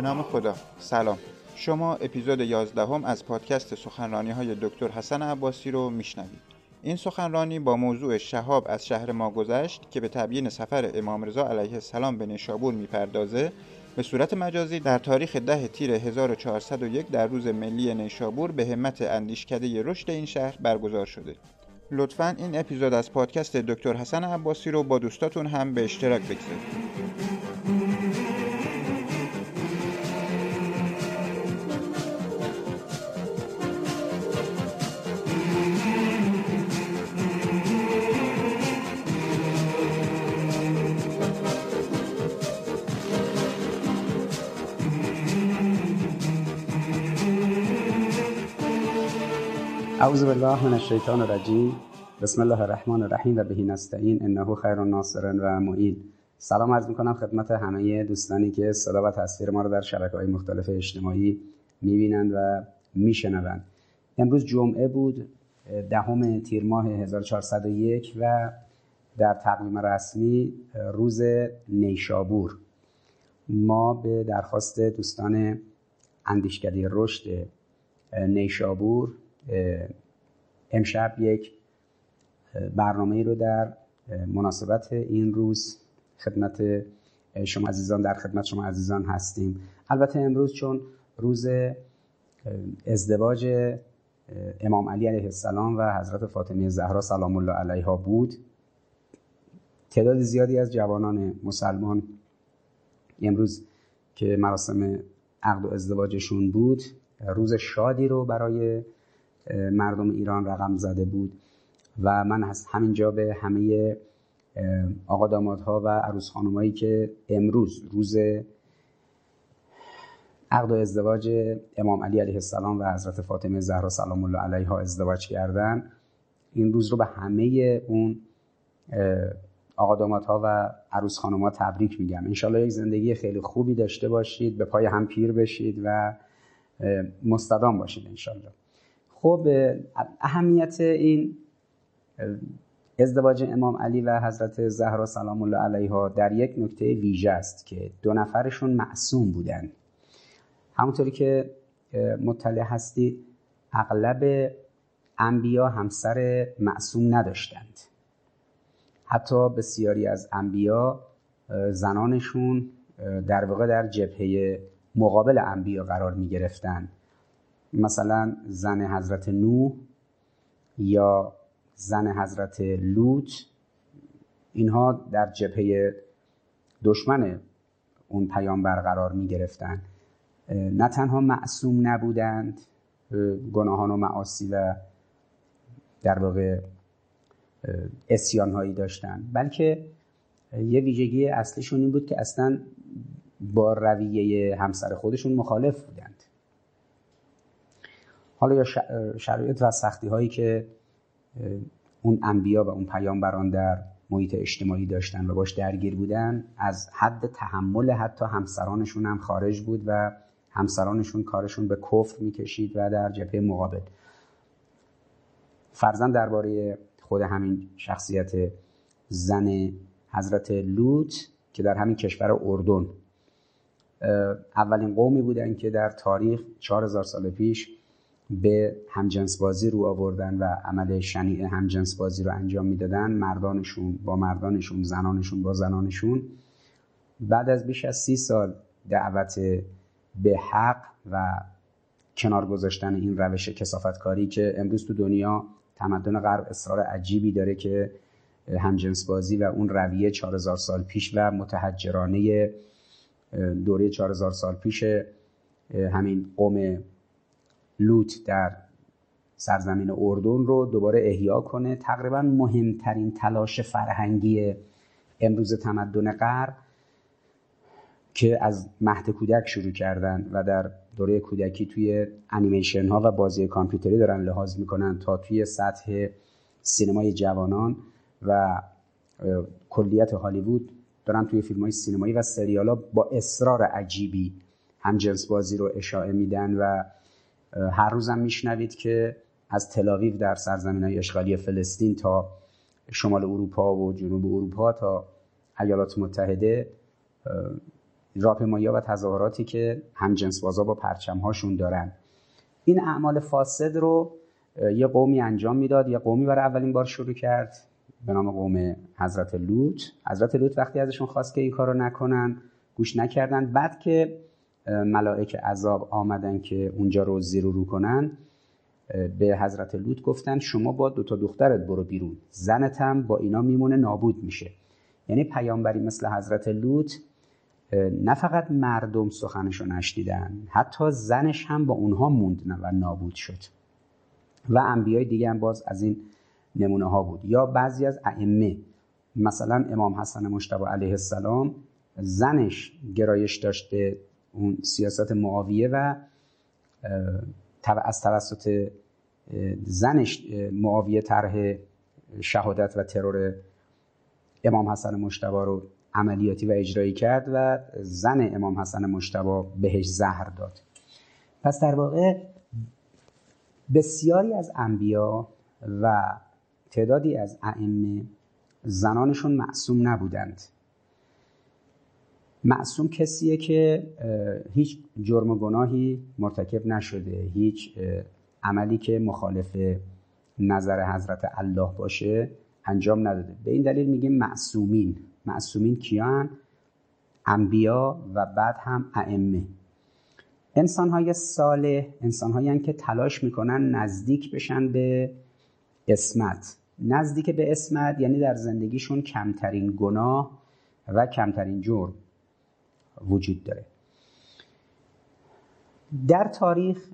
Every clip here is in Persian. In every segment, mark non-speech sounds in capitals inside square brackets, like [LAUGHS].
به نام خدا. سلام. شما اپیزود 11 هم از پادکست سخنرانی های دکتر حسن عباسی رو میشنوید. این سخنرانی با موضوع شهاب از شهر ما گذشت که به تبیین سفر امام رضا علیه السلام به نیشابور می‌پردازه به صورت مجازی در تاریخ ده تیر 1401 در روز ملی نیشابور به همت اندیشکده رشد این شهر برگزار شده. لطفا این اپیزود از پادکست دکتر حسن عباسی رو با دوستاتون هم به اشتراک بگذارید. اعوذ بالله من الشیطان الرجیم. بسم الله الرحمن الرحیم و بهی نستعین. انه خیر ناصر و معین. سلام عرض می‌کنم خدمت همه دوستانی که صدا و تصویر ما رو در شبکه های مختلف اجتماعی می‌بینند و میشنوند. امروز جمعه بود دهم تیر ماه 1401 و در تقویم رسمی روز نیشابور. ما به درخواست دوستان اندیشکده رشد نیشابور امشب یک برنامه رو در مناسبت این روز خدمت شما عزیزان در خدمت شما عزیزان هستیم. البته امروز چون روز ازدواج امام علی علیه السلام و حضرت فاطمه زهرا سلام الله علیها بود تعداد زیادی از جوانان مسلمان امروز که مراسم عقد و ازدواجشون بود روز شادی رو برای مردم ایران رقم زده بود و من از همینجا به همه آقا دامادها و عروس خانمایی که امروز روز عقد و ازدواج امام علی علیه السلام و حضرت فاطمه زهرا سلام الله علیها ازدواج کردن این روز رو به همه اون آقا دامادها و عروس خانمها تبریک میگم. انشالله یک زندگی خیلی خوبی داشته باشید به پای هم پیر بشید و مستدام باشید انشالله. خب اهمیت این ازدواج امام علی و حضرت زهرا سلام الله علیها در یک نکته ویژه است که دو نفرشون معصوم بودن. همونطوری که مطلع هستید اغلب انبیا همسر معصوم نداشتند. حتی بسیاری از انبیا زنانشون در واقع در جبهه مقابل انبیا قرار می گرفتن مثلا زن حضرت نوح یا زن حضرت لوط اینها در جبهه دشمن اون پیامبر قرار می گرفتن. نه تنها معصوم نبودند گناهان و معاصی و در واقع اسیان هایی داشتند بلکه یه ویژگی اصلیشون این بود که اصلا با رویه همسر خودشون مخالف بودند حالا یا شرایط و سختی هایی که اون انبیا و اون پیامبران در محیط اجتماعی داشتن و باش درگیر بودن از حد تحمل حتی همسرانشون هم خارج بود و همسرانشون کارشون به کفر می‌کشید و در جبهه مقابل. فرزن درباره خود همین شخصیت زن حضرت لوط که در همین کشور اردن. اولین قومی بودن که در تاریخ 4000 سال پیش به همجنس بازی رو آوردن و عمل شنیع همجنس بازی رو انجام می‌دادن مردانشون با مردانشون زنانشون با زنانشون. بعد از بیش از سی سال دعوت به حق و کنار گذاشتن این روش کسافتکاری که امروز تو دنیا تمدن غرب اصرار عجیبی داره که همجنس بازی و اون رویه 4000 سال پیش و متحجرانه دوره 4000 سال پیش همین قوم لوط در سرزمین اردن رو دوباره احیا کنه. تقریبا مهمترین تلاش فرهنگی امروز تمدن غرب که از مهد کودک شروع کردن و در دوره کودکی توی انیمیشن ها و بازی کامپیوتری دارن لحاظ می‌کنن تا توی سطح سینمای جوانان و کلیت هالیوود دارن توی فیلم های سینمایی و سریال ها با اصرار عجیبی هم جنس بازی رو اشاعه میدن و هر روزم میشنوید که از تلاویو در سرزمین های اشغالی فلسطین تا شمال اروپا و جنوب اروپا تا ایالات متحده راهپیمایی و تظاهراتی که همجنس بازا با پرچم هاشون دارن. این اعمال فاسد رو یه قومی انجام می‌داد. یه قومی برای اولین بار شروع کرد به نام قوم حضرت لوط. حضرت لوط وقتی ازشون خواست که این کارو نکنن گوش نکردن. بعد که ملائک عذاب آمدن که اونجا رو زیر رو کنن به حضرت لوط گفتن شما با دو تا دخترت برو بیرون زنت هم با اینا میمونه نابود میشه. یعنی پیامبری مثل حضرت لوط نه فقط مردم سخنشو نشدیدن حتی زنش هم با اونها موند و نابود شد. و انبیای دیگه هم باز از این نمونه ها بود. یا بعضی از ائمه مثلا امام حسن مشتبه علیه السلام زنش گرایش داشته اون سیاست معاویه و از توسط زنش معاویه طرح شهادت و ترور امام حسن مشتبه رو عملیاتی و اجرایی کرد و زن امام حسن مشتبه بهش زهر داد. پس در واقع بسیاری از انبیا و تعدادی از ائمه زنانشون معصوم نبودند. معصوم کسیه که هیچ جرم و گناهی مرتکب نشده هیچ عملی که مخالف نظر حضرت الله باشه انجام نداده. به این دلیل میگیم معصومین. معصومین کیان؟ انبیا و بعد هم ائمه. انسان های صالح انسان هایی که تلاش می‌کنن نزدیک بشن به اسمت نزدیک به اسمت یعنی در زندگیشون کمترین گناه و کمترین جرم. وجود داره. در تاریخ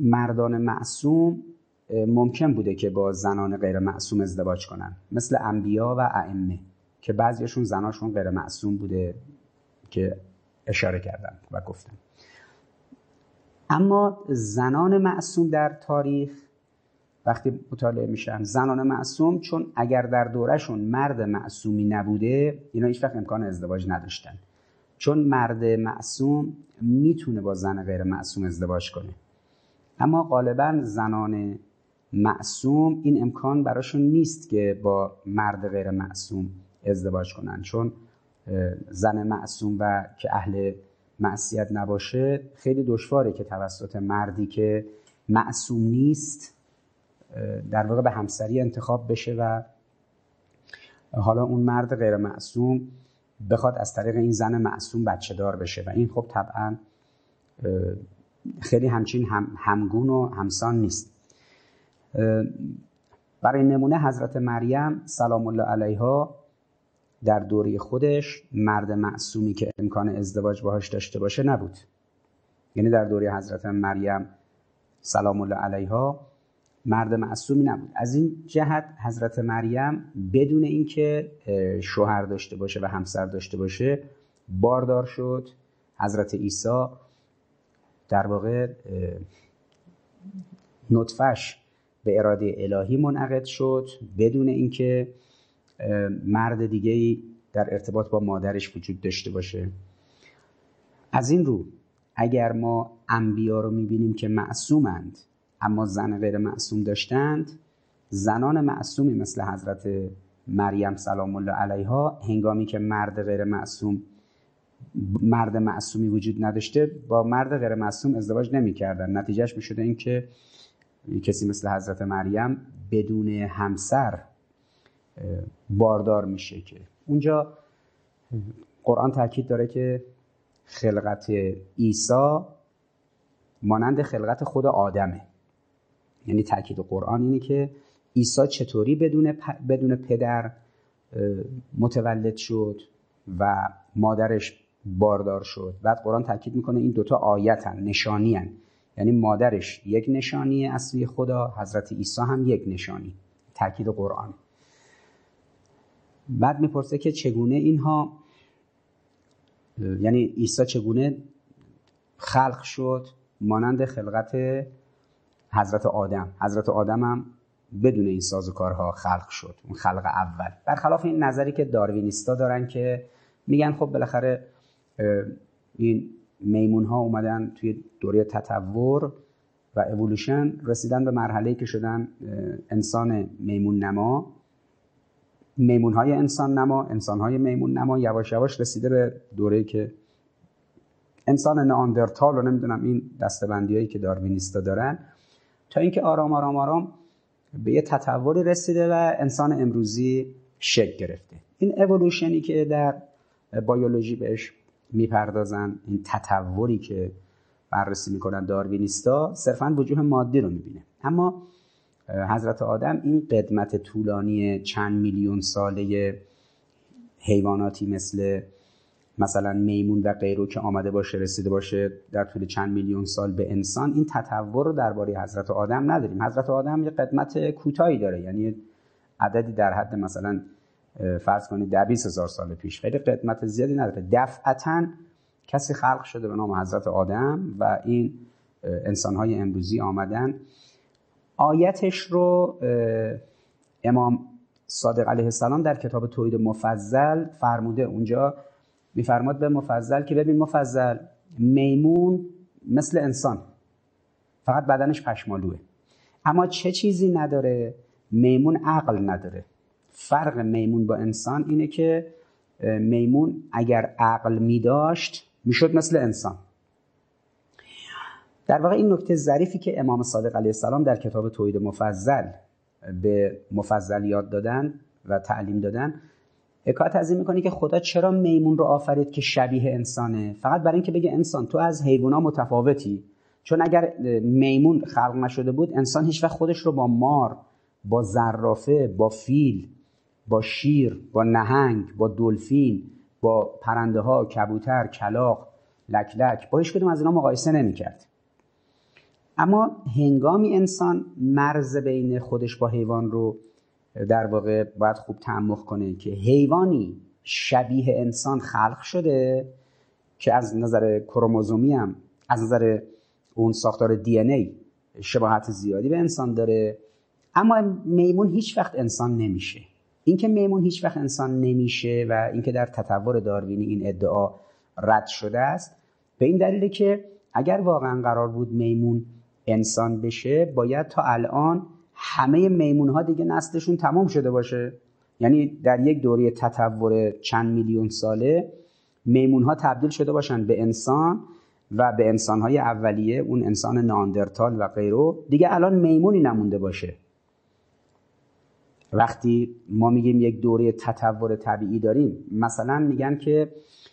مردان معصوم ممکن بوده که با زنان غیر معصوم ازدواج کنن. مثل انبیا و ائمه که بعضیشون زناشون غیر معصوم بوده که اشاره کردن و گفتن. اما زنان معصوم در تاریخ وقتی مطالعه میشن زنان معصوم چون اگر در دورشون مرد معصومی نبوده اینا هیچ وقت امکان ازدواج نداشتن. چون مرد معصوم می‌تونه با زن غیر معصوم ازدواج کنه. اما غالبا زنان معصوم این امکان براشون نیست که با مرد غیر معصوم ازدواج کنن. چون زن معصوم و که اهل معصیت نباشه خیلی دشواره که توسط مردی که معصوم نیست در واقع به همسری انتخاب بشه و حالا اون مرد غیر معصوم بخواد از طریق این زن معصوم بچه دار بشه. و این خب طبعا خیلی همچین هم همگون و همسان نیست. برای نمونه حضرت مریم سلام الله علیها در دوره خودش مرد معصومی که امکان ازدواج باهاش داشته باشه نبود. یعنی در دوره حضرت مریم سلام الله علیها مرد معصومی نبود. از این جهت حضرت مریم بدون اینکه شوهر داشته باشه و همسر داشته باشه باردار شد. حضرت عیسی در واقع نطفش به اراده الهی منعقد شد. بدون اینکه مرد دیگه در ارتباط با مادرش وجود داشته باشه. از این رو اگر ما انبیا رو می‌بینیم که معصومند اما زن غیر معصوم داشتند. زنان معصومی مثل حضرت مریم سلام الله علیها هنگامی که مرد غیر معصوم مرد معصومی وجود نداشته با مرد غیر معصوم ازدواج نمی‌کردن. نتیجهش می شده این که کسی مثل حضرت مریم بدون همسر باردار میشه که. اونجا قرآن تاکید داره که خلقت عیسی مانند خلقت خود آدمه. یعنی تاکید قرآن اینه که عیسی چطوری بدون, بدون پدر متولد شد و مادرش باردار شد. بعد قرآن تاکید می‌کنه این دوتا آیتن نشانی هن. یعنی مادرش یک نشانی اصلی خدا حضرت عیسی هم یک نشانی. تاکید قرآن. بعد می‌پرسه که چگونه اینها یعنی عیسی چگونه خلق شد؟ مانند خلقت حضرت آدم. حضرت آدم هم بدون این کارها خلق شد. اون خلق اول. برخلاف این نظری که داروینیستا دارن که میگن خب بالاخره این میمون ها اومدن توی دوره تطور و اولوشن رسیدن به مرحله که شدن انسان میمون نما. میمون های انسان نما انسان های میمون نما یواش یواش رسیده به دوره که انسان ناندرتال رو نمی‌دونم این دستبندی هایی که داروینیستا دارن تا اینکه آرام آرام آرام به یه تطوری رسیده و انسان امروزی شکل گرفته. این اولوشنی که در بیولوژی بهش می‌پردازن این تطوری که بررسی می‌کنن داروینیستا صرفا وجوه مادی رو می‌بینه. اما حضرت آدم این قدمت طولانی چند میلیون ساله حیواناتی مثل مثلا میمون و غیرو که آمده باشه رسیده باشه در طول چند میلیون سال به انسان این تطور رو درباره حضرت آدم نداریم. حضرت آدم یه قدمت کوتاهی داره یعنی عددی در حد مثلا فرض کنید ده هزار سال پیش. خیلی قدمت زیادی نداره. دفعتا کسی خلق شده به نام حضرت آدم و این انسانهای امروزی آمدن. آیتش رو امام صادق علیه السلام در کتاب توحید مفضل فرموده. اونجا میفرماد به مفضل که ببین مفضل میمون مثل انسان. فقط بدنش پشمالوه. اما چه چیزی نداره؟ میمون عقل نداره. فرق میمون با انسان اینه که میمون اگر عقل می داشت می‌شد مثل انسان. در واقع این نکته ظریفی که امام صادق علیه السلام در کتاب توحید مفضل به مفضل یاد دادن و تعلیم دادن حکایت از این می‌کنه که خدا چرا میمون رو آفرید که شبیه انسانه؟ فقط برای اینکه بگه انسان تو از حیوونا متفاوتی. چون اگر میمون خلق نشده بود انسان هیچ وقت خودش رو با مار با زرافه با فیل با شیر با نهنگ با دلفین با پرنده ها کبوتر کلاق لکلک با هیچ کدوم از اینا مقایسه نمی‌کرد. اما هنگامی انسان مرز بین خودش با حیوان رو در واقع باید خوب تعمق کنه که حیوانی شبیه انسان خلق شده که از نظر کروموزومی هم از نظر اون ساختار دی ای شباهت زیادی به انسان داره. اما میمون هیچ وقت انسان نمیشه. اینکه میمون هیچ وقت انسان نمیشه و اینکه در تطور داروینی این ادعا رد شده است به این دلیله که اگر واقعا قرار بود میمون انسان بشه باید تا الان همه میمون ها دیگه نسلشون تمام شده باشه. یعنی در یک دوره تطور چند میلیون ساله میمون ها تبدیل شده باشن به انسان و به انسان های اولیه اون انسان ناندرتال و غیره دیگه الان میمونی نمونده باشه. وقتی ما میگیم یک دوره تطور طبیعی داریم مثلا میگن که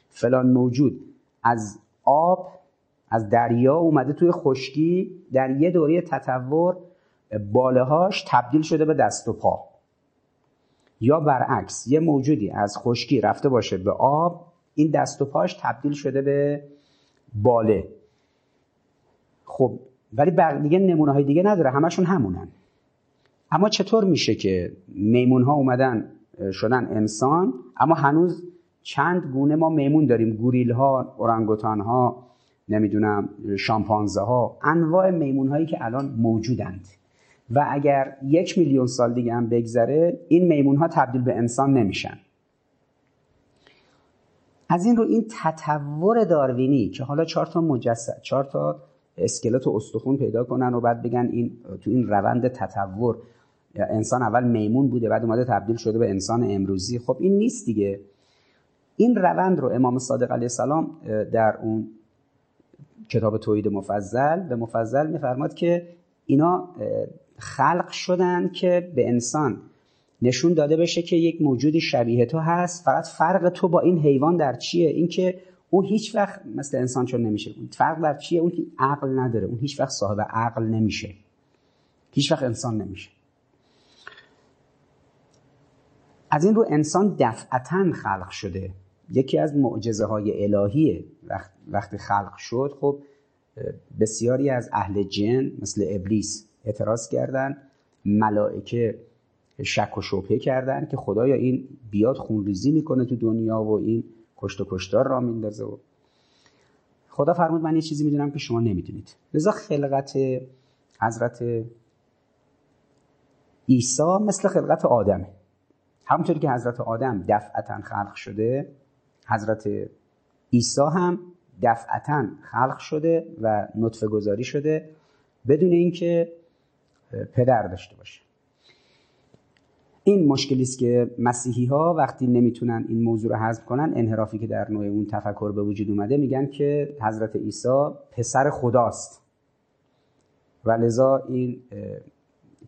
فلان موجود از آب از دریا اومده توی خشکی در یه دوره تطور بالهاش تبدیل شده به دست و پا. یا برعکس یه موجودی از خشکی رفته باشه به آب این دست و پاش تبدیل شده به باله. خب ولی دیگه نمونه های دیگه نداره همشون همونن. اما چطور میشه که میمون ها اومدن شدن انسان اما هنوز چند گونه ما میمون داریم؟ گوریل ها اورانگوتان ها نمی‌دونم شامپانزه ها انواع میمون هایی که الان موجودند. و اگر یک میلیون سال دیگه هم بگذره این میمون ها تبدیل به انسان نمیشن. از این رو این تطور داروینی که حالا چهار تا مجسد چهار تا اسکلت و استخون پیدا کنن و بعد بگن این تو این روند تطور انسان اول میمون بوده بعد اومده تبدیل شده به انسان امروزی. خب این نیست دیگه. این روند رو امام صادق علیه السلام در اون کتاب توحید مفضل به مفضل میفرماد که اینا خلق شدن که به انسان نشون داده بشه که یک موجودی شبیه تو هست. فقط فرق تو با این حیوان در چیه؟ اینکه اون هیچ وقت مثل انسان چون نمیشه. فرق در چیه؟ اون که عقل نداره. اون هیچ وقت صاحب عقل نمیشه. هیچ وقت انسان نمیشه. از این رو انسان دفعتا خلق شده. یکی از معجزه های الهیه وقتی خلق شد خب بسیاری از اهل جن مثل ابلیس اعتراض کردن ملائکه شک و شبهه کردن که خدایا این بیاد خونریزی می‌کنه تو دنیا و این کشت و کشتار را میندازه و خدا فرمود من یه چیزی می‌دونم که شما نمی‌دونید. لذا خلقت حضرت عیسی مثل خلقت آدمه. همونطوری که حضرت آدم دفعتا خلق شده حضرت عیسی هم دفعتا خلق شده و نطفه گذاری شده بدون اینکه پدر داشته باشه. این مشکلی است که مسیحی ها وقتی نمی‌تونن این موضوع رو حذف کنن انحرافی که در نوع اون تفکر به وجود اومده میگن که حضرت عیسی پسر خداست. و لذا این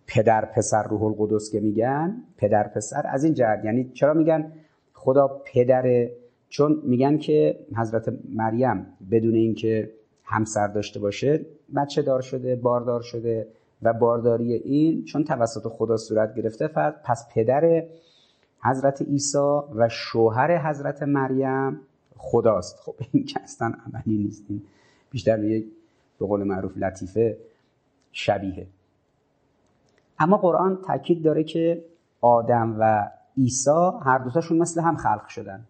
پدر پسر روح القدس که میگن پدر پسر از این جهت یعنی چرا میگن؟ خدا پدر چون میگن که حضرت مریم بدون اینکه همسر داشته باشه بچه دار شده باردار شده و بارداری این چون توسط خدا صورت گرفته پس پدر حضرت عیسی و شوهر حضرت مریم خداست. خب این که اصلا عملی نیست. بیشتر به یک به قول معروف لطیفه شبیه. اما قرآن تاکید داره که آدم و عیسی هر دوتاشون مثل هم خلق شدن.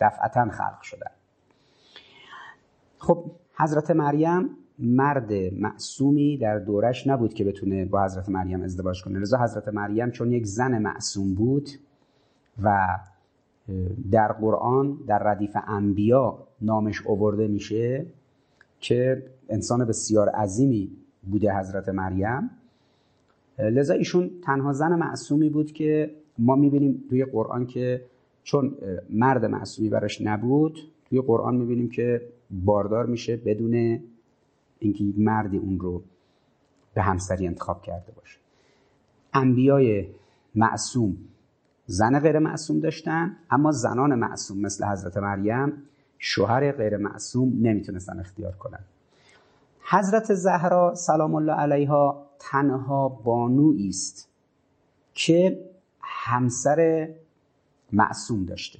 دفعتا خلق شدن. خب حضرت مریم مرد معصومی در دورش نبود که بتونه با حضرت مریم ازدواج کنه. لذا حضرت مریم چون یک زن معصوم بود و در قرآن در ردیف انبیا نامش اوورده میشه که انسان بسیار عظیمی بوده حضرت مریم. لذا ایشون تنها زن معصومی بود که ما می‌بینیم توی قرآن که چون مرد معصومی براش نبود توی قرآن می‌بینیم که باردار میشه بدون اینکه مردی اون رو به همسری انتخاب کرده باشه. انبیای معصوم زن غیر معصوم داشتن اما زنان معصوم مثل حضرت مریم شوهر غیر معصوم نمی‌تونستن اختیار کنن. حضرت زهرا سلام الله علیها تنها بانویی است که همسر معصوم داشته.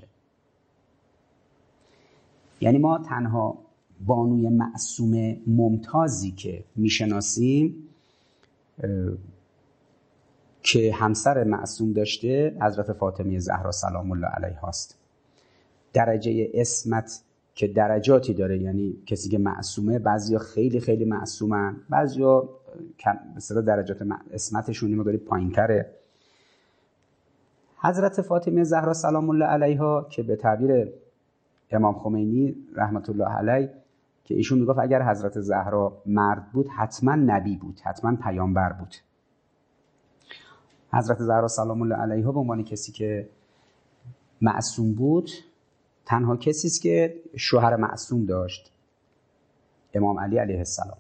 یعنی ما تنها بانوی معصوم ممتازی که می‌شناسیم که همسر معصوم داشته حضرت فاطمه زهرا سلام الله علیها است درجه اسمت که درجاتی داره یعنی کسی که معصومه بعضیا خیلی خیلی معصومن بعضیا مثلا درجات اسمتشون مقداری پایینتره. حضرت فاطمه زهرا سلام الله علیها که به تعبیر امام خمینی رحمت الله علیه که ایشون می‌گفت اگر حضرت زهرا مرد بود حتما نبی بود حتما پیامبر بود. حضرت زهرا سلام الله علیها به عنوان کسی که معصوم بود تنها کسی است که شوهر معصوم داشت امام علی علیه السلام.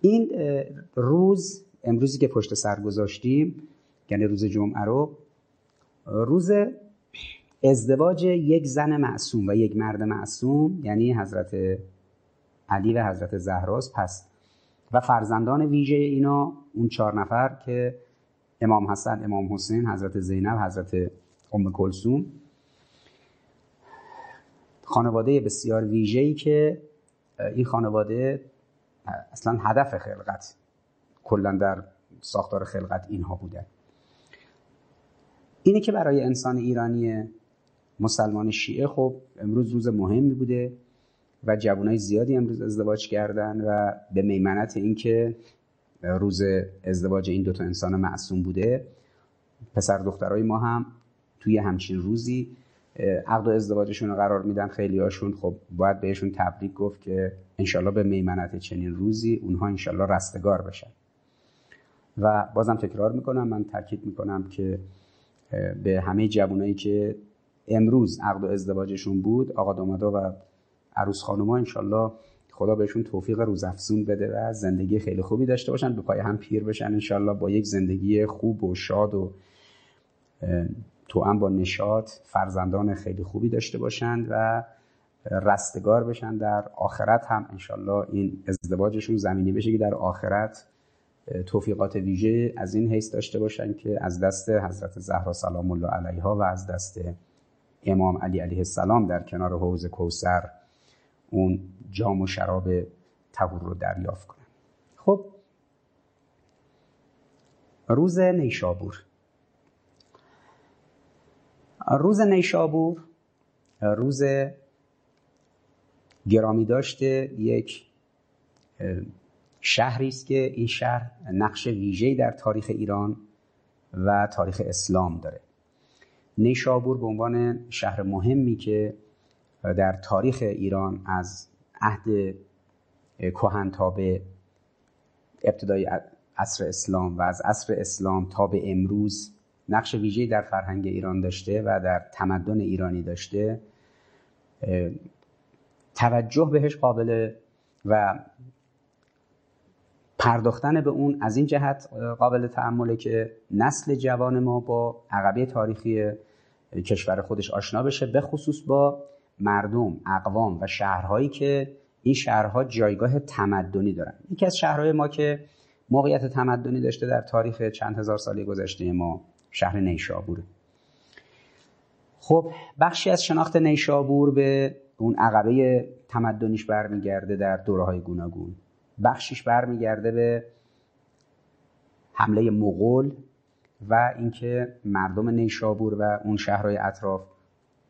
این روز امروزی که پشت سر گذاشتیم یعنی روز جمعه رو روز ازدواج یک زن معصوم و یک مرد معصوم یعنی حضرت علی و حضرت زهراست پس و فرزندان ویژه اینا اون چهار نفر که امام حسن امام حسین حضرت زینب حضرت ام کلثوم. خانواده بسیار ویژه‌ای که این خانواده اصلا هدف خلقت کلا در ساختار خلقت اینها بودن اینه که برای انسان ایرانی مسلمان شیعه خب امروز روز مهمی بوده و جوانای زیادی امروز ازدواج کردن و به میمنت اینکه روز ازدواج این دوتا انسان معصوم بوده پسر دخترای ما هم توی همچین روزی عقد و ازدواجشون رو قرار میدن خیلی هاشون خب باید بهشون تبریک گفت که انشالله به میمنت چنین روزی اونها انشالله رستگار بشن. و بازم تکرار می‌کنم من تاکید می‌کنم که به همه جوانایی که امروز عقد و ازدواجشون بود آقا دامادا و عروس خانوما انشالله خدا بهشون توفیق روزافزون بده و زندگی خیلی خوبی داشته باشن به پای هم پیر بشن انشالله با یک زندگی خوب و شاد و تو هم با نشاط فرزندان خیلی خوبی داشته باشند و رستگار بشن در آخرت هم انشالله این ازدواجشون زمینی بشه که در آخرت توفیقات ویژه از این حیث داشته باشن که از دست حضرت زهرا سلام الله علیها و از دست امام علی علیه السلام در کنار حوض کوسر اون جام و شراب تهور رو دریافت کنن خب روز نیشابور. روز نیشابور روز گرامی داشته یک شهری است که این شهر نقش ویژه‌ای در تاریخ ایران و تاریخ اسلام داره. نیشابور به عنوان شهر مهمی که در تاریخ ایران از عهد کهن تا به ابتدای عصر اسلام و از عصر اسلام تا به امروز نقش ویژه‌ای در فرهنگ ایران داشته و در تمدن ایرانی داشته. توجه بهش قابل و پرداختن به اون از این جهت قابل تعمله که نسل جوان ما با عقبه تاریخی کشور خودش آشنا بشه به خصوص با مردم، اقوام و شهرهایی که این شهرها جایگاه تمدنی دارن. یکی از شهرهای ما که موقعیت تمدنی داشته در تاریخ چند هزار سالی گذشته ما شهر نیشابوره خب بخشی از شناخت نیشابور به اون عقبه تمدنیش برمیگرده در دوره های گوناگون. بخشیش برمیگرده به حمله مغول و اینکه مردم نیشابور و اون شهرهای اطراف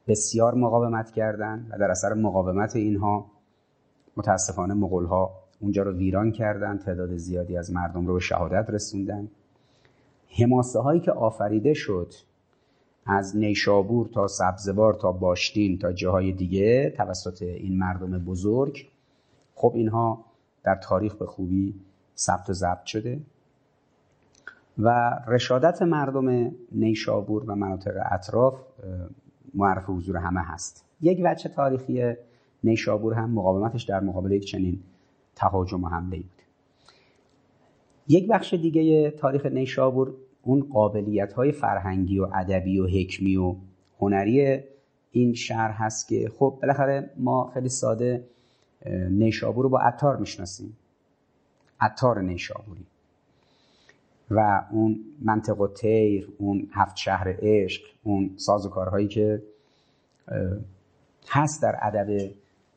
بسیار مقاومت کردند و در اثر مقاومت اینها متاسفانه مغول ها اونجا رو ویران کردن تعداد زیادی از مردم رو به شهادت رسوندن. حماسه هایی که آفریده شد از نیشابور تا سبزوار تا باشتین تا جاهای دیگه توسط این مردم بزرگ خب اینها در تاریخ به خوبی ثبت و ضبط شده. و رشادت مردم نیشابور و مناطق اطراف معرف حضور همه هست. یک وجه تاریخی نیشابور هم مقاومتش در مقابل یک چنین تهاجم و حمله بود. یک بخش دیگه تاریخ نیشابور اون قابلیت های فرهنگی و ادبی و حکمی و هنری این شهر هست که خب بالاخره ما خیلی ساده نیشابور رو با عطار می‌شناسیم. عطار نیشابوری. و اون منطق و تیر اون هفت شهر عشق اون سازوکارهایی که هست در ادب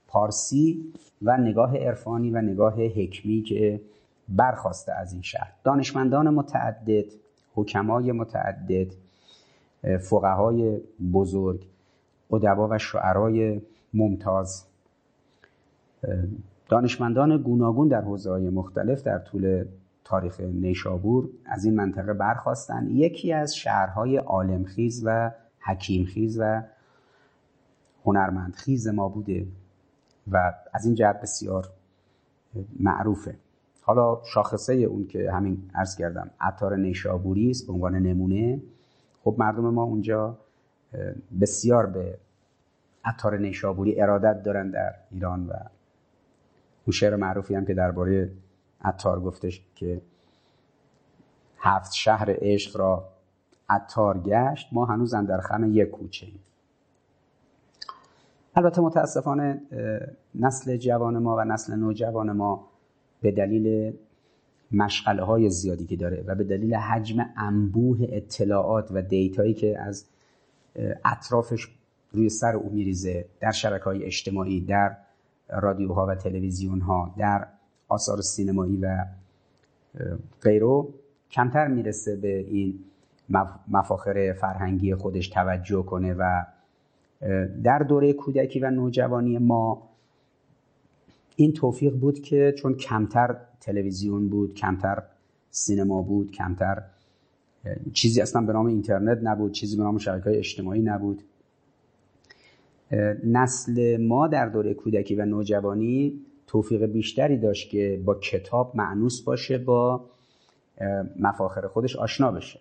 پارسی و نگاه عرفانی و نگاه حکمی که برخواسته از این شهر. دانشمندان متعدد حکمای متعدد فقهای بزرگ ادبا و شعرای ممتاز. دانشمندان گوناگون در حوزه های مختلف در طول تاریخ نیشابور از این منطقه برخواستن یکی از شهرهای عالمخیز و حکیمخیز و هنرمندخیز ما بوده و از این جهت بسیار معروفه. حالا شاخصه اون که همین عرض کردم عطار نیشابوری است به عنوان نمونه. خب مردم ما اونجا بسیار به عطار نیشابوری ارادت دارن در ایران و اون شعر معروفی هم که درباره عطار گفتش که هفت شهر عشق را عطار گشت ما هنوز در خم یک کوچه ایم. البته متاسفانه نسل جوان ما و نسل نوجوان ما به دلیل مشغله های زیادی که داره و به دلیل حجم انبوه اطلاعات و دیتایی که از اطرافش روی سر او میریزه در شبکه های اجتماعی در رادیوها و تلویزیون ها در آثار سینمایی و غیرو کمتر می‌رسه به این مفاخر فرهنگی خودش توجه کنه و در دوره کودکی و نوجوانی ما این توفیق بود که چون کمتر تلویزیون بود کمتر سینما بود کمتر چیزی اصلا به نام اینترنت نبود چیزی به نام شبکه های اجتماعی نبود. نسل ما در دوره کودکی و نوجوانی توفیق بیشتری داشت که با کتاب معنوس باشه با مفاخر خودش آشنا بشه.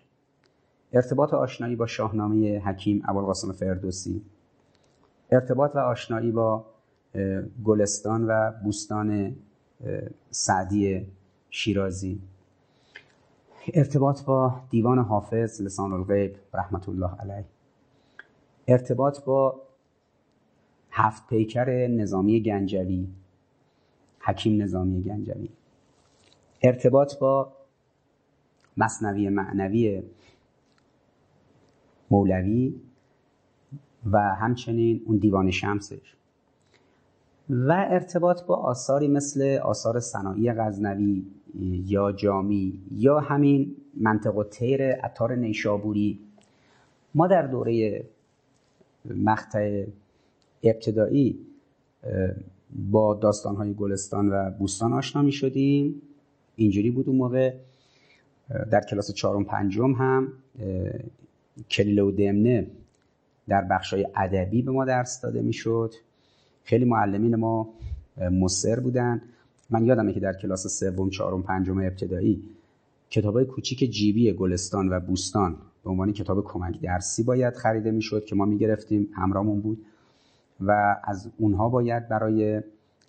ارتباط آشنایی با شاهنامه حکیم ابوالقاسم فردوسی ارتباط و آشنایی با گلستان و بوستان سعدی شیرازی. ارتباط با دیوان حافظ لسان الغیب رحمت الله علیه. ارتباط با هفت پیکر نظامی گنجوی. حکیم نظامی گنجوی. ارتباط با مصنوی معنوی مولوی و همچنین اون دیوان شمسش. و ارتباط با آثاری مثل آثار صناعی غزنوی یا جامی یا همین منطق و تیر اتار نیشابوری. ما در دوره مقطع ابتدایی با داستانهای گلستان و بوستان آشنا می شدیم اینجوری بود اون موقع. در کلاس چهارم پنجم هم کلیله و دمنه در بخشای ادبی به ما درس داده می‌شد. خیلی معلمین ما مصر بودن. من یادمه که در کلاس سوم چهارم پنجم ابتدایی کتابای کوچیک جیبی گلستان و بوستان به عنوان کتاب کمک درسی باید خریده می‌شد که ما می‌گرفتیم. همراهمون بود. و از اونها باید برای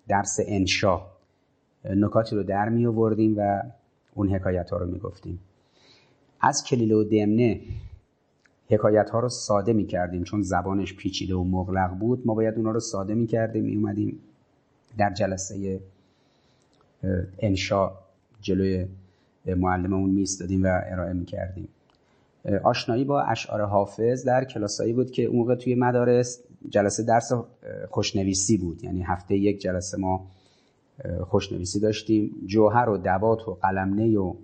درس انشا نکاتی رو در می آوردیم و اون حکایت ها رو می گفتیم. از کلیله و دمنه حکایت ها رو ساده می کردیم چون زبانش پیچیده و مغلق بود. ما باید اونها رو ساده می کردیم می اومدیم در جلسه انشا جلوی معلممون میستادیم و ارائه می کردیم. آشنایی با اشعار حافظ در کلاسایی بود که اون موقع توی مدارس جلسه درس خوشنویسی بود. یعنی هفته یک جلسه ما خوشنویسی داشتیم. جوهر و دوات و قلمنه و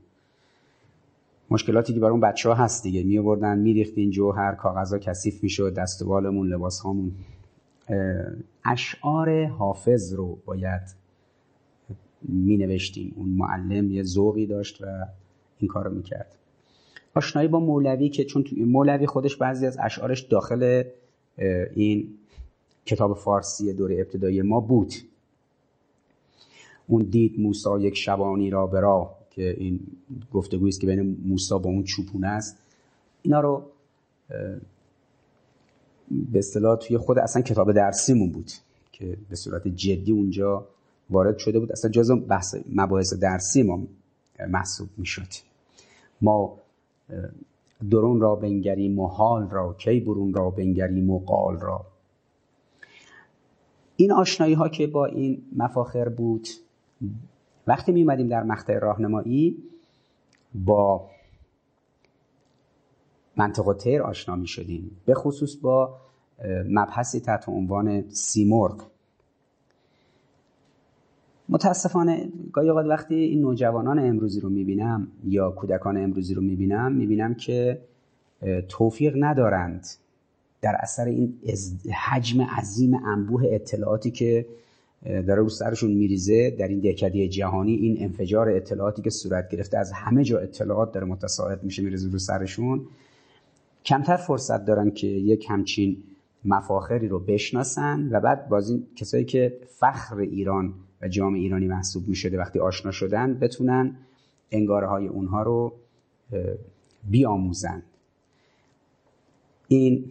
مشکلاتی که برای اون بچه ها هست دیگه. می آوردن می ریختین جوهر کاغذها کثیف می‌شد دست و بالمون لباس هامون اشعار حافظ رو باید می نوشتیم. اون معلم یه ذوقی داشت و این کار رو می کرد. آشنایی با مولوی که چون مولوی خودش بعضی از اشعارش داخل این کتاب فارسی دوره ابتدایی ما بود. اون دید موسا یک شبانی را به راه که این گفتگویی است که بین موسا با اون چوپونه است. اینا رو به اصطلاح توی خود اصلا کتاب درسیمون بود که به صورت جدی اونجا وارد شده بود. اصلا جزء بحث مباحث درسی ما محسوب می‌شد. ما درون را بنگریم و حال را کی برون را بنگریم و قال را. این آشنایی ها که با این مفاخر بود وقتی می اومدیم در مقطع راهنمایی با منطق تیر آشنا می شدیم. به خصوص با مبحثی تحت عنوان سیمرغ. متاسفانه گاهی اوقات وقتی این نوجوانان امروزی رو می‌بینم یا کودکان امروزی رو می‌بینم می‌بینم که توفیق ندارند در اثر این حجم عظیم انبوه اطلاعاتی که داره رو سرشون میریزه در این دهکده جهانی این انفجار اطلاعاتی که صورت گرفته از همه جا اطلاعات داره متساعد میشه میریزه رو سرشون. کمتر فرصت دارن که یک همچین مفاخری رو بشناسن و بعد بازی کسایی که فخر ایران و جامعه ایرانی محسوب می شده وقتی آشنا شدن بتونن انگاره های اونها رو بیاموزن این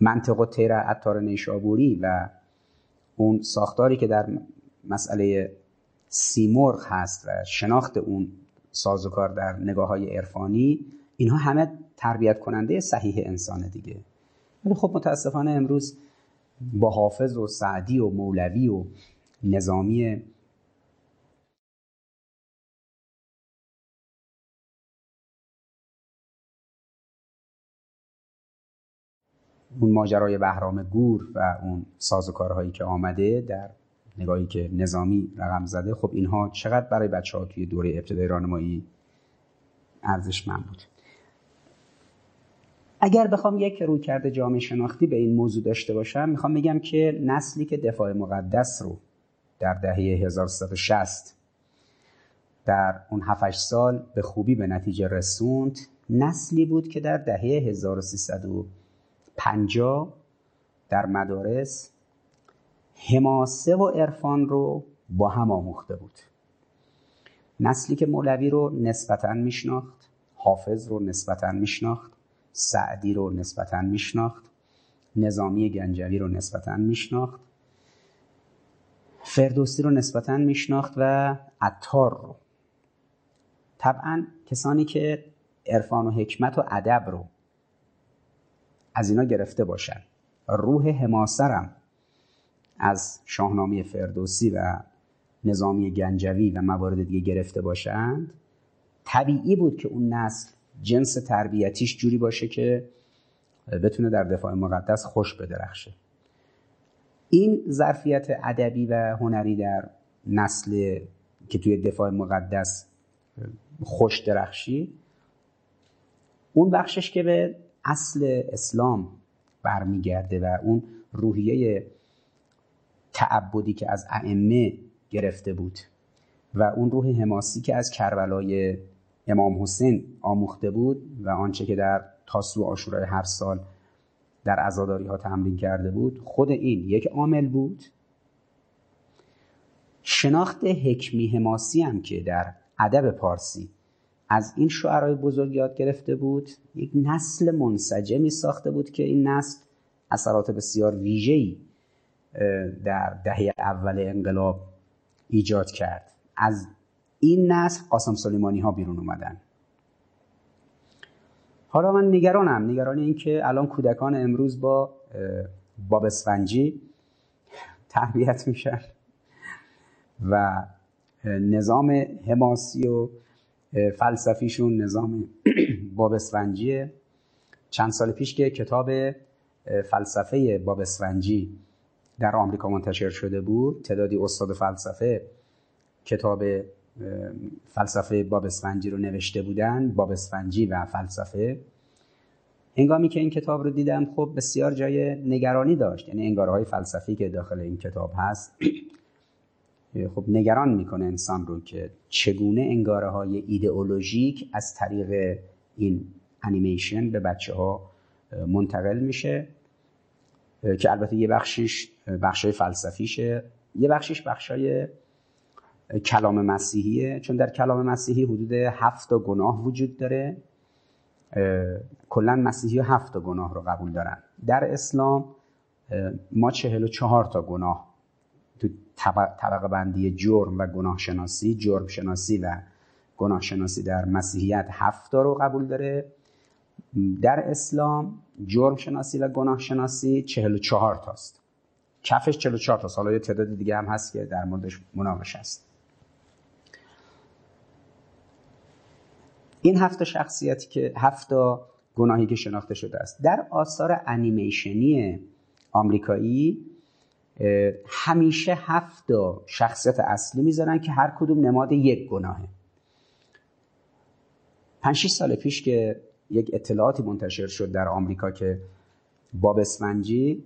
منطق تیر عطار نیشابوری و اون ساختاری که در مسئله سیمرغ هست و شناخت اون سازوکار در نگاه های عرفانی اینها همه تربیت کننده صحیح انسان دیگه. ولی خب متاسفانه امروز با حافظ و سعدی و مولوی و نظامی اون ماجرای بهرام گور و اون سازوکارهایی که آمده در نگاهی که نظامی رقم زده خب اینها چقدر برای بچه ها توی دوره ابتدای راهنمایی ارزشمند بود؟ اگر بخوام یک روی کرده جامعه شناختی به این موضوع داشته باشم می‌خوام بگم که نسلی که دفاع مقدس رو در دهه 1360 در اون 7 سال به خوبی به نتیجه رسوند نسلی بود که در دهه 1350 در مدارس حماسه و عرفان رو با هم آموخته بود. نسلی که مولوی رو نسبتا میشناخت حافظ رو نسبتا میشناخت. سعدی رو نسبتا میشناخت. نظامی گنجوی رو نسبتا میشناخت. فردوسی رو نسبتا میشناخت و عطار رو. طبعا کسانی که عرفان و حکمت و ادب رو از اینا گرفته باشن. روح حماسرم از شاهنامه فردوسی و نظامی گنجوی و موارد دیگه گرفته باشند طبیعی بود که اون نسل جنس تربیتیش جوری باشه که بتونه در دفاع مقدس خوش بدرخشه. این ظرفیت ادبی و هنری در نسل که توی دفاع مقدس خوش درخشی اون بخشش که به اصل اسلام برمیگرده و اون روحیه تعبدی که از ائمه گرفته بود و اون روح حماسی که از کربلای امام حسین آموخته بود و آنچه که در تاسو آشورای هر سال در عزاداری ها تمرین کرده بود خود این یک عامل بود. شناخت حکمی حماسی هم که در ادب پارسی از این شعرهای بزرگ یاد گرفته بود یک نسل منسجمی ساخته بود که این نسل اثرات بسیار ویژه‌ای در دهه اول انقلاب ایجاد کرد. از این نسل قاسم سلیمانی ها بیرون اومدن. حالا من نگرانم. نگران این که الان کودکان امروز با باب اسفنجی تربیت میشن و نظام حماسی و فلسفیشون نظام [CLEARS THROAT] باب اسفنجیه. چند سال پیش که کتاب فلسفه باب اسفنجی در آمریکا منتشر شده بود تعدادی استاد فلسفه کتاب فلسفه باب اسفنجی رو نوشته بودن باب اسفنجی و فلسفه. هنگامی که این کتاب رو دیدم خب بسیار جای نگرانی داشت. یعنی انگارهای فلسفی که داخل این کتاب هست خب نگران می‌کنه انسان رو که چگونه انگاره های ایدئولوژیک از طریق این انیمیشن به بچه ها منتقل میشه که البته یه بخشش بخشای فلسفیشه. یه بخشش بخشای کلام مسیحیه. چون در کلام مسیحی حدود هفت گناه وجود داره. کلا مسیحی هفت گناه رو قبول دارن. در اسلام ما چهل و چهار تا گناه تو طبقه بندی جرم و گناه شناسی جرم شناسی و گناه شناسی در مسیحیت هفت رو قبول داره. در اسلام جرم شناسی و گناه شناسی چهل و چهار تاست. کفش چهل و چهار تاست حالا یه تعداد دیگه هم هست که در موردش مناقشه است. این هفت شخصیتی که هفت گناهی که شناخته شده است در آثار انیمیشنی آمریکایی همیشه هفت شخصیت اصلی می‌ذارن که هر کدوم نماد یک گناهه پنج سال پیش که یک اطلاعاتی منتشر شد در آمریکا که باب اسفنجی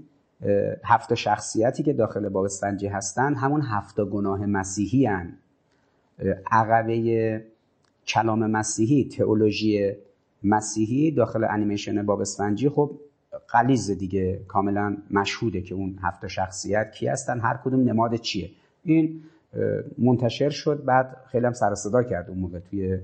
هفت شخصیتی که داخل باب اسفنجی هستن همون هفت گناه مسیحی هن. عقبه کلام مسیحی تئولوژی مسیحی داخل انیمیشن باب اسفنجی خب قلیز دیگه کاملا مشهوده که اون هفت شخصیت کی هستن هر کدوم نماد چیه. این منتشر شد بعد خیلی هم سر صدا کرد اون موقع توی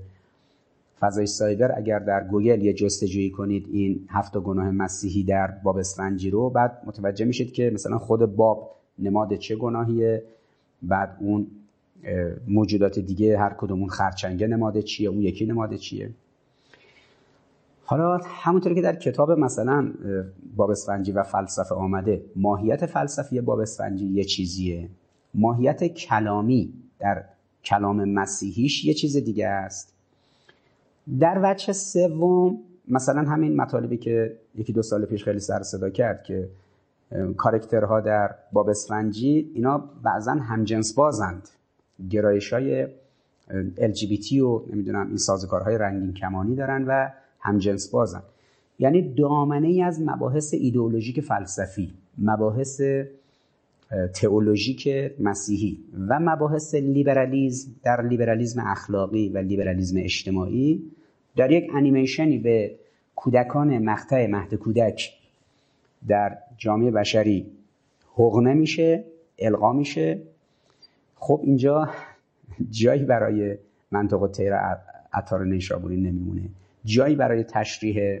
فضای سایبر. اگر در گوگل یه جستجویی کنید این هفت گناه مسیحی در باب اسفنجی رو بعد متوجه میشید که مثلا خود باب نماد چه گناهیه بعد اون موجودات دیگه هر کدوم اون خرچنگه نماد چیه؟ اون یکی نماد چیه؟ حالا همونطور که در کتاب مثلا باب اسفنجی و فلسفه آمده ماهیت فلسفی باب اسفنجی یه چیزیه. ماهیت کلامی در کلام مسیحیش یه چیز دیگه است. در وجه سوم مثلا همین مطالبی که یکی دو سال پیش خیلی سر صدا کرد که کارکترها در باب اسفنجی اینا بعضا همجنس بازند گرایش های LGBT و نمی‌دونم این سازوکارهای رنگین کمانی دارن و همجنس بازن یعنی دامنه ای از مباحث ایدئولوژیک فلسفی مباحث تئولوژیک مسیحی و مباحث لیبرالیزم در لیبرالیزم اخلاقی و لیبرالیزم اجتماعی در یک انیمیشنی به کودکان مقطع مهد کودک در جامعه بشری حقنه میشه القا میشه خب اینجا جایی برای منطقه تیر عطار نیشابوری نمیمونه. جایی برای تشریح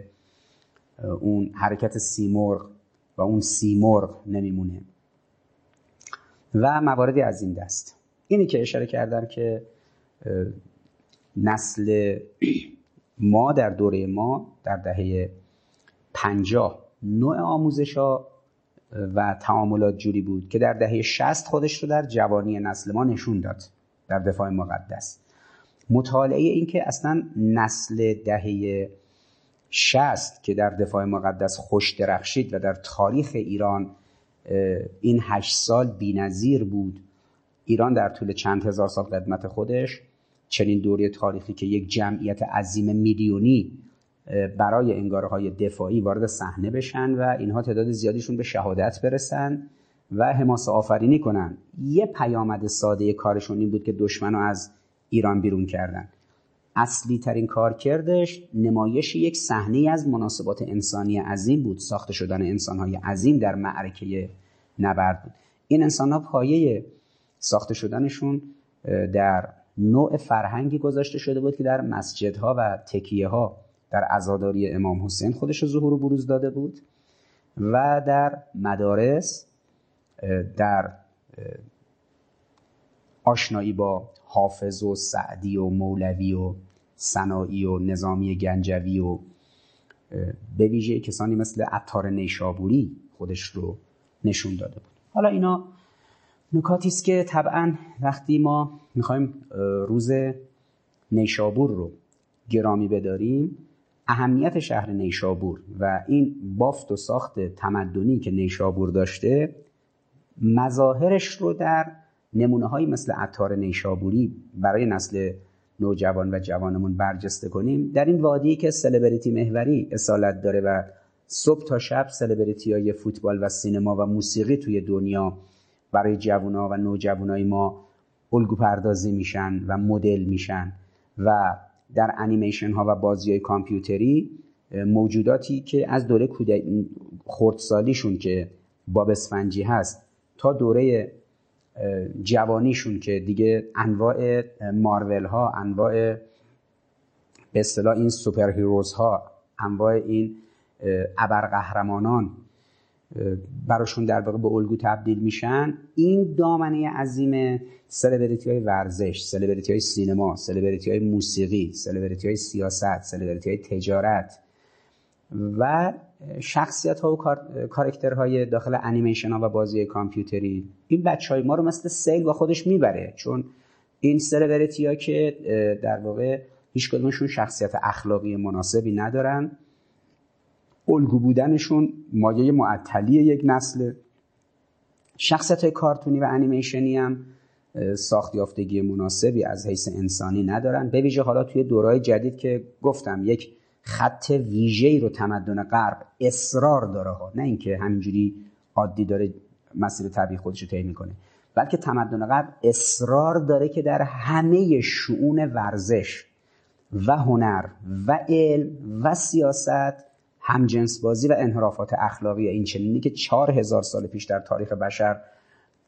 اون حرکت سیمرغ و اون سیمرغ نمیمونه. و مواردی از این دست. اینی که اشاره کردم که نسل ما در دوره ما در دهه پنجاه نوع آموزش ها و تعاملات جوری بود که در دهه شست خودش رو در جوانی نسل ما نشون داد در دفاع مقدس. مطالعه این که اصلا نسل دهه شست که در دفاع مقدس خوش درخشید و در تاریخ ایران این هشت سال بینظیر بود ایران در طول چند هزار سال قدمت خودش چنین دوری تاریخی که یک جمعیت عظیم میلیونی برای انگاره های دفاعی وارد صحنه بشن و اینها تعداد زیادیشون به شهادت برسن و حماسه آفرینی کنن. یه پیامد ساده کارشون این بود که دشمن از ایران بیرون کردن. اصلی ترین کار کردش نمایش یک صحنه از مناسبات انسانی عظیم بود. ساخته شدن انسانهای عظیم در معرکه نبرد بود. این انسان ها پایه ساخته شدنشون در نوع فرهنگی گذاشته شده بود که در مسجدها و تکیه ها در عزاداری امام حسین خودش ظهور و بروز داده بود و در مدارس در آشنایی با حافظ و سعدی و مولوی و سنایی و نظامی گنجوی و به ویژه کسانی مثل عطار نیشابوری خودش رو نشون داده بود. حالا اینا نکاتی است که طبعا وقتی ما می‌خوایم روز نیشابور رو گرامی بداریم اهمیت شهر نیشابور و این بافت و ساخت تمدنی که نیشابور داشته مظاهرش رو در نمونه هایی مثل عطار نیشابوری برای نسل نوجوان و جوانمون برجسته کنیم. در این وادی که سلبریتی محوری اصالت داره و صبح تا شب سلبریتی های فوتبال و سینما و موسیقی توی دنیا برای جوونا و نوجوانای ما الگو پردازی میشن و مدل میشن و در انیمیشن ها و بازی های کامپیوتری موجوداتی که از دوره خردسالیشون که باب اسفنجی هست تا دوره جوانیشون که دیگه انواع مارول ها انواع به اصطلاح این super heroes ها انواع این ابرقهرمانان براشون در واقع به الگو تبدیل میشن. این دامنه عظیم سلبریتی های ورزش سلبریتی های سینما سلبریتی های موسیقی سلبریتی های سیاست سلبریتی های تجارت و شخصیت ها و کارکترهای داخل انیمیشن ها و بازی کامپیوتری. این بچه های ما رو مثل سیل با خودش می‌بره چون این سلبریتی ها که در واقع هیچ کدومشون شخصیت اخلاقی مناسبی ندارن. الگو بودنشون مایه معطلی یک نسل. شخصیت های کارتونی و انیمیشنی هم ساخت یافتگی مناسبی از حیث انسانی ندارن. به ویژه حالا توی دورای جدید که گفتم یک خط ویژه‌ای رو تمدن غرب اصرار داره ها. نه اینکه همینجوری عادی داره مسیر طبیعی خودش رو طی می‌کنه بلکه تمدن غرب اصرار داره که در همه شعون ورزش و هنر و علم و سیاست همجنس بازی و انحرافات اخلاقی این چنینی که چهار هزار سال پیش در تاریخ بشر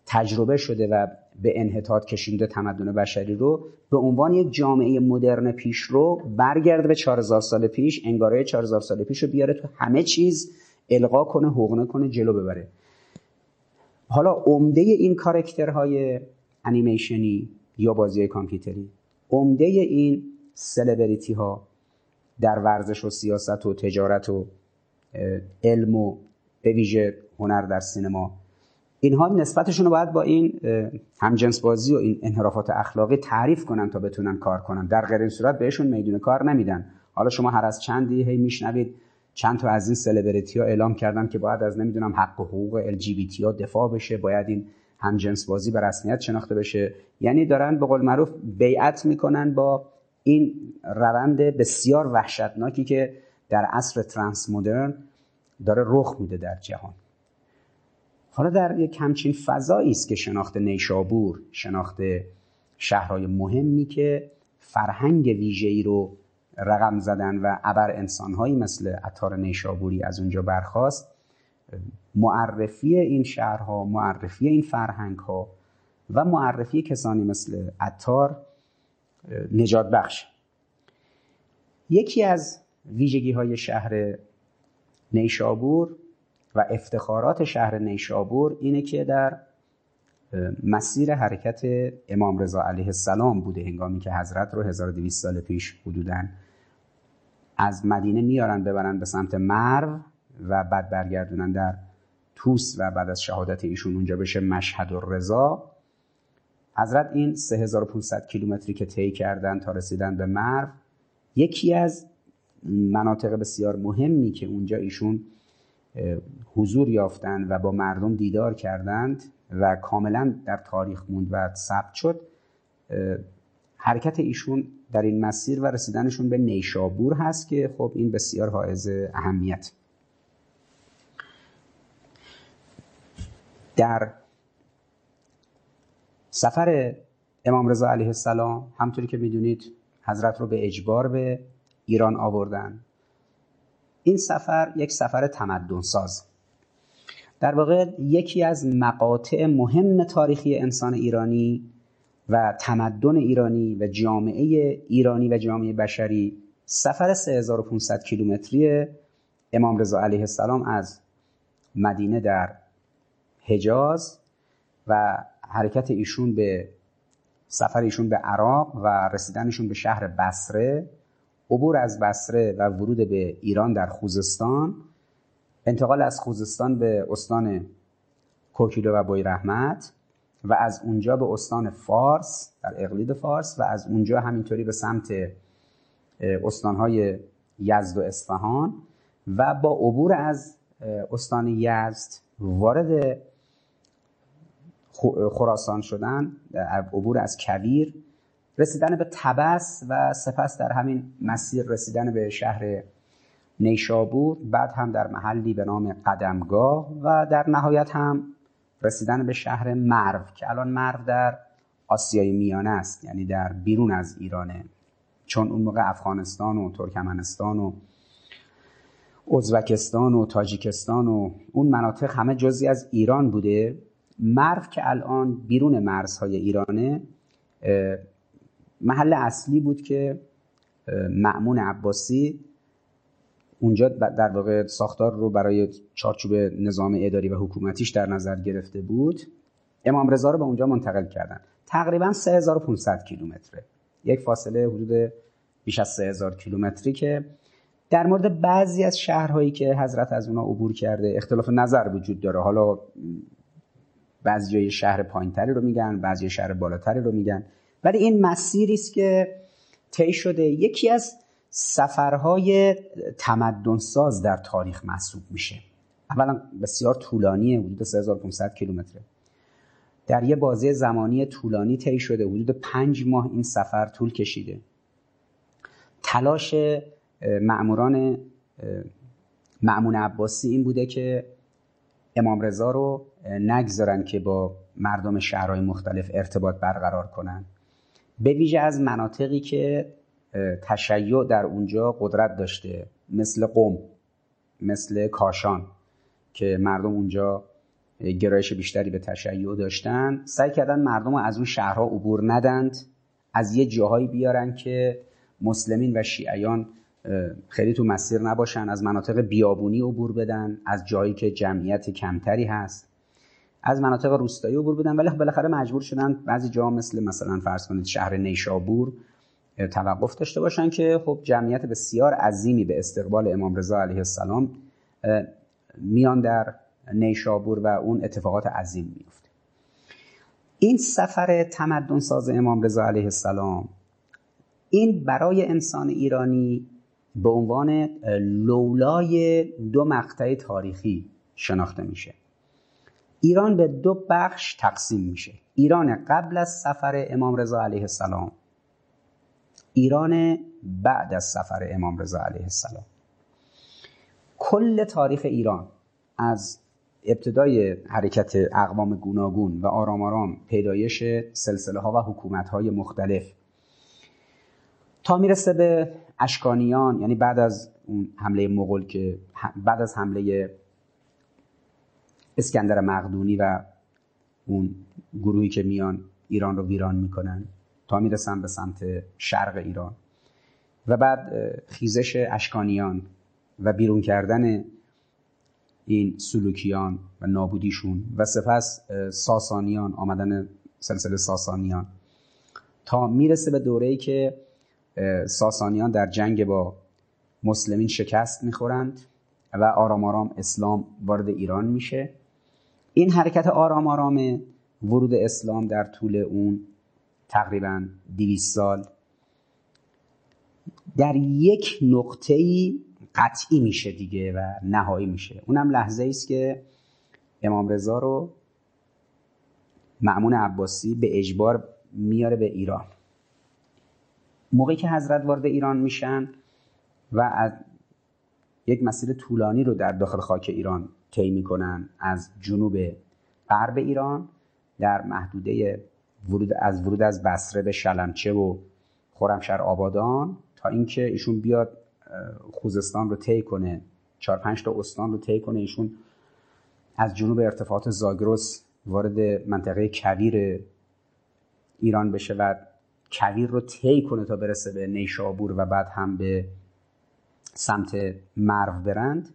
تجربه شده و به انحطاط کشیده تمدن بشری رو به عنوان یک جامعه مدرن پیش رو برگرده به 4000 سال پیش انگاره 4000 سال پیش رو بیاره تو همه چیز القا کنه حقنه کنه جلو ببره. حالا عمده این کارکترهای انیمیشنی یا بازی کامپیوتری عمده این سلبریتی ها در ورزش و سیاست و تجارت و علم و به ویژه هنر در سینما. اینها نسبتشون رو باید با این همجنس بازی و این انحرافات اخلاقی تعریف کنن تا بتونن کار کنن. در غیر این صورت بهشون میدون کار نمیدن. حالا شما هر از چندی هی میشنوید چند تا از این سلبریتی ها اعلام کردن که باید از نمی‌دونم حق و حقوق ال ها دفاع بشه باید این همجنس بازی به رسمیت شناخته بشه. یعنی دارن به قول معروف بیعت می‌کنن با این روند بسیار وحشتناکی که در عصر ترانس مدرن داره رخ میده در جهان. حالا در یک همچین فضایی است که شناخت نیشابور شناخت شهرهای مهمی که فرهنگ ویژه‌ای رو رقم زدن و ابر انسانهایی مثل عطار نیشابوری از اونجا برخواست معرفی این شهرها معرفی این فرهنگ ها و معرفی کسانی مثل عطار نجات بخش. یکی از ویژگی های شهر نیشابور و افتخارات شهر نیشابور اینه که در مسیر حرکت امام رضا علیه السلام بوده. هنگامی که حضرت رو 1200 سال پیش حدودا از مدینه میارن ببرن به سمت مرو و بعد برگردونن در توس و بعد از شهادت ایشون اونجا بشه مشهد و رضا حضرت این 3500 کیلومتری که طی کردن تا رسیدن به مرو یکی از مناطق بسیار مهمی که اونجا ایشون حضور یافتند و با مردم دیدار کردند و کاملا در تاریخ موند و ثبت شد حرکت ایشون در این مسیر و رسیدنشون به نیشابور هست که خب این بسیار حائز اهمیت. در سفر امام رضا علیه السلام همطوری که می‌دونید حضرت رو به اجبار به ایران آوردن. این سفر یک سفر تمدن ساز در واقع یکی از مقاطع مهم تاریخی انسان ایرانی و تمدن ایرانی و جامعه ایرانی و جامعه بشری سفر 3500 کیلومتری امام رضا علیه السلام از مدینه در حجاز و حرکت ایشون به سفر ایشون به عراق و رسیدنشون به شهر بصره عبور از بصره و ورود به ایران در خوزستان انتقال از خوزستان به استان کوکیلو و بوی رحمت و از اونجا به استان فارس در اقلید فارس و از اونجا همینطوری به سمت استانهای یزد و اصفهان و با عبور از استان یزد وارد خراسان شدن عبور از کویر. رسیدن به تبس و سپس در همین مسیر رسیدن به شهر نیشابور بعد هم در محلی به نام قدمگاه و در نهایت هم رسیدن به شهر مرو که الان مرو در آسیای میانه است یعنی در بیرون از ایرانه چون اون موقع افغانستان و ترکمنستان و ازبکستان و تاجیکستان و اون مناطق همه جزی از ایران بوده. مرو که الان بیرون مرزهای ایرانه محل اصلی بود که معمون عباسی اونجا در واقع ساختار رو برای چارچوب نظام اداری و حکومتیش در نظر گرفته بود. امام رضا رو به اونجا منتقل کردن. تقریبا 3500 کیلومتره. یک فاصله حدود بیش از 3000 کیلومتری که در مورد بعضی از شهرهایی که حضرت از اونا عبور کرده اختلاف نظر وجود داره. حالا بعضی شهر پایینتری رو میگن بعضی شهر بالاتری رو میگن. ولی این مسیری است که طی شده. یکی از سفرهای تمدنساز در تاریخ محسوب میشه. اولا بسیار طولانیه حدود 3500 کیلومتره. در یه بازه زمانی طولانی طی شده حدود پنج ماه این سفر طول کشیده. تلاش معموران معمون عباسی این بوده که امام رضا رو نگذارن که با مردم شهرهای مختلف ارتباط برقرار کنن. به ویژه از مناطقی که تشیع در اونجا قدرت داشته مثل قوم مثل کاشان که مردم اونجا گرایش بیشتری به تشیع داشتن. سعی کردن مردم از اون شهرها عبور ندند. از یه جاهایی بیارن که مسلمین و شیعیان خیلی تو مسیر نباشن از مناطق بیابونی عبور بدن از جایی که جمعیت کمتری هست. از مناطق روستایی عبور بدن ولی بالاخره مجبور شدن بعضی جا مثل مثلا فرض کنید شهر نیشابور توقف داشته باشن که خب جمعیت بسیار عظیمی به استقبال امام رضا علیه السلام میان در نیشابور و اون اتفاقات عظیم میفته. این سفر تمدن ساز امام رضا علیه السلام این برای انسان ایرانی به عنوان لولای دو مقطع تاریخی شناخته میشه. ایران به دو بخش تقسیم میشه. ایران قبل از سفر امام رضا علیه السلام ایران بعد از سفر امام رضا علیه السلام. کل تاریخ ایران از ابتدای حرکت اقوام گوناگون و آرام آرام پیدایش سلسله ها و حکومت های مختلف تا می‌رسه به اشکانیان یعنی بعد از اون حمله مغول که بعد از حمله اسکندر مقدونی و اون گروهی که میان ایران رو ویران می‌کنن تا می‌رسن به سمت شرق ایران. و بعد خیزش اشکانیان و بیرون کردن این سلوکیان و نابودیشون و سپس ساسانیان آمدن سلسله ساسانیان. تا می‌رسه به دوره‌ای که ساسانیان در جنگ با مسلمین شکست می‌خورند و آرام آرام اسلام وارد ایران میشه. این حرکت آرام آرام ورود اسلام در طول اون تقریبا 200 سال در یک نقطه قطعی میشه دیگه و نهایی میشه. اونم لحظه ای است که امام رضا رو معمون عباسی به اجبار میاره به ایران. موقعی که حضرت وارد ایران میشن و از یک مسیر طولانی رو در داخل خاک ایران طی می‌کنن از جنوب غرب ایران در محدوده ورود از ورود از بصره به شلمچه و خرمشهر آبادان تا اینکه ایشون بیاد خوزستان رو طی کنه چهار پنج تا استان رو طی کنه ایشون از جنوب ارتفاعات زاگرس وارد منطقه کویر ایران بشه و کویر رو طی کنه تا برسه به نیشابور و بعد هم به سمت مرو برند.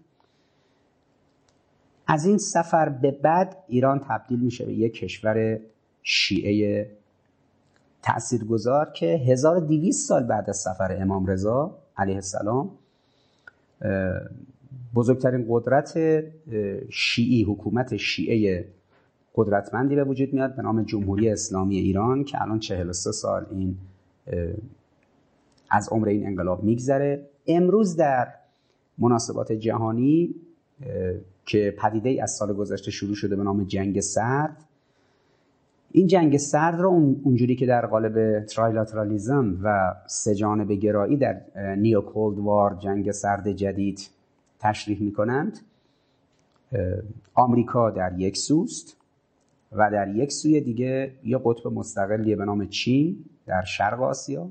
از این سفر به بعد ایران تبدیل میشه به یک کشور شیعه تاثیرگذار که 1200 سال بعد از سفر امام رضا علیه السلام بزرگترین قدرت شیعی حکومت شیعه قدرتمندی به وجود میاد به نام جمهوری اسلامی ایران که الان 43 سال این از عمر این انقلاب میگذره. امروز در مناسبات جهانی که پدیده از سال گذشته شروع شده به نام جنگ سرد این جنگ سرد رو اونجوری که در قالب trilateralism و سه‌جانبه‌گرایی در New Cold War جنگ سرد جدید تشریح می‌کنند آمریکا در یک سوست. و در یک سوی دیگه یه قطب مستقلیه به نام چین در شرق آسیا.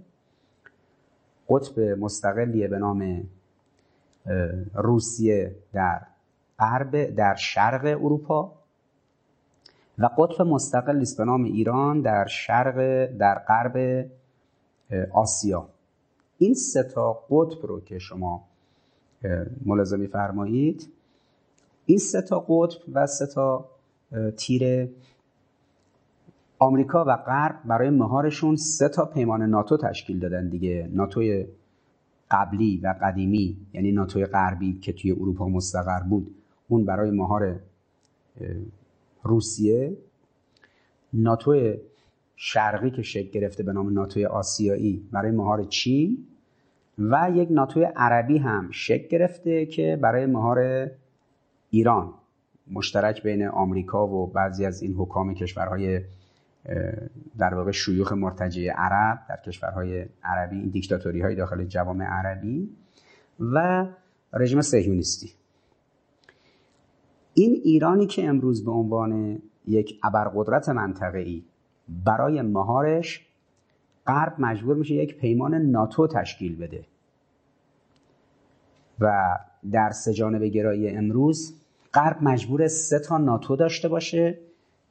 قطب مستقلیه به نام روسیه در غرب در شرق اروپا. و قطب مستقلی است به نام ایران در شرق در غرب آسیا. این سه تا قطب رو که شما ملاحظه فرمایید این سه تا قطب و سه تا تیر آمریکا و غرب برای مهارشون سه تا پیمان ناتو تشکیل دادن دیگه. ناتوی قبلی و قدیمی یعنی ناتوی غربی که توی اروپا مستقر بود اون برای مهار روسیه. ناتو شرقی که شکل گرفته به نام ناتوی آسیایی برای مهار چین. و یک ناتوی عربی هم شکل گرفته که برای مهار ایران. مشترک بین آمریکا و بعضی از این حکام کشورهای در واقع شیوخ مرتجع عرب در کشورهای عربی این دیکتاتوری های داخل جوامع عربی و رژیم سهیونیستی این ایرانی که امروز به عنوان یک ابرقدرت منطقه‌ای برای مهارش غرب مجبور میشه یک پیمان ناتو تشکیل بده و در سجانب گرایی امروز غرب مجبور سه تا ناتو داشته باشه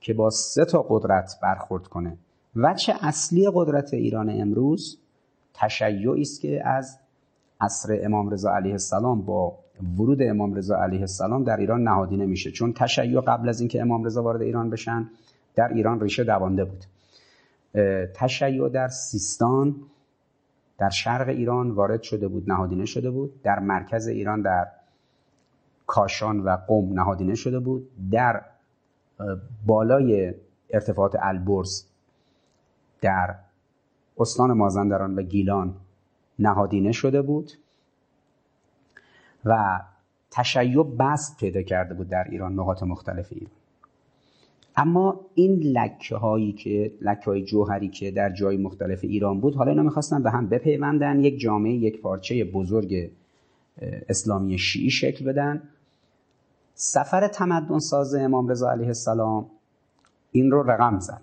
که با سه تا قدرت برخورد کنه. وچه اصلی قدرت ایران امروز؟ تشیعی است که از عصر امام رضا علیه السلام با ورود امام رضا علیه السلام در ایران نهادینه میشه چون تشیع قبل از اینکه امام رضا وارد ایران بشن در ایران ریشه دوانده بود. تشیع در سیستان در شرق ایران وارد شده بود نهادینه شده بود. در مرکز ایران در کاشان و قم نهادینه شده بود. در بالای ارتفاعات البرز در استان مازندران و گیلان نهادینه شده بود و تشیع بست پیدا کرده بود در ایران نقاط مختلف ایران. اما این لکه هایی که لکه های جوهری که در جای مختلف ایران بود حالا اینا می‌خواستن به هم بپیوندن یک جامعه یک پارچه بزرگ اسلامی شیعی شکل بدن. سفر تمدن ساز امام رضا علیه السلام این رو رقم زد.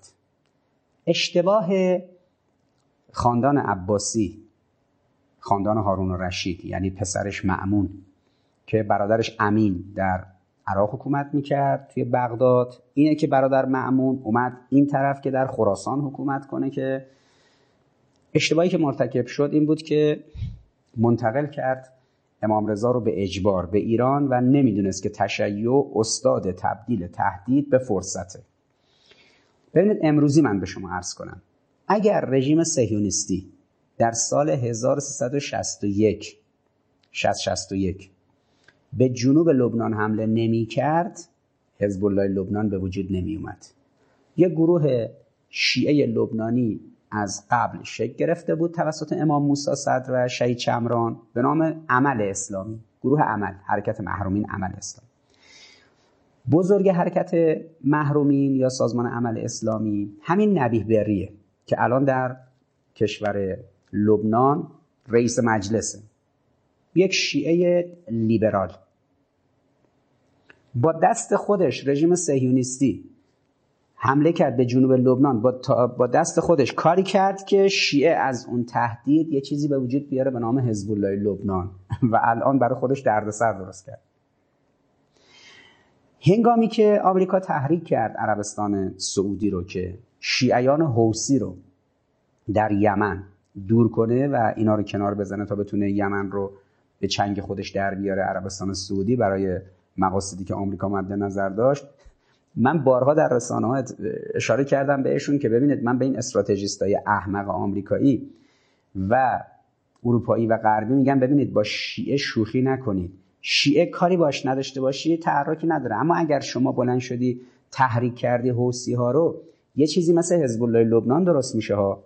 اشتباه خاندان عباسی خاندان هارون رشید یعنی پسرش معمون که برادرش امین در عراق حکومت می‌کرد توی بغداد. اینه که برادر معمون اومد این طرف که در خراسان حکومت کنه که اشتباهی که مرتکب شد این بود که منتقل کرد امام رضا رو به اجبار به ایران و نمی‌دونست که تشیع استاد تبدیل تهدید به فرصته. ببینید امروزی من به شما عرض کنم. اگر رژیم سهیونیستی در سال 1361 661 به جنوب لبنان حمله نمی کرد حزب الله لبنان به وجود نمی اومد. یک گروه شیعه لبنانی از قبل شکل گرفته بود توسط امام موسی صدر و شهید چمران به نام عمل اسلامی گروه عمل حرکت محرومین عمل اسلامی. بزرگ حرکت محرومین یا سازمان عمل اسلامی همین نبیه بریه که الان در کشور لبنان رئیس مجلسه. یک شیعه لیبرال. با دست خودش رژیم سهیونیستی حمله کرد به جنوب لبنان. با, با دست خودش کاری کرد که شیعه از اون تهدید یه چیزی به وجود بیاره به نام حزب الله لبنان. [LAUGHS] و الان برای خودش دردسر درست کرد. هنگامی که آمریکا تحریک کرد عربستان سعودی رو که شیعیان حوسی رو در یمن دور کنه و اینا رو کنار بزنه تا بتونه یمن رو به چنگ خودش در بیاره عربستان سعودی برای مقاصدی که آمریکا مد نظر داشت من بارها در رسانه ها اشاره کردم بهشون که ببینید من به این استراتژیست های احمق آمریکایی و اروپایی و غربی میگم ببینید با شیعه شوخی نکنید. شیعه کاری باش نداشته باشی تحرکی نداره. اما اگر شما بلند شدی تحریک کردی حوسی ها رو یه چیزی مثل حزب الله لبنان درست میشه ها.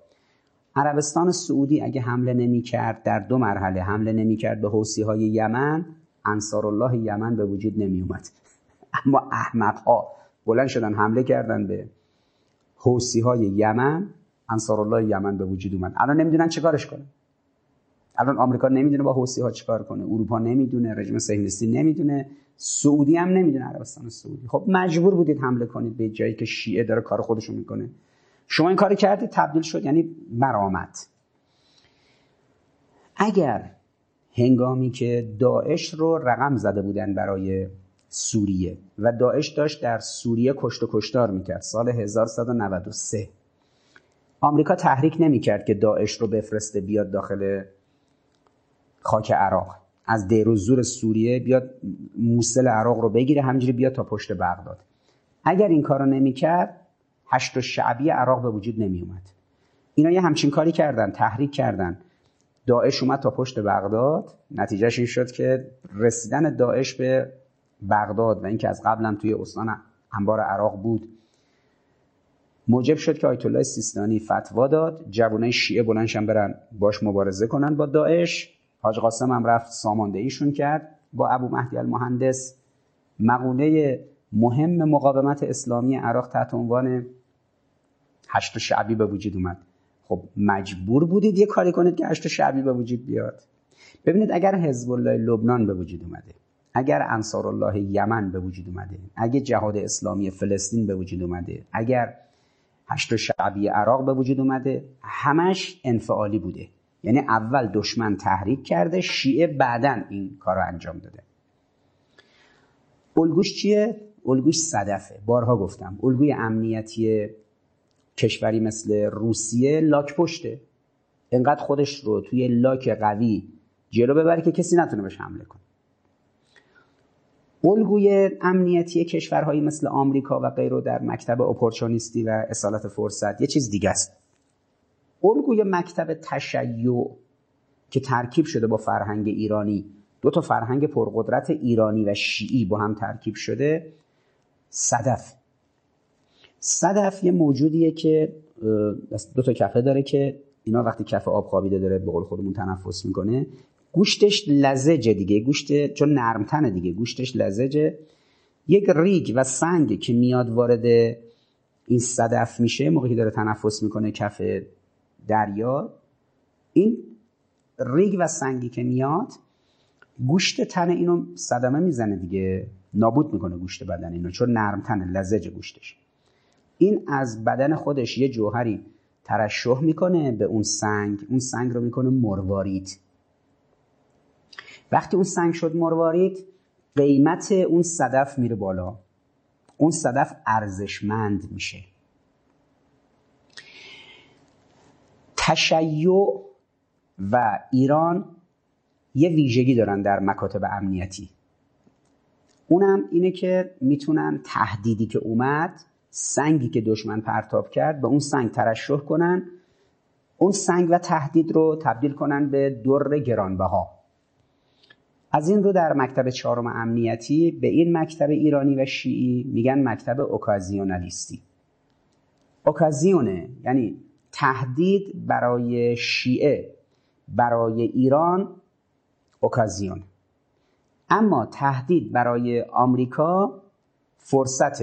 عربستان سعودی اگه حمله نمی کرد در دو مرحله حمله نمی کرد به حوسی های یمن انصار الله یمن به وجود نمی اومد [LAUGHS] اما احمق ها بلند شدن حمله کردن به حوسی های یمن. انصار الله یمن به وجود اومد. الان نمی‌دونن چیکارش کنه الان آمریکا نمی‌دونه با حوسی ها چیکار کنه. اروپا نمی‌دونه. رژیم صهیونیستی نمی‌دونه. سعودی هم نمی‌دونه. عربستان سعودی. خب مجبور بودید حمله کنید به جایی که شیعه داره کار خودشون می‌کنه. شما این کاری کردید تبدیل شد. یعنی مرامت. اگر هنگامی که داعش رو رقم زده بودن برای سوریه و داعش داشت در سوریه کشت و کشتار می‌کرد. سال 1193 آمریکا تحریک نمی‌کرد که داعش رو بفرسته بیاد داخل خاک عراق. از دیر زور سوریه بیاد موسل عراق رو بگیره همینجوری بیاد تا پشت بغداد. اگر این کارو نمی‌کرد هشت و شعبی عراق به وجود نمی اومد اینا یه همچین کاری کردن تحریک کردن. داعش اومد تا پشت بغداد. نتیجهش این شد که رسیدن داعش به بغداد و اینکه از قبلم توی استان انبار عراق بود. موجب شد که آیت الله سیستانی فتوا داد. جوانای شیعه بلندشن برن باش مبارزه کنن با داعش. حاج قاسم هم رفت سامانده ایشون کرد با ابو مهدی المهندس. مقوله مهم مقاومت اسلامی عراق تحت عنوان هشت شعبی به وجود اومد. خب مجبور بودید یه کاری کنید که هشت شعبی به وجود بیاد. ببینید اگر حزب الله لبنان به وجود اومده اگر انصار الله یمن به وجود اومده اگر جهاد اسلامی فلسطین به وجود اومده اگر هشت شعبی عراق به وجود اومده همش انفعالی بوده. یعنی اول دشمن تحریک کرده شیعه بعدا این کار رو انجام داده. الگوش چیه؟ الگوش صدفه. بارها گفتم الگوی امنیتی کشوری مثل روسیه لاک پشته. انقدر خودش رو توی لاک قوی جلو ببره که کسی نتونه بهش حمله کنه. الگوی امنیتی کشورهایی مثل آمریکا و غیره در مکتب اپورچونیستی و اصالت فرصت یه چیز دیگه است. الگوی مکتب تشیع که ترکیب شده با فرهنگ ایرانی دو تا فرهنگ پرقدرت ایرانی و شیعی با هم ترکیب شده صدف. صدف یه موجودیه که دو تا کفه داره که اینا وقتی کفه آب خوابیده داره به قول خودمون تنفس می‌کنه گوشتش لزجه دیگه. گوشت چون نرمتنه دیگه. گوشتش لزجه. یک ریگ و سنگ که میاد وارد این صدف میشه موقعی داره تنفس می‌کنه کف دریا این ریگ و سنگی که میاد گوشت تن اینو صدمه می‌زنه دیگه. نابود می‌کنه گوشت بدن اینو چون نرمتنه لزج گوشتش. این از بدن خودش یه جوهری ترشح می‌کنه به اون سنگ. اون سنگ رو می‌کنه مروارید. وقتی اون سنگ شد مروارید قیمت اون صدف میره بالا. اون صدف ارزشمند میشه. تشیع و ایران یه ویژگی دارن در مکاتب امنیتی. اونم اینه که می‌تونن تهدیدی که اومد سنگی که دشمن پرتاب کرد به اون سنگ ترشح کنن. اون سنگ و تهدید رو تبدیل کنن به در گرانبها. از این رو در مکتب چهارم امنیتی به این مکتب ایرانی و شیعی میگن مکتب اوکازیونالیستی. اوکازیونه یعنی تهدید برای شیعه برای ایران اوکازیون. اما تهدید برای آمریکا فرصت.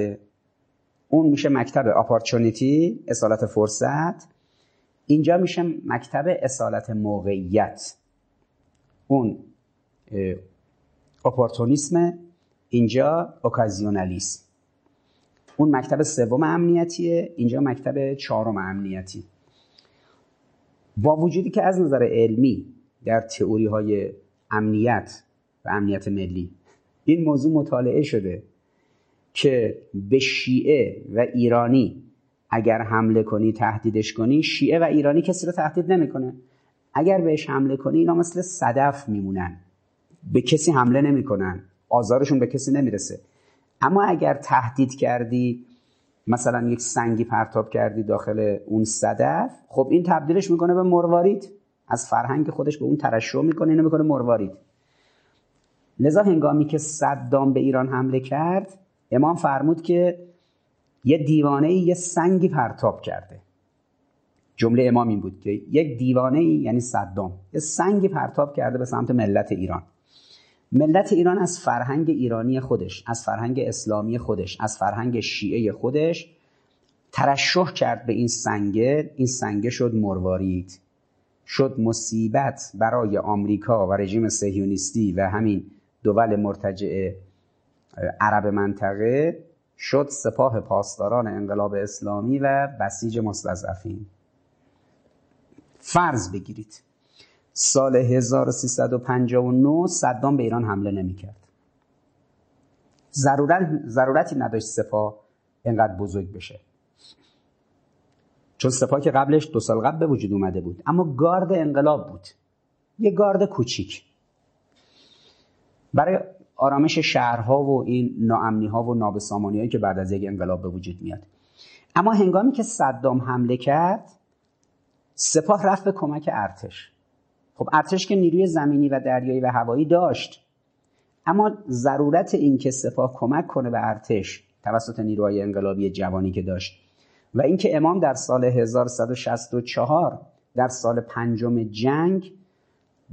اون میشه مکتب اپارچونیتی اصالت فرصت. اینجا میشه مکتب اصالت موقعیت. اون اپورتونیسم اینجا اوکازیونالیسم. اون مکتب سوم امنیتیه اینجا مکتب چهارم امنیتی. با وجودی که از نظر علمی در تئوری های امنیت و امنیت ملی این موضوع مطالعه شده که به شیعه و ایرانی اگر حمله کنی تهدیدش کنی شیعه و ایرانی کسی رو تهدید نمی‌کنه. اگر بهش حمله کنی اینا مثل صدف میمونن. به کسی حمله نمی‌کنن. آزارشون به کسی نمی‌رسه. اما اگر تهدید کردی مثلا یک سنگی پرتاب کردی داخل اون صدف خب این تبدیلش می‌کنه به مروارید. از فرهنگ خودش به اون ترشح می‌کنه اینو می‌کنه مروارید. لذا هنگامی که صدام به ایران حمله کرد امام فرمود که یه دیوانه یه سنگی پرتاب کرده. جمله امام این بود که یک دیوانه یعنی صدام یه سنگی پرتاب کرده به سمت ملت ایران. ملت ایران از فرهنگ ایرانی خودش از فرهنگ اسلامی خودش از فرهنگ شیعه خودش ترشح کرد به این سنگه. این سنگه شد مروارید شد مصیبت برای آمریکا و رژیم سهیونیستی و همین دول مرتجع عرب منطقه. شد سپاه پاسداران انقلاب اسلامی و بسیج مستضعفین. فرض بگیرید. سال 1359 صدام به ایران حمله نمی‌کرد. ضرورت ضرورتی نداشت سپاه اینقدر بزرگ بشه. چون سپاه که قبلش دو سال قبل به وجود اومده بود اما گارد انقلاب بود. یه گارد کوچیک. برای آرامش شهرها و این ناامنی ها و نابسامانی هایی که بعد از یک انقلاب به وجود میاد. اما هنگامی که صدام حمله کرد سپاه رفت به کمک ارتش. خب ارتش که نیروی زمینی و دریایی و هوایی داشت. اما ضرورت این که سپاه کمک کنه به ارتش توسط نیروهای انقلابی جوانی که داشت و اینکه امام در سال 1164 در سال پنجم جنگ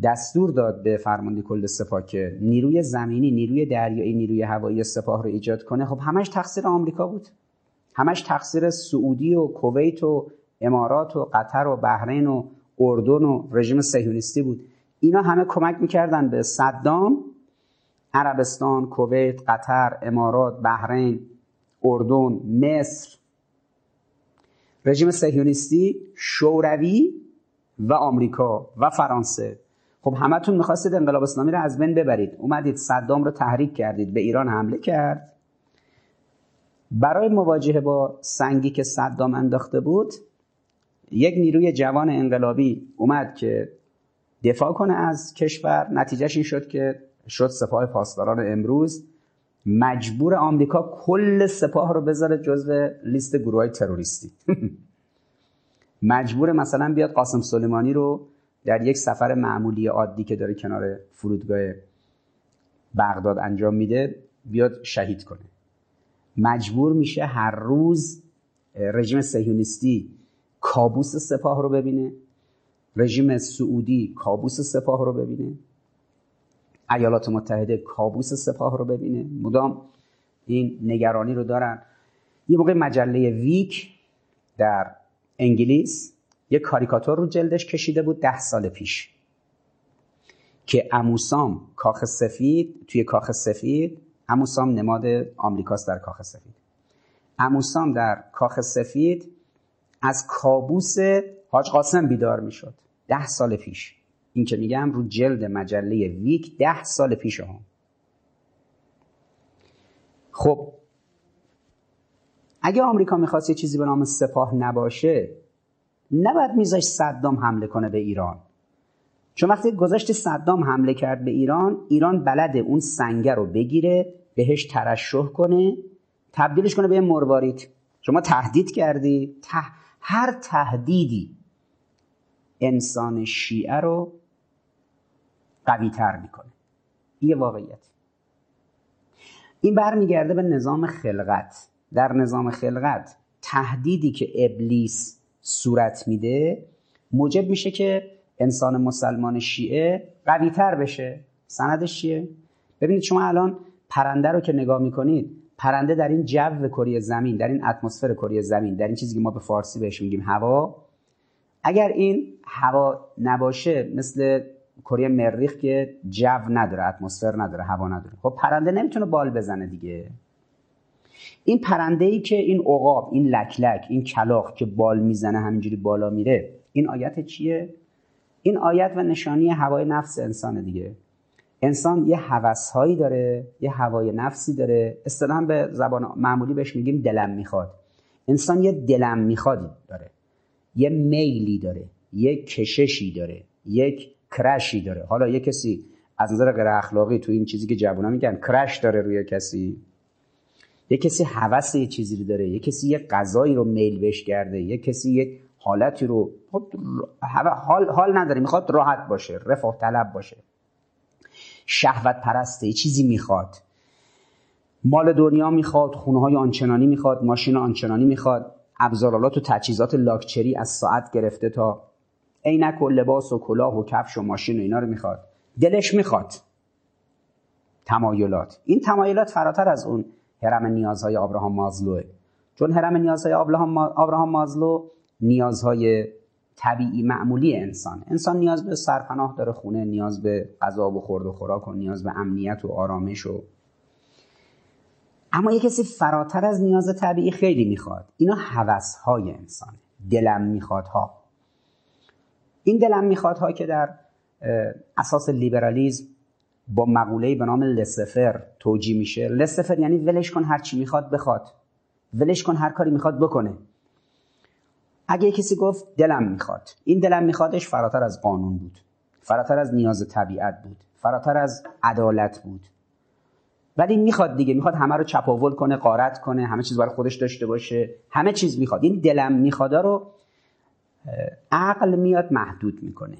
دستور داد به فرمانده کل سپاه که نیروی زمینی نیروی دریایی نیروی هوایی سپاه رو ایجاد کنه. خب همش تقصیر آمریکا بود. همش تقصیر سعودی و کویت و امارات و قطر و بحرین و اردن و رژیم صهیونیستی بود. اینا همه کمک می‌کردن به صدام عربستان کویت قطر امارات بحرین اردن مصر. رژیم صهیونیستی شوروی و آمریکا و فرانسه. خب همتون می‌خواستید انقلاب اسلامی رو از بین ببرید. اومدید صدام رو تحریک کردید به ایران حمله کرد. برای مواجهه با سنگی که صدام انداخته بود یک نیروی جوان انقلابی اومد که دفاع کنه از کشور. نتیجهش این شد که شد سپاه پاسداران امروز. مجبور آمریکا کل سپاه رو بذاره جزو لیست گروه های تروریستی. [LAUGHS] مجبور مثلا بیاد قاسم سلیمانی رو در یک سفر معمولی عادی که داره کنار فرودگاه بغداد انجام میده بیاد شهید کنه. مجبور میشه هر روز رژیم سهیونیستی کابوس سپاه رو ببینه. رژیم سعودی کابوس سپاه رو ببینه. ایالات متحده کابوس سپاه رو ببینه. مدام این نگرانی رو دارن. یه موقع مجله ویک در انگلیس یه کاریکاتور رو جلدش کشیده بود ده سال پیش که اموسام کاخ سفید توی کاخ سفید اموسام نماد آمریکاست در کاخ سفید. اموسام در کاخ سفید از کابوس حاج قاسم بیدار می‌شد. ده سال پیش. این که میگم رو جلد مجله ویک ده سال پیش هم خب اگه آمریکا می‌خواست یه چیزی به نام سپاه نباشه نباید میذاش صدام حمله کنه به ایران. چون وقتی گذاشت صدام حمله کرد به ایران ایران بلده اون سنگه رو بگیره بهش ترشح کنه تبدیلش کنه به مروارید. شما تهدید کردی هر تهدیدی انسان شیعه رو قوی تر می‌کنه یه واقعیت. این برمیگرده به نظام خلقت. در نظام خلقت تهدیدی که ابلیس صورت میده موجب میشه که انسان مسلمان شیعه قوی تر بشه. سندش چیه؟ ببینید شما الان پرنده رو که نگاه می‌کنید پرنده در این جو کره زمین در این اتمسفر کره زمین در این چیزی که ما به فارسی بهش میگیم هوا اگر این هوا نباشه مثل کره مریخ که جو نداره اتمسفر نداره هوا نداره خب پرنده نمی‌تونه بال بزنه دیگه. این پرنده ای که این عقاب این لکلک این کلاق که بال می‌زنه همینجوری بالا میره این آیت چیه؟ این آیت و نشانی هوای نفس انسان دیگه. انسان یه هوسهایی داره یه هوای نفسی داره. اصطلاحا به زبان معمولی بهش میگیم دلم می‌خواد. انسان یه دلم میخوادی داره. یه میلی داره یک کششی داره یک کرشی داره. حالا یه کسی از نظر غیر اخلاقی تو این چیزی که جوونا میگن کرش داره روی کسی. یه کسی هوس یه چیزی رو داره یه کسی یه غذایی رو میل بهش کرده یه کسی یه حالتی رو خب، حال, حال نداره می‌خواد راحت باشه رفاه طلب باشه. شهوت پرسته یه چیزی می‌خواد. مال دنیا می‌خواد خونه های آنچنانی می‌خواد ماشین آنچنانی می‌خواد. ابزارالات و تجهیزات لاکچری از ساعت گرفته تا عینک و لباس و کلاه و کفش و ماشین و اینا رو می‌خواد. دلش می‌خواد. تمایلات. این تمایلات فراتر از اون هرم نیازهای ابراهام مازلوه. چون هرم نیازهای ابراهام مازلو نیازهای طبیعی معمولی انسان. انسان نیاز به سرپناه داره خونه نیاز به غذا و خورد و خوراک و نیاز به امنیت و آرامش و اما یه کسی فراتر از نیاز طبیعی خیلی می‌خواد. اینا حوث های انسان دلم می‌خواد ها این دلم می‌خواد ها که در اساس لیبرالیزم با مقوله به نام لسفر توجیه میشه. لسفر یعنی ولش کن هر چی می‌خواد بخواد. ولش کن هر کاری می‌خواد بکنه. اگه کسی گفت دلم می‌خواد. این دلم میخوادش فراتر از قانون بود. فراتر از نیاز طبیعت بود. فراتر از عدالت بود. ولی می‌خواد دیگه. می‌خواد همه رو چپاول کنه قارت کنه همه چیز برای خودش داشته باشه. همه چیز می‌خواد. این دلم میخواده رو عقل میاد محدود می‌کنه.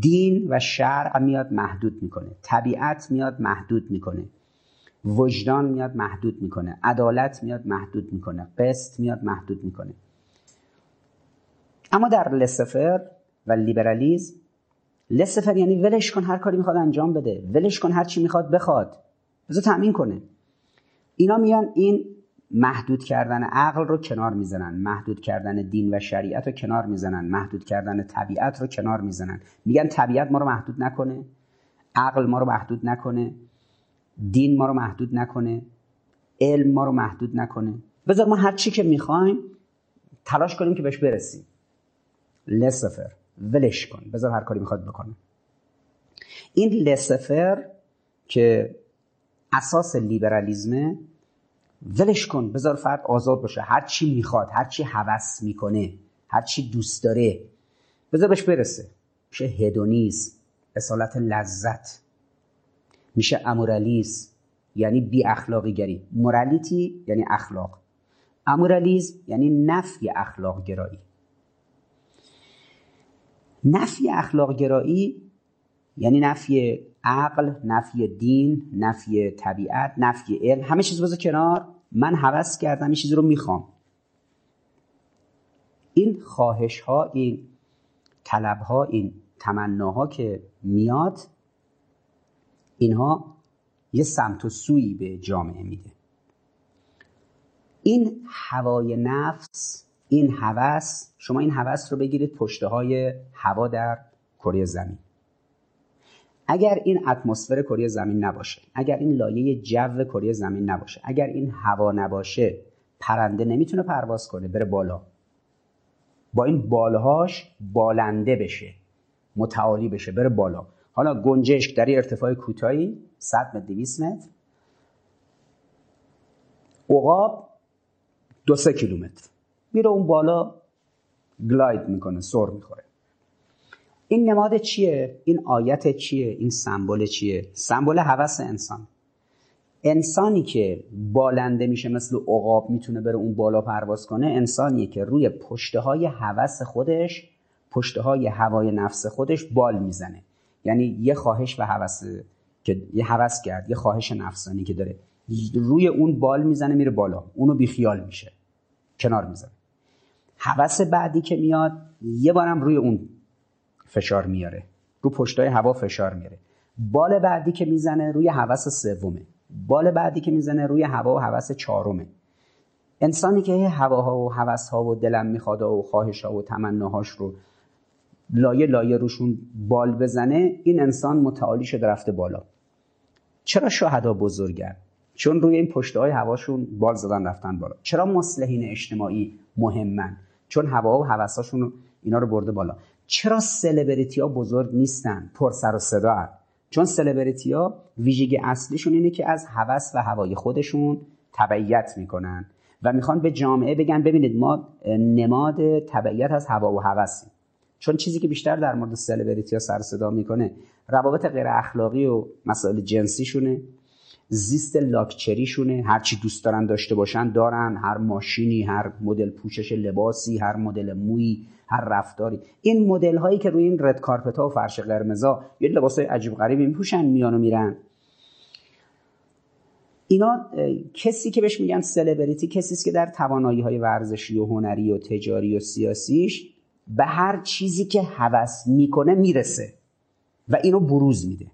دین و شرع میاد محدود می‌کنه. طبیعت میاد محدود می‌کنه. وجدان میاد محدود می‌کنه. عدالت میاد محدود می‌کنه. قسط میاد محدود می‌کنه. اما در لسفر و لیبرالیزم لسفر یعنی ولش کن هر کاری می‌خواد انجام بده ولش کن هر چی می‌خواد بخواد. بذار تأمین کنه. اینا میان این محدود کردن عقل رو کنار می‌زنن محدود کردن دین و شریعت رو کنار می‌زنن محدود کردن طبیعت رو کنار می‌زنن. میگن طبیعت ما رو محدود نکنه عقل ما رو محدود نکنه دین ما رو محدود نکنه علم ما رو محدود نکنه. بذار ما هر چی که می‌خوایم تلاش کنیم که بهش برسیم. لسفر. ولش کن. بذار هر کاری می‌خواد بکنه. این لسفر که اساس لیبرالیزمه ولش کن. بذار فرد آزاد باشه. هر چی می‌خواد هر چی هوس می‌کنه هر چی دوست داره. بذار بهش برسه. میشه هدونیز اصالت لذت. میشه امورالیز یعنی بی اخلاقی گری مورالیتی یعنی اخلاق. امورالیز یعنی نفی اخلاق گرایی نفی اخلاق گرایی یعنی نفی عقل نفی دین نفی طبیعت نفی علم همه چیز بذار کنار. من حوض کردم این چیزی رو می‌خوام. این خواهش ها این طلب ها این تمناها که میاد اینها یه سمت و سویی به جامعه میده. این هوای نفس این هوس شما این هوس رو بگیرید پشته های هوا در کره زمین. اگر این اتمسفر کره زمین نباشه اگر این لایه جو کره زمین نباشه اگر این هوا نباشه پرنده نمی‌تونه پرواز کنه بره بالا. با این بالهاش بالنده بشه متعالی بشه بره بالا. حالا گنجشک در ارتفاع کوتاهی 100 متر 200 متر. عقاب دو سه کیلومتر. میره اون بالا گلاید می‌کنه سر می‌خوره. این نماد چیه؟ این آیت چیه؟ این سمبل چیه؟ سمبل هوس انسان. انسانی که بالنده میشه مثل عقاب می‌تونه بره اون بالا پرواز کنه انسانیه که روی پشته های هوس خودش پشته های هوای نفس خودش بال می‌زنه. یعنی یه خواهش و هوس که یه هوس کرد یه خواهش نفسانی که داره. روی اون بال می‌زنه میره بالا. اونو بیخیال میشه. کنار می‌زنه. هوس بعدی که میاد یه بارم روی اون فشار میاره. رو پشتای هوا فشار میاره. بال بعدی که می‌زنه روی هوس سومه. بال بعدی که می‌زنه روی هوا و هوس چهارمه. انسانی که هواها و ها و دلم می‌خواد و خواهش ها و تمناهاش رو لایه لایه روشون بال بزنه این انسان متعالی شده رفته بالا. چرا شهدا بزرگن؟ چون روی این پشته های هواشون بال زدن رفتن بالا. چرا مصلحین اجتماعی مهمن؟ چون هوا و هوساشون اینا رو برده بالا. چرا سلبریتی ها بزرگ نیستن؟ پر سر و صدا. چون سلبریتی ها ویژگی اصلیشون اینه که از هوس و هوای خودشون تبعیت می‌کنن و می‌خوان به جامعه بگن ببینید ما نماد تبعیت از هوا و هوسیم. چون چیزی که بیشتر در مورد سلبریتی ها سر صدا می‌کنه روابط غیر اخلاقی و مسائل جنسیشونه. زیست لاکچریشونه. هر چی دوست دارن داشته باشن دارن. هر ماشینی هر مدل پوشش لباسی هر مدل مویی هر رفتاری. این مدل هایی که روی این رد کارپت ها و فرش قرمزا یه لباس عجیب غریبی میپوشن میان و میرن. اینا کسی که بهش میگن سلبریتی کسی که در توانایی های ورزشی و هنری و تجاری و سیاسیش به هر چیزی که هوس می‌کنه می‌رسه و اینو بروز میده.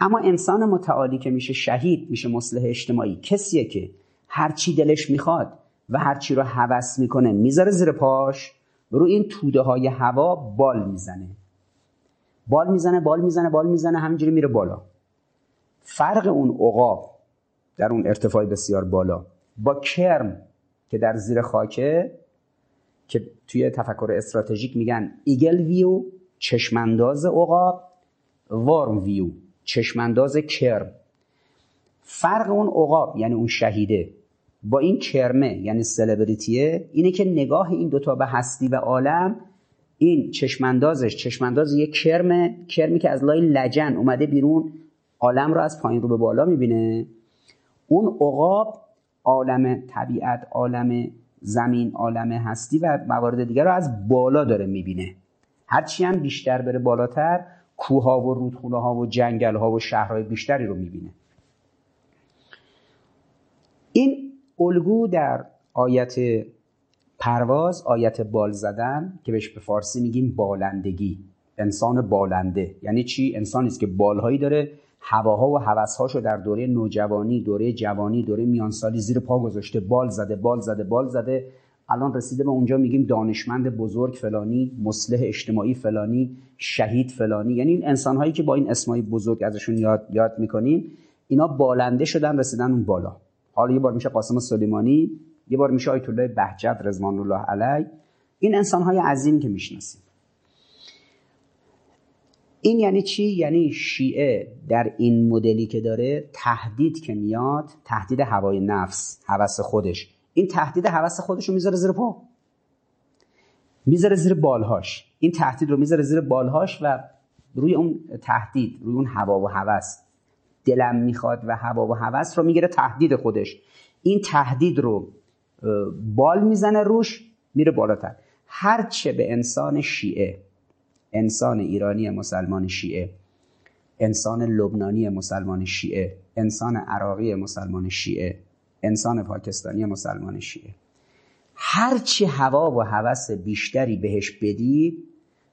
اما انسان متعالی که میشه شهید میشه مصلح اجتماعی. کسیه که هر چی دلش می‌خواد و هر چی رو هوس می‌کنه می‌ذاره زیر پاش رو این توده های هوا بال می‌زنه. بال می‌زنه بال می‌زنه بال می‌زنه همینجوری میره بالا. فرق اون عقاب در اون ارتفاع بسیار بالا با کرم که در زیر خاکه که توی تفکر استراتژیک میگن ایگل ویو چشمانداز عقاب وارم ویو. چشمانداز کرم. فرق اون عقاب یعنی اون شهیده با این کرمه یعنی سلبریتیه اینه که نگاه این دوتا به هستی و عالم این چشماندازش چشمانداز یه کرمه کرمی که از لای لجن اومده بیرون عالم رو از پایین رو به بالا می‌بینه. اون عقاب عالم طبیعت عالم زمین عالم هستی و موارد دیگر رو از بالا داره می‌بینه. هرچی هم بیشتر بره بالاتر کوها و رودخونه ها و جنگل ها و شهرهای بیشتری رو می‌بینه. این الگو در آیت پرواز آیت بال زدن که بهش به فارسی میگیم بالندگی. انسان بالنده. یعنی چی؟ انسانی است که بالهایی داره هواها و هوسهاشو در دوره نوجوانی دوره جوانی دوره میانسالی زیر پا گذاشته. بال زده بال زده بال زده. الان رسیده به اونجا میگیم دانشمند بزرگ فلانی مصلح اجتماعی فلانی شهید فلانی. یعنی این انسان هایی که با این اسمای بزرگ ازشون یاد یاد می‌کنیم اینا بالنده شدن رسیدن اون بالا. حالا یه بار میشه قاسم سلیمانی یه بار میشه آیت الله بهجت رضوان الله علیه. این انسان های عظیم که می‌شناسیم. این یعنی چی؟ یعنی شیعه در این مدلی که داره تهدید که میاد تهدید هوای نفس هوس خودش. این تهدید هوس خودش رو می‌ذاره زیر پا. می‌ذاره زیر بالهاش. این تهدید رو می‌ذاره زیر بالهاش و روی اون تهدید روی اون هوا و هوس. دلم می‌خواد و هوا و هوس رو می‌گیره تهدید خودش. این تهدید رو بال می‌زنه روش میره بالاتر. هرچه به انسان شیعه انسان ایرانی مسلمان شیعه انسان لبنانی مسلمان شیعه انسان عراقی مسلمان شیعه انسان پاکستانی مسلمان شیعه. هرچی هوا و هوس بیشتری بهش بدی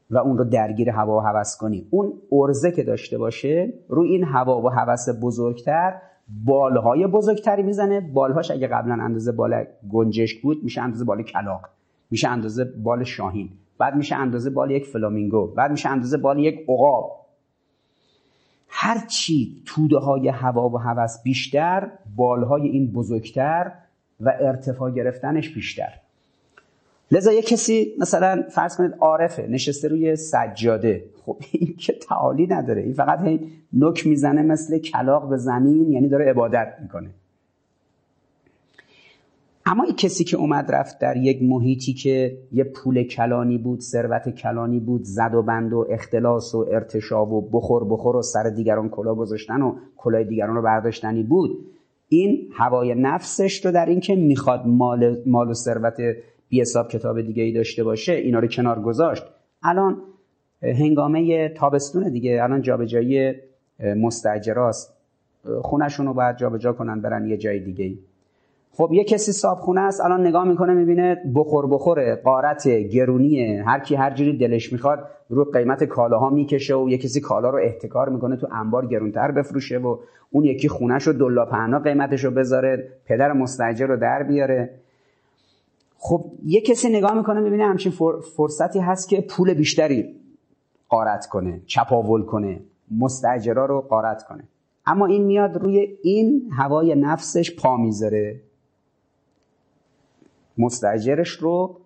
و اون رو درگیر هوا و هوس کنی اون ارزه که داشته باشه رو این هوا و هوس بزرگتر بالهای بزرگتری می‌زنه. بالهاش اگه قبلا اندازه بال گنجشک بود میشه اندازه بال کلاق میشه اندازه بال شاهین بعد میشه اندازه بال یک فلامینگو بعد میشه اندازه بال یک عقاب. هرچی توده های هوا و هوس بیشتر بالهای این بزرگتر و ارتفاع گرفتنش بیشتر. لذا یه کسی مثلا فرض کنید عارفه نشسته روی سجاده. خب این که تعالی نداره. این فقط هی نک می‌زنه مثل کلاق به زمین یعنی داره عبادت می‌کنه. اما این کسی که اومد رفت در یک محیطی که یه پول کلانی بود ثروت کلانی بود زد و بند و اختلاس و ارتشاب و بخور بخور و سر دیگران کلا گذاشتن و کلاه دیگران رو برداشتنی بود. این هوای نفسش رو در اینکه می‌خواد مال, مال و ثروت بی حساب کتاب دیگه ای داشته باشه اینا رو کنار گذاشت. الان هنگامه تابستون دیگه الان جابجایی مستاجراست. خونشون رو باید جابجا کنن برن یه جای دیگه ای خب یه کسی صابخونه است الان نگاه می‌کنه می‌بینه بخور بخوره قارت گرونیه هر کی هر جوری دلش می‌خواد رو قیمت کالاها می‌کشه و یه کسی کالا رو احتکار می‌کنه تو انبار گرونتر بفروشه و اون یکی خونش رو دلا پهنا قیمتش رو بذاره پدر مستاجر رو در بیاره. خب یه کسی نگاه می‌کنه می‌بینه همچین فرصتی هست که پول بیشتری قارت کنه چپاول کنه مستاجرا رو قارت کنه. اما این میاد روی این هوای نفسش پا می‌ذاره. مستجرش رو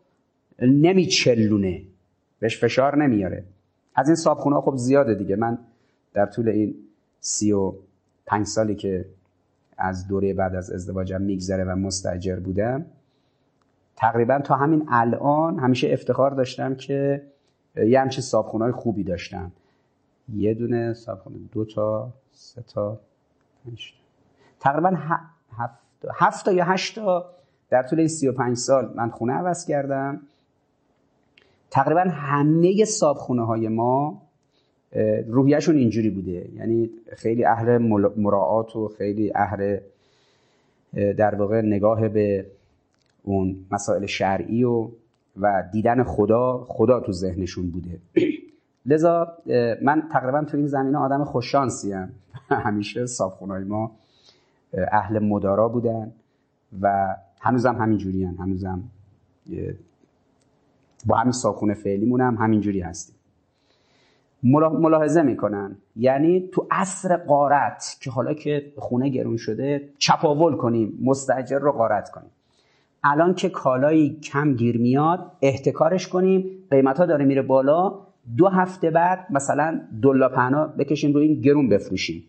نمیچلونه. بهش فشار نمیاره. از این صابخونه خب زیاده دیگه. من در طول این سی و پنج سالی که از دوره بعد از ازدواجم میگذره و مستجر بودم تقریبا تا همین الان همیشه افتخار داشتم که یه همچین صابخونه های خوبی داشتم. یه دونه صابخونه دو تا سه تا تقریبا هفت, هفت تا یا هشت تا در طول این سی و پنج سال من خونه عوض کردم. تقریبا همه صابخونه های ما روحیهشون اینجوری بوده. یعنی خیلی اهل مراعات و خیلی اهل در واقع نگاه به اون مسائل شرعی و و دیدن خدا خدا تو ذهنشون بوده. لذا من تقریبا تو این زمینه آدم خوششانسی هم. [LAUGHS] همیشه صابخونهای ما اهل مدارا بودن و هنوزم همین جوری هم. هنوزم با همین صابخونه فعلیمون هم همینجوری هستیم. ملاحظه می‌کنن. یعنی تو عصر قارت که حالا که خونه گرون شده چپاول کنیم مستجر رو قارت کنیم. الان که کالایی کم گیر میاد احتکارش کنیم قیمت ها داره میره بالا دو هفته بعد مثلا دلا پهنا بکشیم روی این گرون بفروشیم.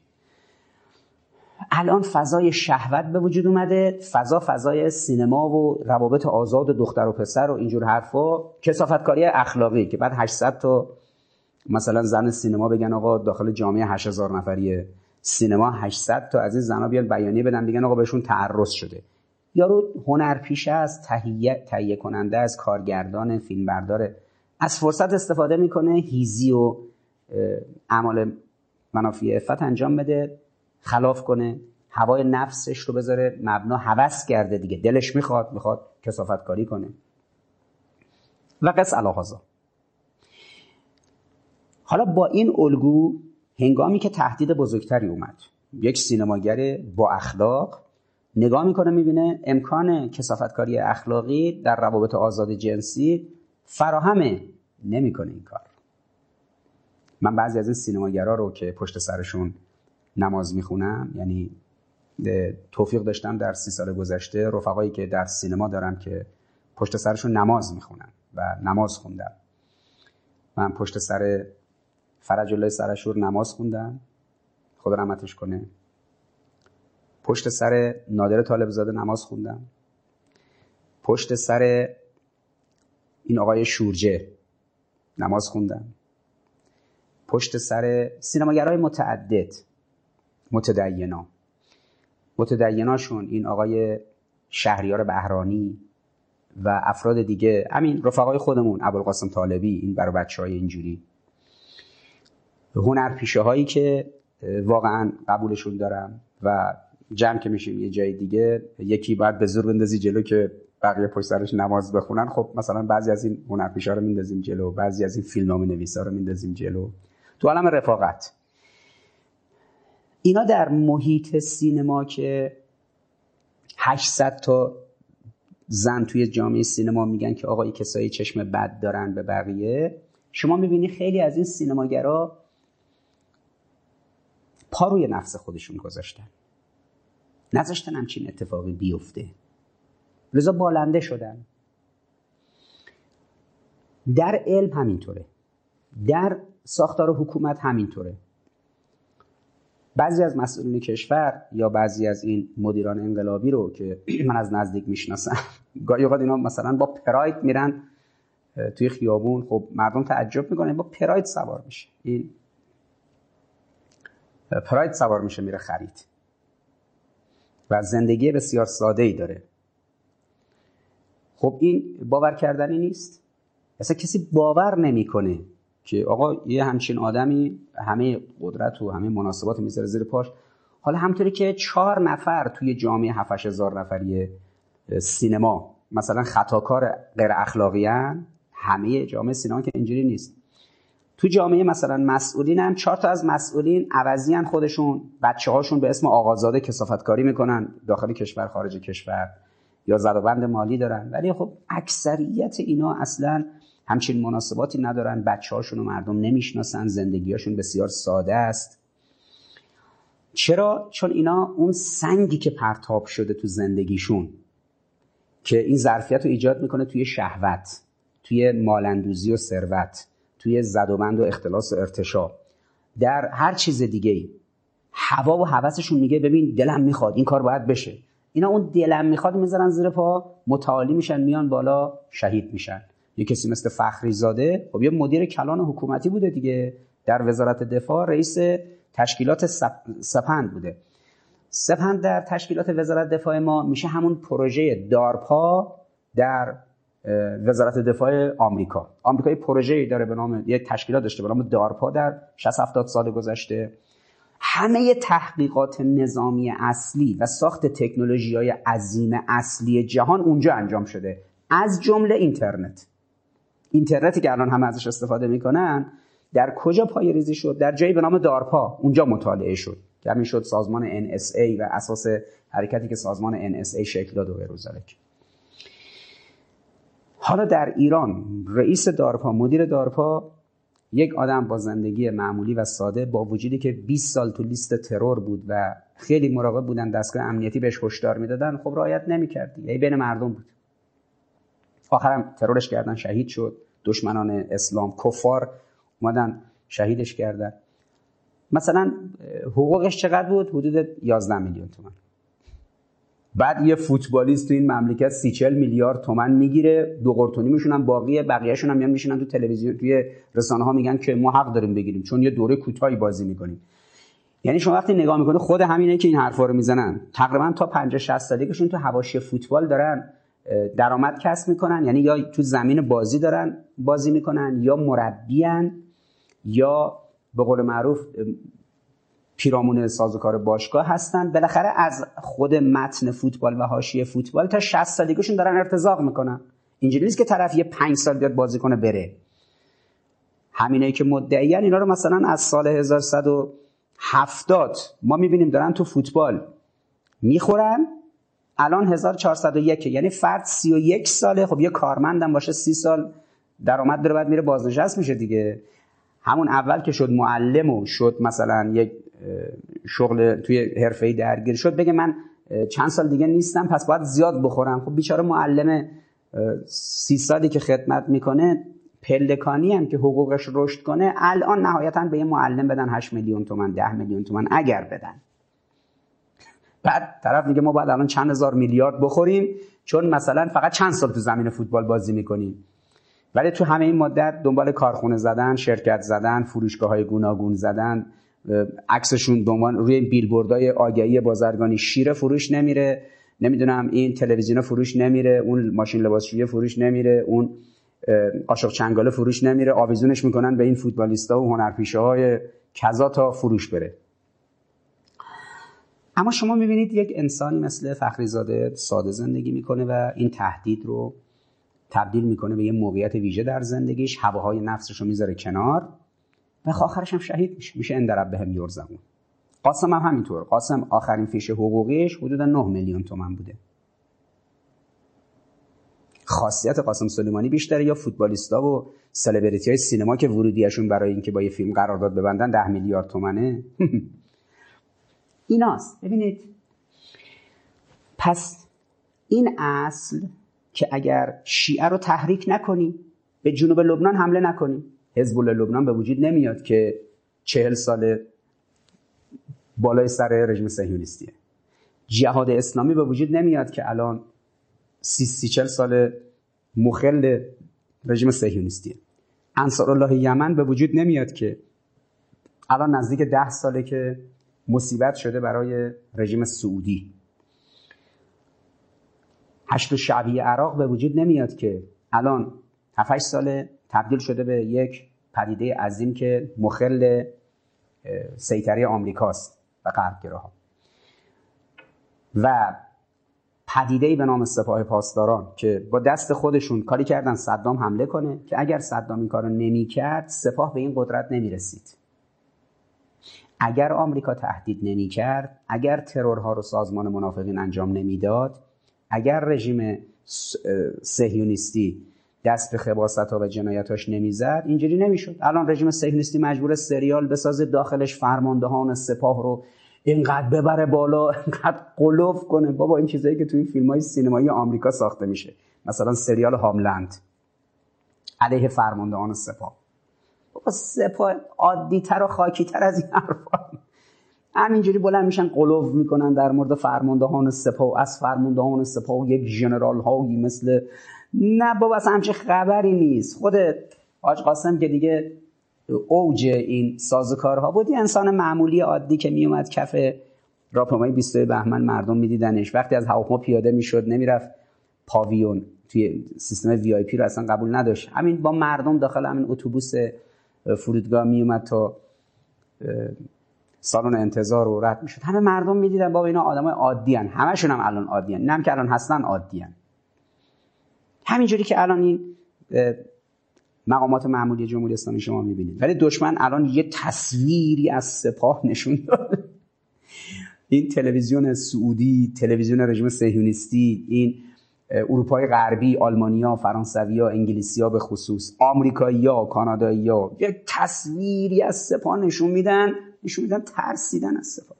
الان فضای شهوت به وجود اومده فضا فضای سینما و روابط آزاد و دختر و پسر و اینجور حرفا. کسافتکاری اخلاقی که بعد 800 تا مثلا زن سینما بگن آقا داخل جامعه 8000 نفری سینما 800 تا از این زنا بیان بیانیه بدن بگن آقا بهشون تعرض شده. یارو هنرپیشه است تهیه تهیه کننده از کارگردان فیلم برداره از فرصت استفاده می‌کنه هیزی و اعمال منافی افت انجام بده. خلاف کنه هوای نفسش رو بذاره مبنا هوس کرده دیگه دلش می‌خواد می‌خواد کسافت کاری کنه. و قص الهازا حالا با این الگو هنگامی که تهدید بزرگتری اومد یک سینماگر با اخلاق نگاه می‌کنه می‌بینه امکان کسافتکاری اخلاقی در روابط آزاد جنسی فراهمه نمی‌کنه این کار. من بعضی از این سینماگرا رو که پشت سرشون نماز می‌خونم یعنی توفیق داشتم در سی سال گذشته رفقایی که در سینما دارم که پشت سرشون نماز می‌خونن و نماز خوندم من پشت سر فرج الله سرشور نماز خوندم. خدا رحمتش کنه. پشت سر نادر طالب زاده نماز خوندم. پشت سر این آقای شورجه نماز خوندم. پشت سر سینماگرای متعدد متدینا. متدیناشون این آقای شهریار بهرانی و افراد دیگه همین رفقای خودمون ابوالقاسم طالبی این برای بچه های اینجوری. هنرپیشه هایی که واقعا قبولشون دارم و جمع که میشیم یه جای دیگه یکی باید به زور بندازی جلو که بقیه پشت سرش نماز بخونن. خب مثلا بعضی از این هنرپیشا رو میندازیم جلو بعضی از این فیلمنامه نویسا رو میندازیم جلو. تو عالم رفاقت اینا در محیط سینما که 800 تا زن توی جامعه سینما میگن که آقا کسایی چشم بد دارن به بقیه. شما می‌بینی خیلی از این سینماگرا پا روی نفس خودشون گذاشتن. نذاشتن همچین اتفاقی بیفته. لذا بالنده شدن. در علم همینطوره. در ساختار حکومت همینطوره. بعضی از مسئولین کشور یا بعضی از این مدیران انقلابی رو که [CLEARS THROAT] من از نزدیک می‌شناسم [LAUGHS] گاهی اوقات اینا مثلا با پراید میرن توی خیابون. خب مردم تعجب می‌کنن با پراید سوار میشه. این پراید سوار میشه میره خرید. و زندگی بسیار ساده ای داره. خب این باور کردنی نیست؟ اصلا کسی باور نمی‌کنه که آقا یه همچین آدمی همه قدرت و همه مناسبات می‌ذاره زیر پاش. حالا همطوری که چهار نفر توی جامعه 7 هزار نفری سینما مثلا خطاکار غیر اخلاقی همه جامعه سینما که اینجوری نیست. تو جامعه مثلا مسئولین هم چهار تا از مسئولین عوضی خودشون بچه هاشون به اسم آقازاده کسافتکاری می‌کنن داخل کشور خارج کشور یا زدوبند مالی دارن. ولی خب اکثریت اینا اصلا همچین مناسباتی ندارن بچه هاشون و مردم نمی‌شناسن زندگیاشون بسیار ساده است. چرا؟ چون اینا اون سنگی که پرتاب شده تو زندگیشون که این ظرفیت رو ایجاد می‌کنه توی شهوت توی مالندوزی و ثروت توی زدوبند و اختلاس و ارتشا. در هر چیز دیگه ای هوا و هوسشون میگه ببین دلم می‌خواد این کار باید بشه. اینا اون دلم می‌خواد می‌ذارن زیر پا متعالی میشن میان بالا شهید میشن. یه کسی مثل فخری زاده خب یه مدیر کلان حکومتی بوده دیگه. در وزارت دفاع رئیس تشکیلات سپند بوده. سپند در تشکیلات وزارت دفاع ما میشه همون پروژه دارپا در وزارت دفاع آمریکا. آمریکا یه پروژه داره به نام یه تشکیلات داشته به نام دارپا در 60 70 سال گذشته. همه تحقیقات نظامی اصلی و ساخت تکنولوژی های عظیم اصلی جهان اونجا انجام شده. از جمله اینترنت. اینترنتی که الان همه ازش استفاده می‌کنن در کجا پای ریزی شد؟ در جایی به نام دارپا اونجا مطالعه شد. که همین شد سازمان NSA و اساس حرکتی که سازمان NSA شکل داد و غیر حالا در ایران رئیس دارپا مدیر دارپا یک آدم با زندگی معمولی و ساده با وجودی که 20 سال تو لیست ترور بود و خیلی مراقب بودن دستگاه امنیتی بهش هشدار می‌دادن خب رعایت نمی‌کرد یعنی بین مردم بود. آخرم ترورش کردن شهید شد. دشمنان اسلام کفار اومدن شهیدش کردن. مثلا حقوقش چقدر بود؟ حدود 11 میلیون تومن بعد یه فوتبالیست تو این مملکت سی چل میلیارد تومن می‌گیره. دو قرتونی میشونن باقی بقیهشون هم میان میشونن تو تلویزیون توی رسانه ها میگن که ما حق داریم بگیریم چون یه دوره کوتاهی بازی می‌کنیم. یعنی شما وقتی نگاه می‌کنه خود همینه که این حرفا رو می‌زنن. تقریبا تا 50 60 سالگیشون تو حواشی فوتبال دارن. درآمد کسب می‌کنن یعنی یا تو زمین بازی دارن بازی می‌کنن یا مربیان یا به قول معروف پیرامون سازوکار باشگاه هستن. بالاخره از خود متن فوتبال و حاشیه فوتبال تا 60 سالگیشون دارن ارتزاق می‌کنن. اینجوری نیست که طرف یه 5 سال بیاد بازی کنه بره. همینه که مدعیان اینا رو مثلا از سال 1170 ما می‌بینیم دارن تو فوتبال می‌خورن. الان 1401 یعنی فرد 31 ساله. خب یه کارمندم باشه 30 سال درآمد داره بعد میره بازنشست میشه دیگه. همون اول که شد معلم و شد مثلا یک شغل توی حرفه درگیر شد بگه من چند سال دیگه نیستم پس باید زیاد بخورم. خب بیچاره معلم سی سالی که خدمت می‌کنه پلکانی هم که حقوقش رشد کنه الان نهایتا به یه معلم بدن 8 میلیون تومن 10 میلیون تومن اگر بدن. بعد طرف میگه ما باید الان چند هزار میلیارد بخوریم چون مثلا فقط چند سال تو زمین فوتبال بازی می‌کنیم. ولی تو همه این مدت دنبال کارخونه زدن شرکت زدن فروشگاه های گوناگون زدن عکسشون عنوان روی بیلبوردهای آگهی بازرگانی شیر فروش نمیره. نمی‌دونم این تلویزیون فروش نمیره اون ماشین لباسشویی فروش نمیره اون قاشق چنگاله فروش نمیره. آویزونش می‌کنن به این فوتبالیستا و هنرپیشه های کذا تا فروش بره. اما شما می‌بینید یک انسانی مثل فخریزاده ساده زندگی می‌کنه و این تهدید رو تبدیل می‌کنه به یه موقعیت ویژه در زندگیش. هواهای نفسش رو می‌ذاره کنار و آخرش هم شهید میشه. میشه اندرب به هم یرزمون قاسم هم همینطور. قاسم آخرین فیش حقوقیش حدود 9 میلیون تومن بوده. خاصیت قاسم سلیمانی بیشتره. یا فوتبالیستا و سلبریتی های سینما که ورودیشون برای اینکه با یه فیلم قرارداد ببندن 10 میلیارد تومنه. [LAUGHS] ایناست. ببینید. پس این اصل که اگر شیعه رو تحریک نکنی به جنوب لبنان حمله نکنی حزب لبنان به وجود نمیاد که چهل سال بالای سر رژیم صهیونیستیه. جهاد اسلامی به وجود نمیاد که الان سی سی چل سال مخل رژیم صهیونیستیه. انصار الله یمن به وجود نمیاد که الان نزدیک ده ساله که مصیبت شده برای رژیم سعودی. هشت شعبی عراق به وجود نمیاد که الان 7 ساله تبدیل شده به یک پدیده عظیم که مخل سیطره آمریکاست و غربگراها. و پدیده به نام سپاه پاسداران که با دست خودشون کاری کردن صدام حمله کنه که اگر صدام این کارو نمی‌کرد سپاه به این قدرت نمی‌رسید. اگر آمریکا تهدید نمی‌کرد اگر ترورها رو سازمان منافقین انجام نمی‌داد اگر رژیم سهیونیستی دست به خباست و جنایتاش نمی‌زد اینجوری نمی‌شد. الان رژیم سهیونیستی مجبور سریال بسازه داخلش فرماندهان سپاه رو اینقدر ببره بالا اینقدر قلوف کنه. بابا این چیزایی که تو این فیلم های سینمایی آمریکا ساخته میشه. مثلا سریال هاملند. علیه فرماندهان سپاه. سپاه عادی تر و خاکی تر از این حرفا. همینجوری بلند میشن قلوب می‌کنن در مورد فرماندهان سپاه. از فرماندهان سپاه یک ژنرال هایی مثل نه بابا اصلا همچه خبری نیست. خود حاج قاسم که دیگه اوج این سازوکارها بود یه انسان معمولی عادی که میومد کف راهپیمایی 22 بهمن مردم میدیدنش. وقتی از هواپیما پیاده می‌شد نمی‌رفت پاویون. توی سیستم وی آی پی رو اصلا قبول نداشت. همین با مردم داخل همین اتوبوس فرودگاه میومد تا سالن انتظار رو رد می‌شد. همه مردم می‌دیدن بابا اینا آدمای عادی ان همشون هم الان عادی ان نه که الان هستن عادی ان همینجوری که الان این مقامات معمولی جمهوری اسلامی شما می‌بینید. ولی دشمن الان یه تصویری از سپاه نشون داد این تلویزیون سعودی تلویزیون رژیم صهیونیستی این اروپای غربی آلمانیا فرانسویا انگلیسیا به خصوص آمریکایی‌ها کانادایی‌ها یک تصویری از سپاه نشون میدن نشون میدن ترسیدن از سپاه.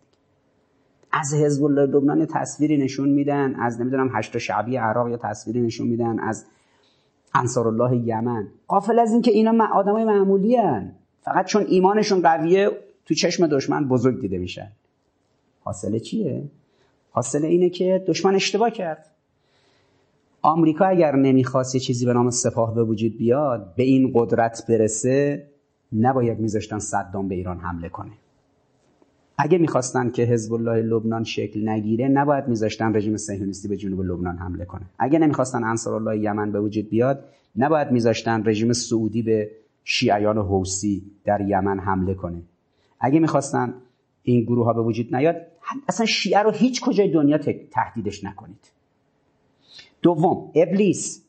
از حزب الله لبنان تصویری نشون میدن از نمی‌دونم هشت شعبی عراق یا تصویری نشون میدن از انصار الله یمن. قافل از اینکه اینا آدمای معمولی هن. فقط چون ایمانشون قویه تو چشم دشمن بزرگ دیده میشن. حاصله چیه؟ حاصل اینه که دشمن اشتباه کرد. آمریکا اگر نمی‌خواست یه چیزی به نام سپاه به وجود بیاد به این قدرت برسه نباید میذاشتن صدام به ایران حمله کنه. اگه می‌خواستن که حزب الله لبنان شکل نگیره نباید میذاشتن رژیم صهیونیستی به جنوب لبنان حمله کنه. اگه نمی‌خواستن انصار الله یمن به وجود بیاد نباید میذاشتن رژیم سعودی به شیعیان حوسی در یمن حمله کنه. اگه می‌خواستن این گروه ها به وجود نیاد اصلا شیعه رو هیچ کجای دنیا تهدیدش نکنید. دوم ابلیس.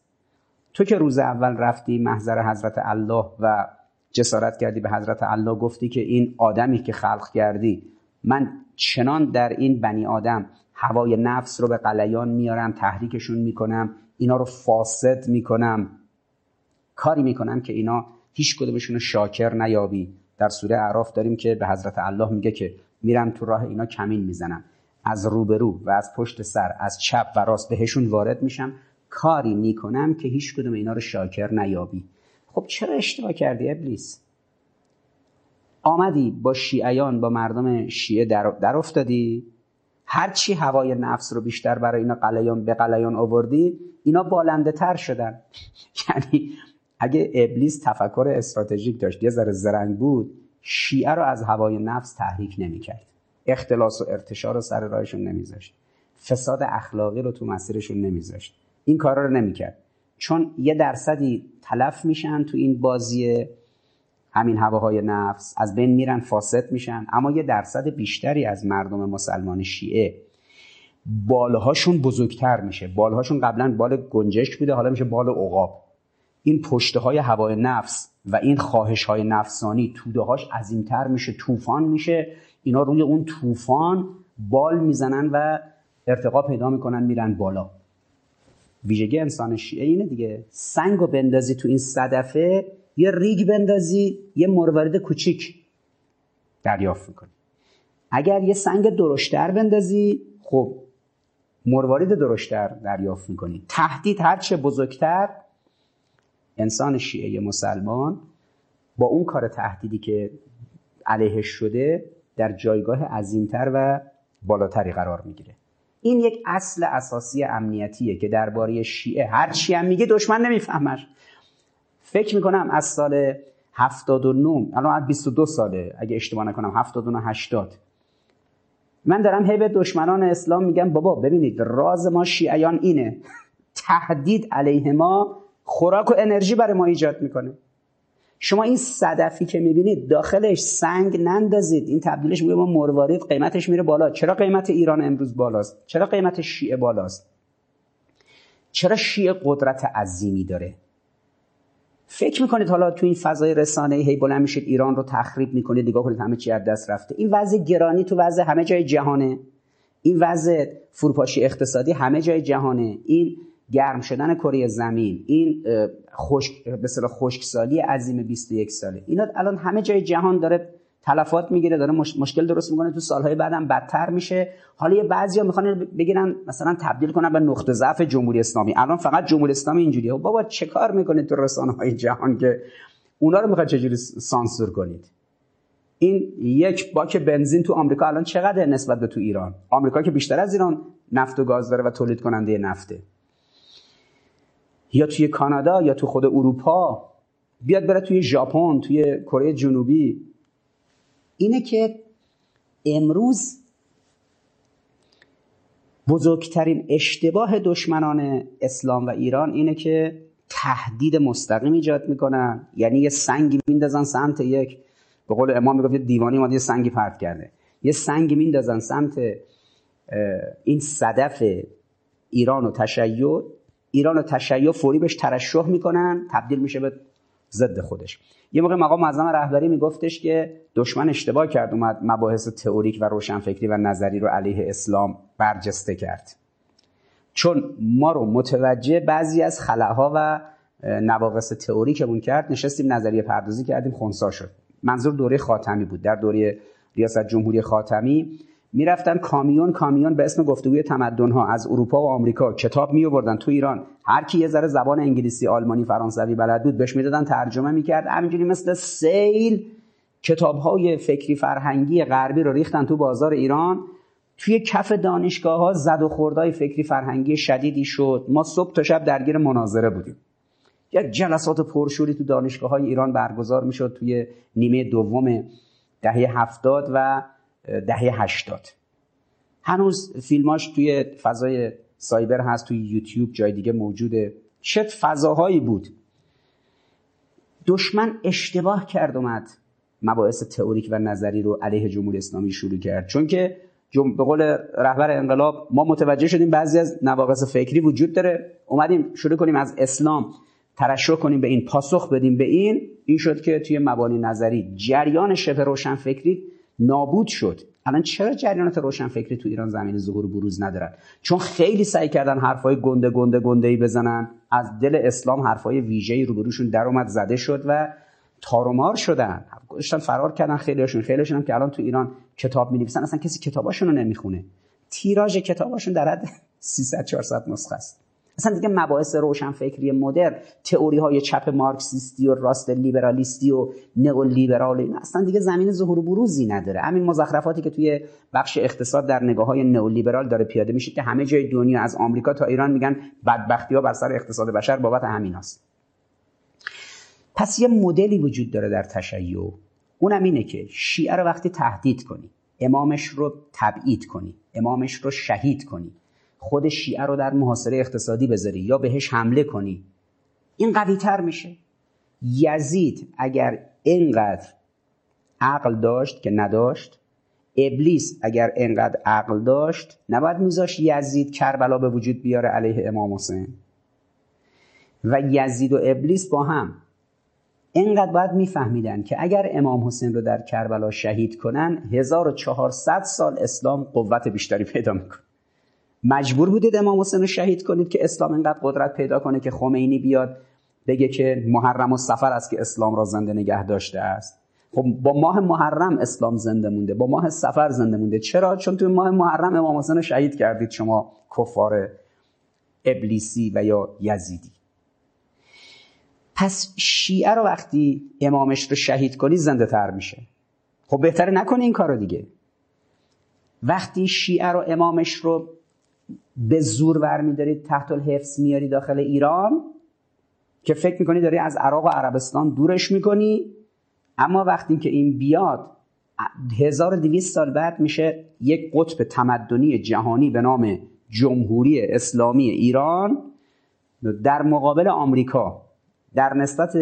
تو که روز اول رفتی محضر حضرت الله و جسارت کردی به حضرت الله گفتی که این آدمی که خلق کردی من چنان در این بنی آدم هوای نفس رو به قلیان میارم تحریکشون می‌کنم اینا رو فاسد می‌کنم. کاری می‌کنم که اینا هیچ کدومشون شاکر نیابی. در سوره اعراف داریم که به حضرت الله میگه که میرم تو راه اینا کمین می‌زنم. از روبرو و از پشت سر از چپ و راست بهشون وارد میشم کاری می‌کنم که هیچ کدوم اینا رو شاکر نیابی. خب چرا اشتباه کردی ابلیس؟ آمدی با شیعیان با مردم شیعه در, در افتادی؟ هرچی هوای نفس رو بیشتر برای اینا قلیان به قلیان آوردی اینا بالنده تر شدن. [LAUGHS] یعنی اگه ابلیس تفکر استراتژیک داشت یه ذره زرنگ بود شیعه رو از هوای نفس تحریک نمی‌کرد. اختلاس و ارتشار رو سر راهشون نمیذاشت. فساد اخلاقی رو تو مسیرشون نمیذاشت. این کارا رو نمی‌کرد. چون یه درصدی تلف میشن تو این بازی همین هواهای نفس از بین میرن فاسد میشن. اما یه درصد بیشتری از مردم مسلمان شیعه بالهاشون بزرگتر میشه. بالهاشون قبلا بال گنجشک بوده حالا میشه بال عقاب. این پشته های هوای نفس و این خواهش های نفسانی توده هاش عظیمتر میشه طوفان میشه. اینا روی اون طوفان بال می‌زنن و ارتقا پیدا می‌کنن میرن بالا. ویژگی انسان شیعه اینه دیگه. سنگ رو بندازی تو این صدفه یه ریگ بندازی یه مروارید کوچیک دریافت می‌کنی. اگر یه سنگ درشتر بندازی خب مروارید درشتر دریافت می‌کنی. تهدید هرچه بزرگتر انسان شیعه مسلمان با اون کار تهدیدی که علیهش شده در جایگاه عظیمتر و بالاتری قرار می‌گیره. این یک اصل اساسی امنیتیه که درباره شیعه هر چی هم میگه دشمن نمیفهمش فکر می‌کنم از سال 79 الان 22 ساله اگه اشتباه نکنم 79 80 من دارم هی به دشمنان اسلام میگم بابا ببینید راز ما شیعیان اینه. تهدید علیه ما خوراک و انرژی برای ما ایجاد می‌کنه. شما این صدفی که می‌بینید داخلش سنگ نندازید. این تبدیلش میگه ما مروارید. قیمتش میره بالا. چرا قیمت ایران امروز بالاست؟ چرا قیمت شیعه بالاست؟ چرا شیعه قدرت عظیمی داره؟ فکر می‌کنید حالا تو این فضای رسانه هی بلند میشید ایران رو تخریب می‌کنید نگاه کنید همه چی از دست رفته. این وضع گرانی تو وضع همه جای جهانه. این وضع فروپاشی اقتصادی همه جای جهانه. این گرم شدن کره زمین این خشک به خشکسالی عظیم 21 ساله. اینا الان همه جای جهان داره تلفات می‌گیره داره مشکل درست می‌کنه تو سالهای بعدم بدتر میشه. حالا یه بعضیا می‌خوان بگیرن مثلا تبدیل کنن به نقطه ضعف جمهوری اسلامی. الان فقط جمهوری اسلامی اینجوریه. بابا چه کار می‌کنید تو رسانه های جهان که اونا رو می‌خواد چجوری سانسور کنید؟ این یک باک بنزین تو آمریکا الان چقدر نسبت به تو ایران؟ آمریکا که بیشتر از ایران نفت و گاز داره و تولید کننده نفته. یا توی کانادا یا تو خود اروپا بیاد بره توی ژاپن توی کره جنوبی. اینه که امروز بزرگترین اشتباه دشمنان اسلام و ایران اینه که تهدید مستقیم ایجاد می‌کنن. یعنی یه سنگی میندازن سمت یک به قول امام می‌گفت دیوانی ما یه سنگی پرت کرده. یه سنگی میندازن سمت این صدف ایران و تشیع ایران و تشیع فوری بهش ترشح می‌کنن تبدیل میشه به ضد خودش. یه موقع مقام معظم رهبری میگفتش که دشمن اشتباه کرد اومد مباحث تئوریک و روشنفکری و نظری رو علیه اسلام برجسته کرد. چون ما رو متوجه بعضی از خلاها و نواقص تئوریکمون کرد نشستیم نظریه پردازی کردیم خونسا شد. منظور دوره خاتمی بود. در دوره ریاست جمهوری خاتمی می‌رفتن کامیون کامیون به اسم گفتگوی تمدن ها از اروپا و آمریکا کتاب می آوردن تو ایران. هر کی یه ذره زبان انگلیسی آلمانی فرانسوی بلد بود بهش می‌دادن ترجمه می‌کرد. همینجوری مثل سیل کتاب های فکری فرهنگی غربی رو ریختن تو بازار ایران. توی کف دانشگاه ها زد و خوردهای فکری فرهنگی شدیدی شد. ما صبح تا شب درگیر مناظره بودیم. یک جلسات پرشوری تو دانشگاه های ایران برگزار می‌شد توی نیمه دوم دهه هفتاد و دهه هشتاد. هنوز فیلماش توی فضای سایبر هست توی یوتیوب جای دیگه موجوده. چه فضاهایی بود؟ دشمن اشتباه کرد اومد مباحث تئوریک و نظری رو علیه جمهوری اسلامی شروع کرد. چون که جم... به قول رهبر انقلاب ما متوجه شدیم بعضی از نواقص فکری وجود داره. اومدیم شروع کنیم از اسلام ترشح کنیم به این پاسخ بدیم به این. این شد که توی مبانی نظری جریان شبه روشن فکری نابود شد. الان چرا جریانات روشن فکری تو ایران زمین ظهور بروز ندارن؟ چون خیلی سعی کردن حرفای گنده گنده گنده ای بزنن. از دل اسلام حرفای ویژه‌ای روبروشون در اومد زده شد و تارومار شدن. گذاشتن فرار کردن خیلیشون خیلیشون هم که الان تو ایران کتاب می‌نویسن اصلا کسی کتاباشون رو نمی‌خونه. تیراژ کتاباشون در حد 300 400 نسخه است. اصلا دیگه مباحث روشنفکری مدر تئوری های چپ مارکسیستی و راست لیبرالیستی و نئو لیبرال این اصلا دیگه زمین ظهور و بروزی نداره. همین مزخرفاتی که توی بخش اقتصاد در نگاه های نئو لیبرال داره پیاده میشه که همه جای دنیا از آمریکا تا ایران میگن بدبختی ها بر سر اقتصاد بشر بابت همین هست. پس یه مدلی وجود داره در تشیع. اونم اینه که شیعه رو وقتی تهدید کنی امامش رو تبعید کنی امامش رو شهید کنی. خود شیعه رو در محاصره اقتصادی بذاری یا بهش حمله کنی. این قوی تر میشه. یزید اگر اینقدر عقل داشت که نداشت ابلیس اگر اینقدر عقل داشت نباید میذاشت یزید کربلا به وجود بیاره علیه امام حسین. و یزید و ابلیس با هم. اینقدر باید میفهمیدن که اگر امام حسین رو در کربلا شهید کنن 1400 سال اسلام قوت بیشتری پیدا می‌کنه. مجبور بودید امام حسین رو شهید کنید که اسلام اینقدر قدرت پیدا کنه که خمینی بیاد بگه که محرم و سفر است که اسلام را زنده نگه داشته است. خب با ماه محرم اسلام زنده مونده با ماه سفر زنده مونده. چرا؟ چون توی ماه محرم امام حسین رو شهید کردید شما کفار ابلیسی و یا یزیدی. پس شیعه رو وقتی امامش رو شهید کنی زنده تر میشه. خب بهتره نکنی این کارو دیگه. وقتی شیعه رو امامش رو به زور برمیدارید تحت الحفظ میاری داخل ایران که فکر می‌کنی داری از عراق و عربستان دورش می‌کنی. اما وقتی که این بیاد 1200 سال بعد میشه یک قطب تمدنی جهانی به نام جمهوری اسلامی ایران. در مقابل آمریکا در نسبت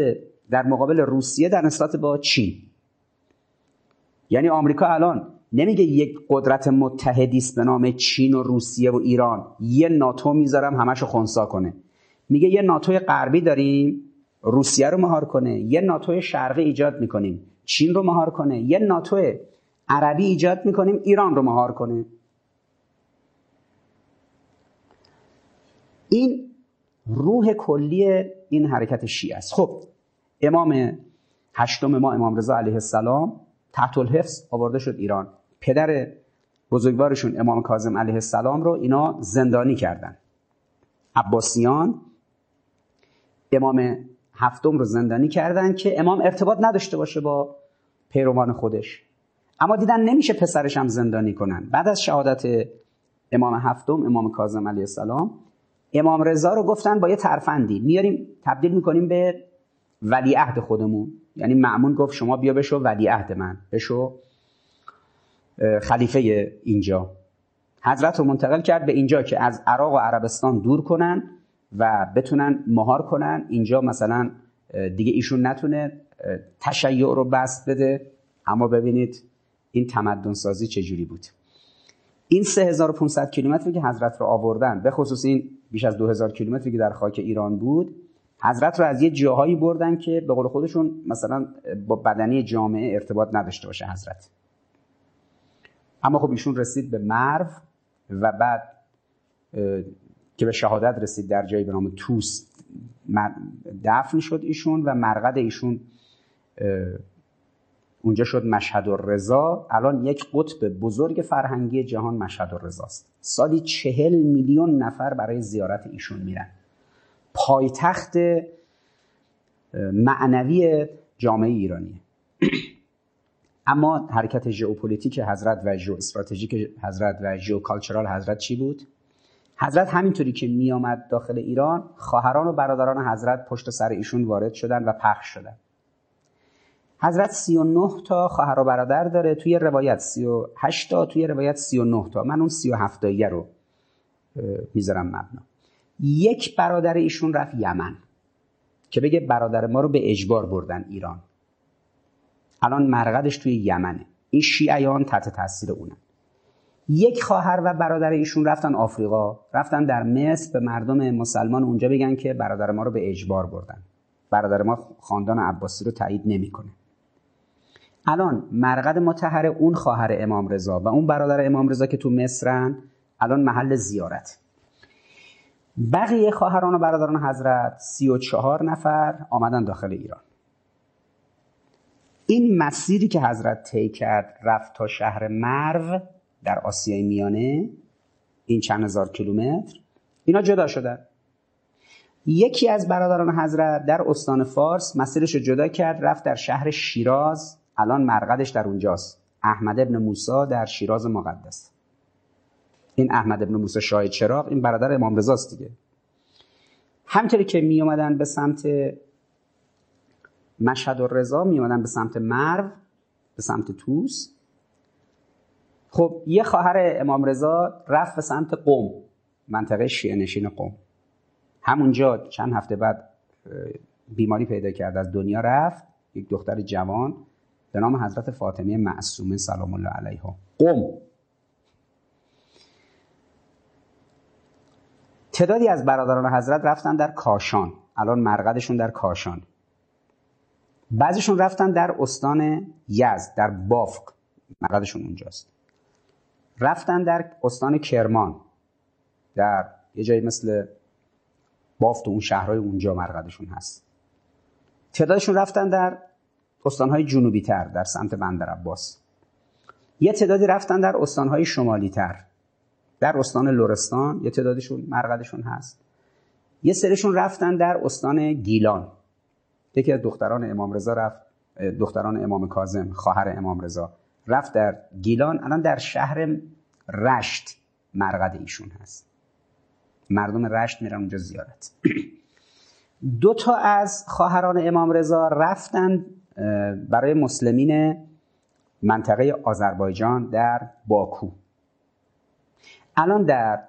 در مقابل روسیه در نسبت با چین. یعنی آمریکا الان نمیگه یک قدرت متحدی است به نام چین و روسیه و ایران. یه ناتو می‌ذارم همشو خونسا کنه. میگه یه ناتوی غربی داریم روسیه رو مهار کنه. یه ناتوی شرقی ایجاد می‌کنیم چین رو مهار کنه. یه ناتو عربی ایجاد می‌کنیم ایران رو مهار کنه. این روح کلی این حرکت شیعه است. خب امام هشتم ما امام رضا علیه السلام تحت الحفظ آورده شد ایران. پدر بزرگوارشون امام کاظم علیه السلام رو اینا زندانی کردن. عباسیان امام هفتم رو زندانی کردن که امام ارتباط نداشته باشه با پیروان خودش. اما دیدن نمیشه پسرش هم زندانی کنن. بعد از شهادت امام هفتم امام کاظم علیه السلام امام رضا رو گفتن با یه ترفندی. میاریم تبدیل می‌کنیم به ولیعهد خودمون. یعنی معمون گفت شما بیا بشو ولیعهد من. بشو. خلیفه اینجا. حضرت رو منتقل کرد به اینجا که از عراق و عربستان دور کنن و بتونن مهار کنن. اینجا مثلا دیگه ایشون نتونه تشیع رو بست بده. اما ببینید این تمدن سازی چجوری بود. این 3500 کیلومتری که حضرت رو آوردن به خصوص این بیش از 2000 کیلومتری که در خاک ایران بود حضرت رو از یه جاهایی بردن که به قول خودشون مثلا با بدنی جامعه ارتباط نداشته باشه حضرت. اما خب ایشون رسید به مرو و بعد که به شهادت رسید در جایی به نام توس دفن شد ایشون و مرقد ایشون اونجا شد مشهدالرضا الان یک قطب بزرگ فرهنگی جهان مشهدالرضاست سالی چهل میلیون نفر برای زیارت ایشون میرن. پایتخت معنوی جامعه ایرانیه. اما حرکت ژئوپلیتیک حضرت و ژئو استراتژیک حضرت و geocultural حضرت چی بود؟ حضرت همینطوری که میآمد داخل ایران خواهران و برادران حضرت پشت سر ایشون وارد شدن و پخش شدن. حضرت 39 تا خواهر و برادر داره توی روایت 38 تا توی روایت 39 تا. من اون 37 تاییه رو می‌ذارم مبنا. یک برادر ایشون رفت یمن که بگه برادر ما رو به اجبار بردن ایران. الان مرقدش توی یمنه. این شیعیان تحت تاثیر اونن یک خواهر و برادر ایشون رفتن آفریقا رفتن در مصر به مردم مسلمان اونجا بگن که برادر ما رو به اجبار بردن. برادر ما خاندان عباسی رو تایید نمی‌کنه. الان مرقد متحر اون خواهر امام رضا و اون برادر امام رضا که تو مصرن الان محل زیارت. بقیه خواهران و برادران حضرت سی و چهار نفر آمدن داخل ایران. این مسیری که حضرت طی کرد رفت تا شهر مرو در آسیای میانه این چند هزار کیلومتر اینا جدا شدن. یکی از برادران حضرت در استان فارس مسیرش رو جدا کرد رفت در شهر شیراز الان مرقدش در اونجاست. احمد ابن موسی در شیراز مقدس. این احمد ابن موسی شاه چراغ این برادر امام رضاست دیگه. همطوری که می اومدن به سمت مشهد و رضا می اومدن به سمت مرو به سمت توس خب یه خواهر امام رضا رفت به سمت قوم منطقه شیعه نشین قوم همونجا چند هفته بعد بیماری پیدا کرد از دنیا رفت یک دختر جوان به نام حضرت فاطمه معصومه سلام الله علیها. قوم تعدادی از برادران حضرت رفتن در کاشان. الان مرقدشون در کاشان. بعضیشون رفتن در استان یزد در بافق. مرقدشون اونجاست. رفتن در استان کرمان. در یه جایی مثل بافت و اون شهرهای اونجا مرقدشون هست. تعدادشون رفتن در استانهای جنوبی تر در سمت بندر عباس. یه تعدادی رفتن در استانهای شمالی تر در استان لورستان یه تعدادشون مرقدشون هست. یه سرشون رفتن در استان گیلان. یکی از دختران امام رضا رفت دختران امام کاظم خواهر امام رضا. رفت در گیلان الان در شهر رشت مرقد ایشون هست. مردم رشت میرن اونجا زیارت. [CLEARS THROAT] دو تا از خواهران امام رضا رفتن برای مسلمین منطقه آذربایجان در باکو. الان در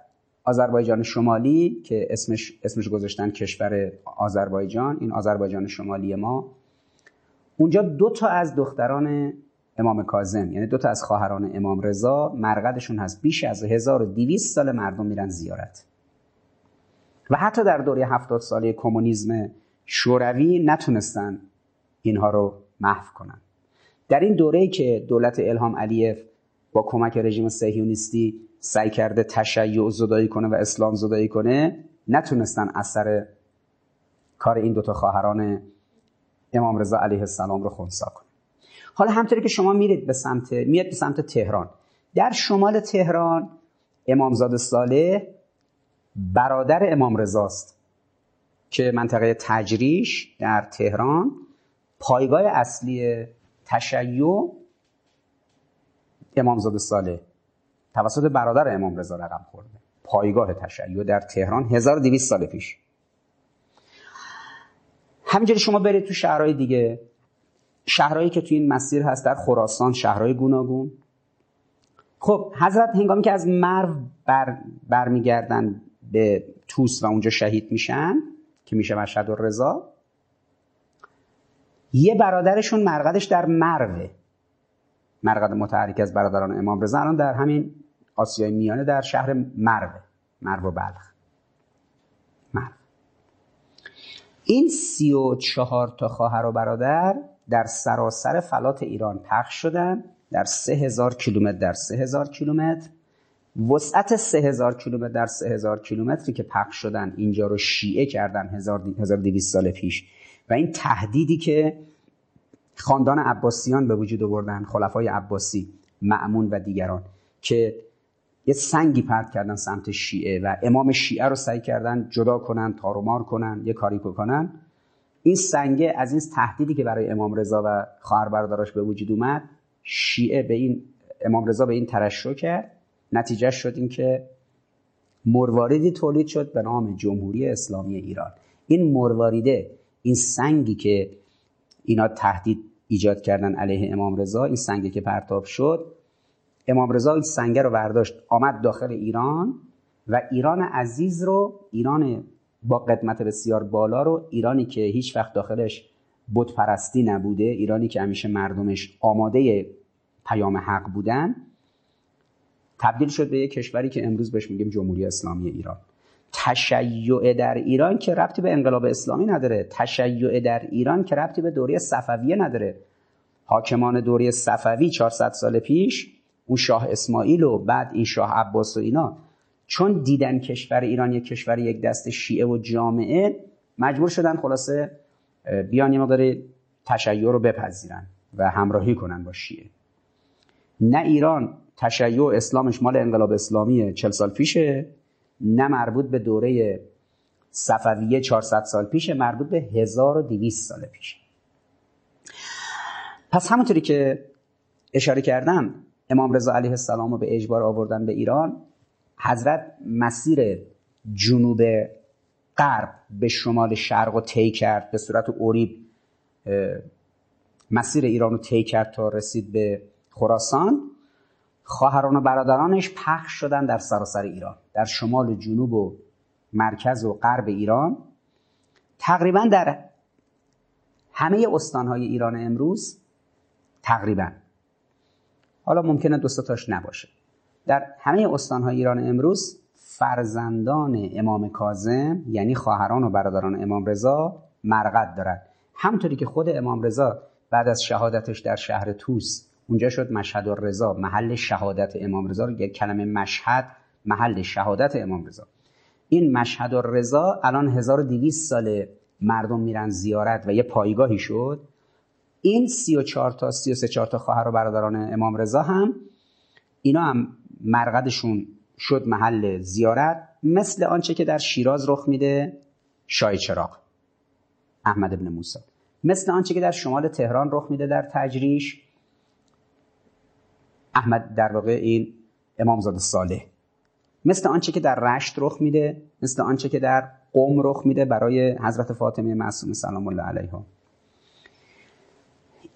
آذربایجان شمالی که اسمش, اسمش گذاشتن کشور آذربایجان این آذربایجان شمالی ما. اونجا دو تا از دختران امام کاظم یعنی دو تا از خواهران امام رضا مرقدشون هست. بیش از 1200 سال مردم میرن زیارت. و حتی در دوره 70 ساله کمونیسم شوروی نتونستن اینها رو محو کنن. در این دوره که دولت الهام علیف با کمک رژیم صهیونیستی سعی کرده تشیع زدایی کنه و اسلام زدایی کنه نتونستن اثر کار این دوتا خواهران امام رضا علیه السلام رو خونسا کنه. حالا همطوری که شما میرید به سمت میاد به سمت تهران. در شمال تهران امامزاده صالح برادر امام رضاست که منطقه تجریش در تهران پایگاه اصلی تشیع امامزاده ساله توسط برادر امام رضا رقم خورده. پایگاه تشیع در تهران 1200 سال پیش. همینجوری شما برید تو شهرهای دیگه. شهرهایی که تو این مسیر هست در خراسان شهرهای گوناگون. خب حضرت هنگامی که از مرو بر برمیگردن به توس و اونجا شهید میشن که میشه مشهد و رضا یه برادرشون مرقدش در مروه مرقد متحرک از برادران امام رضا. الان در همین آسیای میانه در شهر مرو و بلخ. مرو. این سی و چهار تا خواهر و برادر در سراسر فلات ایران پخش شدن در سه هزار کیلومتر در سه هزار کیلومتر. وسعت سه هزار کیلومتر در سه هزار کیلومتری که پخش شدن اینجا رو شیعه کردن هزار دیویس سال پیش. و این تهدیدی که خاندان عباسیان به وجود آوردن خلفای عباسی معمون و دیگران که یه سنگی پرت کردن سمت شیعه و امام شیعه رو سعی کردن جدا کنن تارومار کنن یه کاری کنن این سنگه از این تهدیدی که برای امام رضا و خواهر برادراش به وجود اومد شیعه به این امام رضا به این ترشح کرد. نتیجه شد این که مرواریدی تولید شد به نام جمهوری اسلامی ایران. این مرواریده این سنگی که اینا تهدید ایجاد کردن علیه امام رضا این سنگی که پرتاب شد امام رضا این سنگه رو برداشت آمد داخل ایران و ایران عزیز رو ایران با قدمت بسیار بالا رو ایرانی که هیچ وقت داخلش بت پرستی نبوده ایرانی که همیشه مردمش آماده پیام حق بودن تبدیل شد به یک کشوری که امروز بهش میگیم جمهوری اسلامی ایران. تشیع در ایران که ربطی به انقلاب اسلامی نداره. تشیع در ایران که ربطی به دوره صفویه نداره. حاکمان دوره صفوی 400 سال پیش اون شاه اسماعیل و بعد این شاه عباس و اینا. چون دیدن کشور ایران یک کشور یک دست شیعه و جامعه مجبور شدن خلاصه بیان یه مقدار تشیع رو بپذیرن و همراهی کنن با شیعه. نه ایران تشیع اسلامش مال انقلاب اسلامی 40 سال پیشه. نه مربوط به دوره صفویه 400 سال پیشه مربوط به 1200 سال پیشه. پس همونطوری که اشاره کردم امام رضا علیه السلام رو به اجبار آوردن به ایران حضرت مسیر جنوب غرب به شمال شرق رو طی کرد به صورت اوریب مسیر ایران رو طی کرد تا رسید به خراسان. خواهران و برادرانش پخش شدن در سراسر ایران در شمال و جنوب و مرکز و غرب ایران. تقریبا در همه استانهای ایران امروز تقریبا. حالا ممکنه دو تاش نباشه. در همه استانهای ایران امروز فرزندان امام کاظم یعنی خواهران و برادران امام رضا مرقد دارند همطوری که خود امام رضا بعد از شهادتش در شهر توس اونجا شد مشهد و رضا محل شهادت امام رضا رو کلمه مشهد محل شهادت امام رضا. این مشهد و رضا الان 1200 سال مردم میرن زیارت و یه پایگاهی شد. این 34 تا 33 4 تا خواهر و برادران امام رضا هم اینا هم مرقدشون شد محل زیارت مثل آنچه که در شیراز رخ میده شای چراغ احمد ابن موسی. مثل آنچه که در شمال تهران رخ میده در تجریش احمد در واقع این امامزاده صالح. مثل آنچه که در رشت رخ میده مثل آنچه که در قوم رخ میده برای حضرت فاطمه معصومه سلام الله علیها.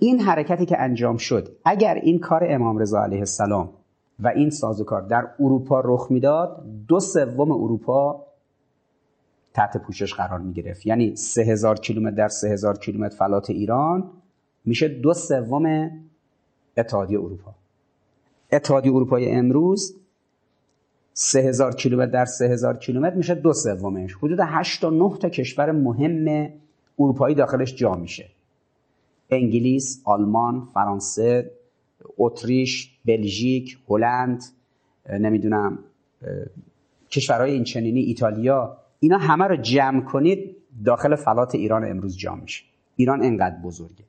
این حرکتی که انجام شد اگر این کار امام رضا علیه السلام و این سازوکار در اروپا رخ می‌داد دو سوم اروپا تحت پوشش قرار می گرفت یعنی سه هزار کیلومتر در سه هزار کیلومتر فلات ایران میشه دو سوم اتحادیه اروپا. اتحادیه اروپای امروز سه هزار کیلومتر در سه هزار کیلومتر میشه دو سومش. حدود 8 تا 9 تا کشور مهم اروپایی داخلش جا میشه. انگلیس، آلمان، فرانسه، اتریش، بلژیک، هلند، نمی‌دونم کشورهای این چنینی ایتالیا اینا همه رو جمع کنید داخل فلات ایران امروز جا میشه. ایران انقدر بزرگه.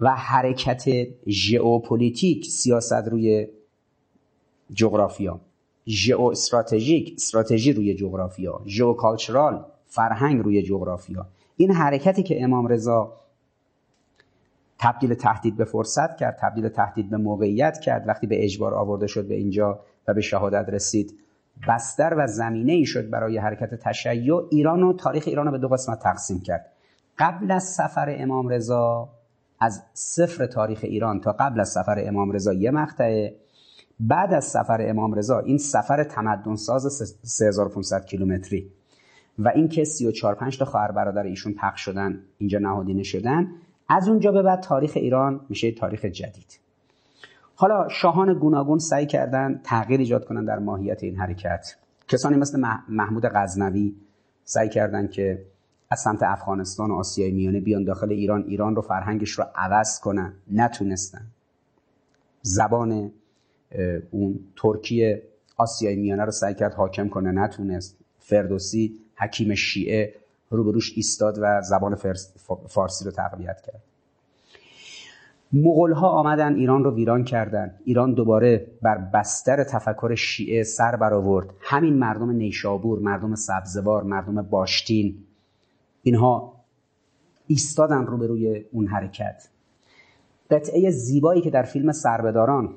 و حرکت ژئوپلیتیک سیاست روی جغرافیا. ژئو استراتژیک استراتژی روی جغرافیا. geocultural فرهنگ روی جغرافیا. این حرکتی که امام رضا تبدیل تهدید به فرصت کرد تبدیل تهدید به موقعیت کرد. وقتی به اجبار آورده شد به اینجا و به شهادت رسید بستر و زمینه ای شد برای حرکت تشیع. ایران و تاریخ ایران رو به دو قسمت تقسیم کرد. قبل از سفر امام رضا از صفر تاریخ ایران تا قبل از سفر امام رضا یه مقطعه. بعد از سفر امام رضا این سفر تمدن ساز 3500 کیلومتری. و این که 34 5 تا خواهر برادر ایشون پخش شدن اینجا نهادینه شدن. از اونجا به بعد تاریخ ایران میشه تاریخ جدید. حالا شاهان گوناگون سعی کردن تغییر ایجاد کنن در ماهیت این حرکت. کسانی مثل محمود غزنوی سعی کردن که از سمت افغانستان و آسیای میانه بیان داخل ایران ایران رو فرهنگش رو عوض کنن. نتونستن. زبان اون ترکی آسیای میانه رو سعی کرد حاکم کنه. نتونست. فردوسی حکیم شیعه روبروش ایستاد و زبان فارسی رو تقویت کرد. مغول ها آمدن ایران رو ویران کردن ایران دوباره بر بستر تفکر شیعه سر برآورد. همین مردم نیشابور مردم سبزوار مردم باشتین اینها ایستادن روبروی اون حرکت. قطعه زیبایی که در فیلم سربداران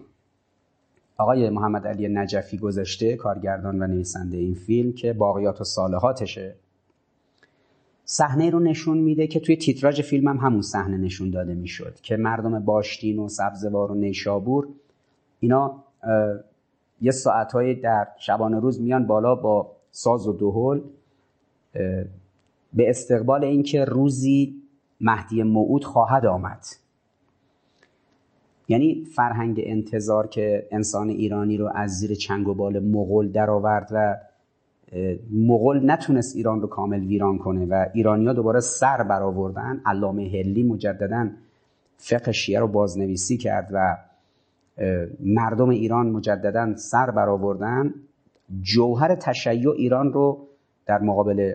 آقای محمد علی نجفی گذاشته کارگردان و نویسنده این فیلم که باقیات و صالحاتشه صحنه رو نشون میده که توی تیتراژ فیلم هم همون صحنه نشون داده می‌شد که مردم باشتین و سبزوار و نیشابور اینا یه ساعتهایی در شبانه روز میان بالا با ساز و دهل به استقبال اینکه روزی مهدی موعود خواهد آمد. یعنی فرهنگ انتظار که انسان ایرانی رو از زیر چنگ و بال مغول درآورد و مغول نتونست ایران رو کامل ویران کنه و ایرانیا دوباره سر برآوردن علامه هلی مجددا فقه شیعه رو بازنویسی کرد و مردم ایران مجددا سر برآوردن. جوهر تشیع ایران رو در مقابل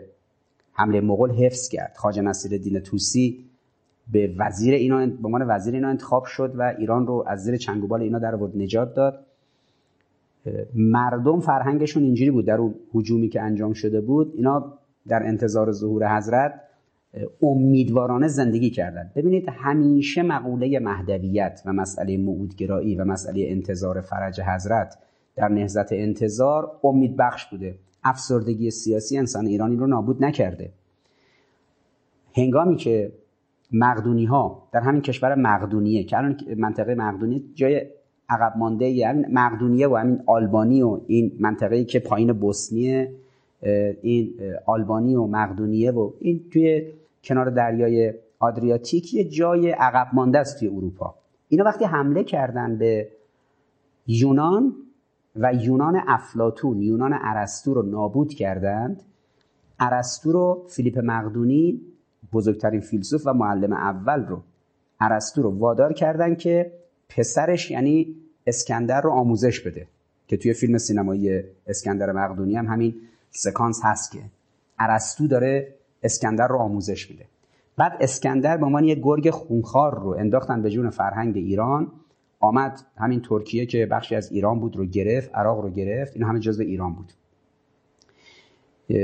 حمله مغول حفظ کرد. خواجه دین توسی به وزیر اینا به عنوان وزیر اینا انتخاب شد و ایران رو از زیر چنگوبال اینا در نجات داد. مردم فرهنگشون اینجوری بود. در اون حجومی که انجام شده بود اینا در انتظار ظهور حضرت امیدوارانه زندگی کردند ببینید همیشه مقوله مهدویت و مسئله معودگرایی و مسئله انتظار فرج حضرت در نهزت انتظار امید بخش بوده. افسردگی سیاسی انسان ایرانی رو نابود نکرده. هنگامی که مقدونی ها در همین کشور مقدونیه که الان منطقه مقدونیه جای عقب مانده یعنی مقدونیه و همین آلبانی و این منطقه‌ای که پایین بوسنیه این آلبانی و مقدونیه و این توی کنار دریای آدریاتیک یه جای عقب مانده است توی اروپا. اینا وقتی حمله کردن به یونان و یونان افلاتون یونان ارسطو رو نابود کردند ارسطو رو فیلیپ مقدونی بزرگترین فیلسوف و معلم اول رو ارسطو رو وادار کردن که پسرش یعنی اسکندر رو آموزش بده که توی فیلم سینمایی اسکندر مقدونی هم همین سکانس هست که ارسطو داره اسکندر رو آموزش میده. بعد اسکندر به عنوان یه گرگ خونخوار رو انداختن به جون فرهنگ ایران آمد همین ترکیه که بخشی از ایران بود رو گرفت عراق رو گرفت این همه جزء ایران بود.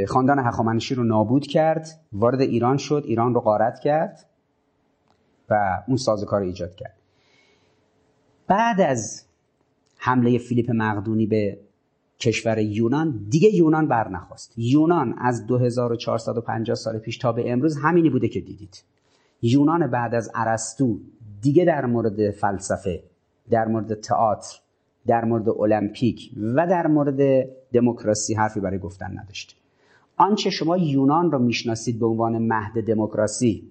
خاندان هخامنشی رو نابود کرد وارد ایران شد ایران رو غارت کرد و اون سازوکار ایجاد کرد. بعد از حمله فیلیپ مقدونی به کشور یونان دیگه یونان برنخواست یونان از 2450 سال پیش تا به امروز همینی بوده که دیدید. یونان بعد از ارسطو دیگه در مورد فلسفه در مورد تئاتر در مورد المپیک و در مورد دموکراسی حرفی برای گفتن نداشت. آنچه شما یونان رو می‌شناسید به عنوان مهد دموکراسی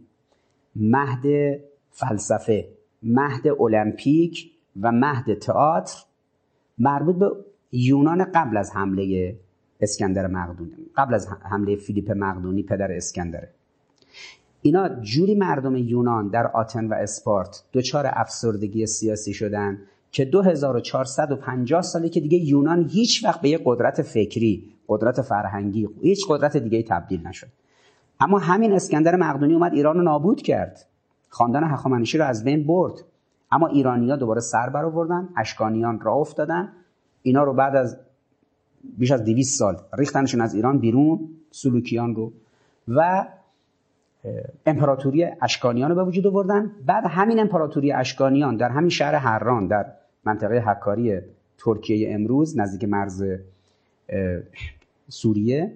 مهد فلسفه مهد المپیک و مهد تئاتر مربوط به یونان قبل از حمله اسکندر مقدونی قبل از حمله فیلیپ مقدونی پدر اسکندره. اینا جوری مردم یونان در آتن و اسپارت دچار افسردگی سیاسی شدن که 2450 ساله که دیگه یونان هیچ وقت به یه قدرت فکری قدرت فرهنگی هیچ قدرت دیگه تبدیل نشد. اما همین اسکندر مقدونی اومد ایران رو نابود کرد. خاندان هخامنشی رو از بین برد. اما ایرانیا دوباره سر برآوردن اشکانیان راه افتادن. اینا رو بعد از بیش از 200 سال ریختنشون از ایران بیرون سلوکیان رو. و امپراتوری اشکانیان رو به وجود آوردن. بعد همین امپراتوری اشکانیان در همین شهر هران در منطقه حکاری ترکیه امروز نزدیک مرز سوریه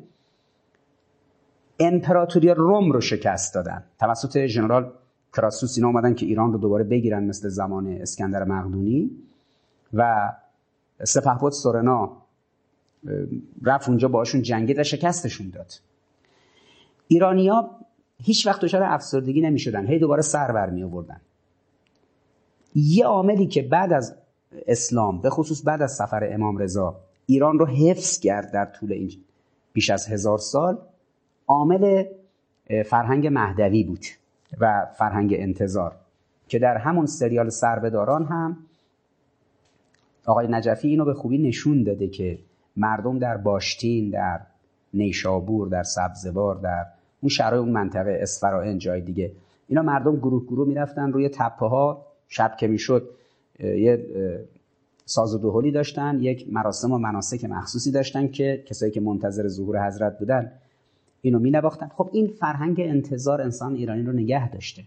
امپراتوری روم رو شکست دادن. توسط ژنرال کراسوس اینا اومدن که ایران رو دوباره بگیرن مثل زمان اسکندر مقدونی و سپهبد سورنا رفت اونجا باشون جنگید و شکستشون داد. ایرانیا هیچ وقت دچار افسردگی نمی‌شدن هی دوباره سر بر می آوردن یه عاملی که بعد از اسلام به خصوص بعد از سفر امام رضا ایران رو حفظ کرد در طول این بیش از هزار سال عامل فرهنگ مهدوی بود. و فرهنگ انتظار که در همون سریال سربداران هم آقای نجفی اینو به خوبی نشون داده که مردم در باشتین در نیشابور در سبزوار در اون شهرهای اون منطقه اسفرائن جای دیگه اینا مردم گروه گروه می‌رفتن روی تپه ها شب که می‌شد یه ساز و دهلی داشتن یک مراسم و مناسک مخصوصی داشتن که کسایی که منتظر ظهور حضرت بودن اینو می نواختن خب این فرهنگ انتظار انسان ایرانی رو نگه داشته.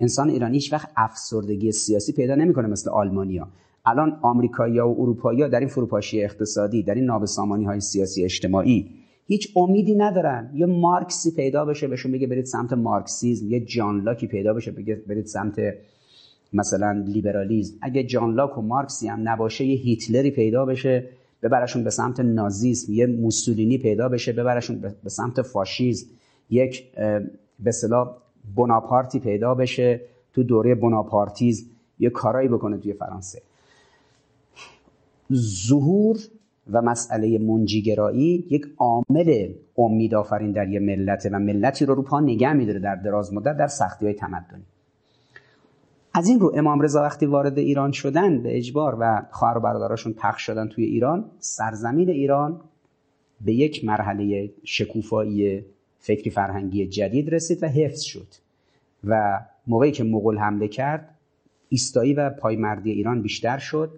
انسان ایرانی هیچ وقت افسردگی سیاسی پیدا نمی‌کنه مثل آلمانیا. الان آمریکایی‌ها و اروپایی‌ها در این فروپاشی اقتصادی در این نابسامانی های سیاسی اجتماعی هیچ امیدی ندارن. یه مارکسی پیدا بشه بهشون بگه برید سمت مارکسیزم. یه جان لاکی پیدا بشه بگه برید سمت مثلا لیبرالیزم. اگه جان لاک و مارکسی هم نباشه یه هیتلری پیدا بشه. ببرشون به سمت نازیسم یه موسولینی پیدا بشه ببرشون به سمت فاشیزم. یک به اصطلاح بناپارتی پیدا بشه تو دوره بناپارتیزم یه کارایی بکنه توی فرانسه. ظهور و مسئله منجیگرایی یک عامل امید آفرین در یه ملت و ملتی رو رو پا نگه میداره در دراز مدت در سختی های تمدنی. از این رو امام رضا وقتی وارد ایران شدن به اجبار و خواهر و برادراشون پخش شدن توی ایران سرزمین ایران به یک مرحله شکوفایی فکری فرهنگی جدید رسید و حفظ شد و موقعی که مغول حمله کرد ایستایی و پایمردی ایران بیشتر شد.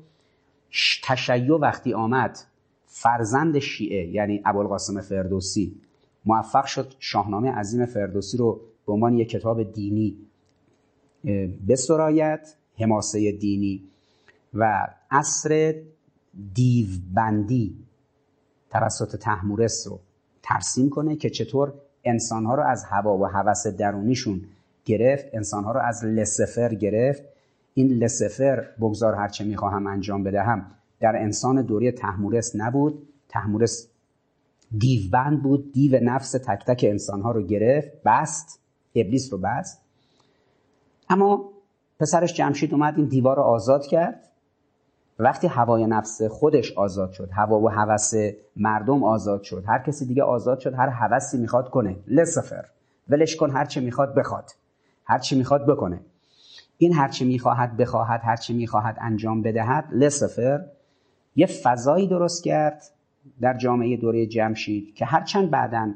تشیع وقتی آمد فرزند شیعه یعنی ابوالقاسم فردوسی موفق شد شاهنامه عظیم فردوسی رو به عنوان یک کتاب دینی بسرایت حماسه دینی و عصر دیوبندی توسط تحمورس رو ترسیم کنه که چطور انسانها رو از هوا و هوس درونیشون گرفت انسانها رو از لسفر گرفت. این لسفر بگذار هرچه می‌خواهم انجام بدهم در انسان دوری تحمورس نبود. تحمورس دیوبند بود دیو نفس تک تک انسانها رو گرفت بست ابلیس رو بست. اما پسرش جمشید اومد این دیوار رو آزاد کرد. وقتی هوای نفس خودش آزاد شد هوا و هوس مردم آزاد شد هر کسی دیگه آزاد شد هر هوسی می‌خواد کنه. لسفر ولش کن هر چه می‌خواد بخواد. هر چی می‌خواد بکنه. این هر چی می‌خواهد بخواهد هر چی می‌خواهد انجام بدهد لسفر یه فضایی درست کرد در جامعه دوره جمشید که هرچند بعدا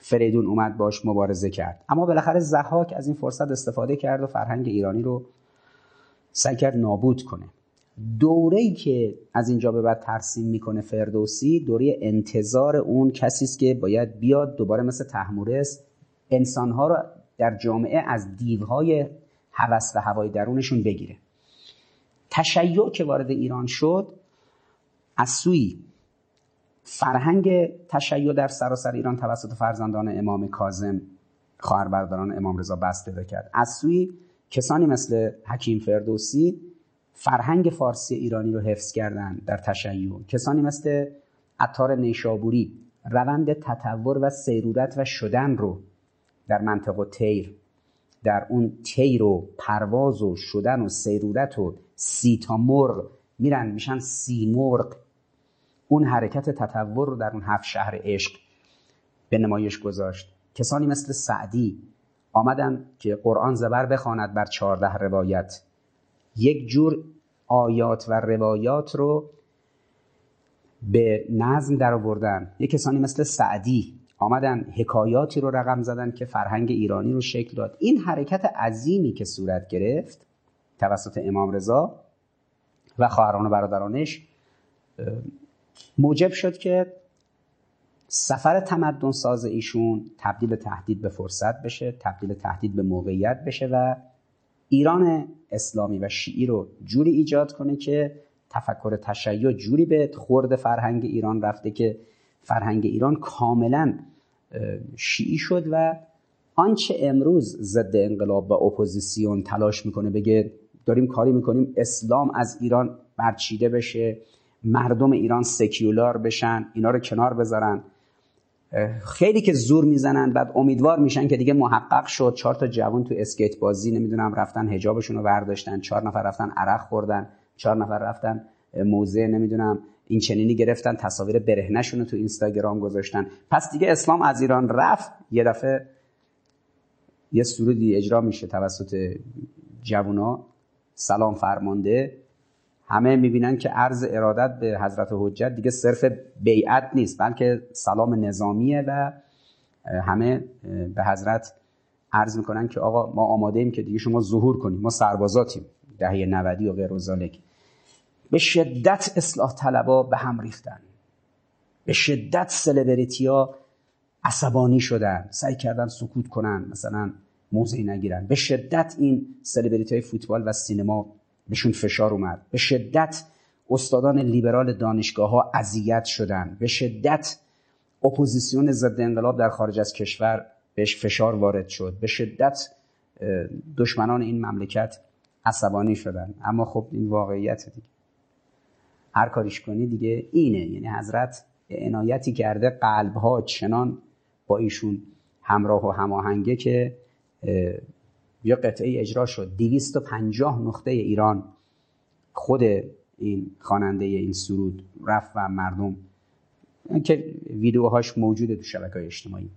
فریدون اومد باش مبارزه کرد. اما بالاخره زحاک از این فرصت استفاده کرد و فرهنگ ایرانی رو سعی کرد نابود کنه. دوره که از اینجا به بعد ترسیم می‌کنه فردوسی دوره انتظار اون کسی است که باید بیاد دوباره مثل تحمورس انسانها رو در جامعه از دیوهای هوس و هوای درونشون بگیره. تشیع که وارد ایران شد از سوی فرهنگ تشیع در سراسر ایران توسط فرزندان امام کاظم خواهر برادران امام رضا بست پیدا کرد. از سوی کسانی مثل حکیم فردوسی فرهنگ فارسی ایرانی رو حفظ کردن در تشیع. کسانی مثل عطار نیشابوری روند تطور و سیرورت و شدن رو در منطقه تیر در اون تیر و پرواز و شدن و سیرورت و سیتا مرغ میرن میشن سی مرغ اون حرکت تطور رو در اون هفت شهر عشق به نمایش گذاشت. کسانی مثل سعدی آمدن که قرآن زبر بخواند بر چهارده روایت. یک جور آیات و روایات رو به نظم در آوردن یک کسانی مثل سعدی آمدن حکایاتی رو رقم زدن که فرهنگ ایرانی رو شکل داد. این حرکت عظیمی که صورت گرفت توسط امام رضا و خواهران و برادرانش موجب شد که سفر تمدن ساز ایشون تبدیل تهدید به فرصت بشه تبدیل تهدید به موقعیت بشه و ایران اسلامی و شیعی رو جوری ایجاد کنه که تفکر تشیع جوری به خورد فرهنگ ایران رفته که فرهنگ ایران کاملا شیعی شد و آنچه امروز ضد انقلاب و اپوزیسیون تلاش می‌کنه بگه داریم کاری می‌کنیم اسلام از ایران برچیده بشه. مردم ایران secular بشن اینا رو کنار بذارن. خیلی که زور می‌زنن بعد امیدوار میشن که دیگه محقق شد. چهار تا جوان تو اسکیت بازی نمی‌دونم رفتن حجابشون رو برداشتن چهار نفر رفتن عرق خوردن چهار نفر رفتن موزه نمی‌دونم این چنینی گرفتن تصاویر برهنشون رو تو اینستاگرام گذاشتن. پس دیگه اسلام از ایران رفت. یه دفعه یه سرودی اجرا میشه توسط جوونا. سلام فرمانده. همه می‌بینن که عرض ارادت به حضرت حجت دیگه صرف بیعت نیست بلکه سلام نظامیه و همه به حضرت عرض می‌کنن که آقا ما آماده ایم که دیگه شما ظهور کنیم ما سربازاتیم دهه 90 و غیر به شدت اصلاح طلبا به هم ریختن. به شدت سلبریتیا عصبانی شدن سعی کردن سکوت کنن مثلا موضعی نگیرن. به شدت این سلبریتی های فوتبال و سینما بهشون فشار اومد. به شدت استادان لیبرال دانشگاه ها اذیت شدن. به شدت اپوزیسیون ضد انقلاب در خارج از کشور بهش فشار وارد شد. به شدت دشمنان این مملکت عصبانی شدن. اما خب این واقعیت دیگه. هر کاریش کنی دیگه اینه. یعنی حضرت عنایتی کرده قلب ها چنان با ایشون همراه و هماهنگه که یه قطعه اجرا شد. 250 نقطه ایران خود این خواننده این سرود رفت و مردم که ویدیوهاش موجوده تو شبکه های اجتماعی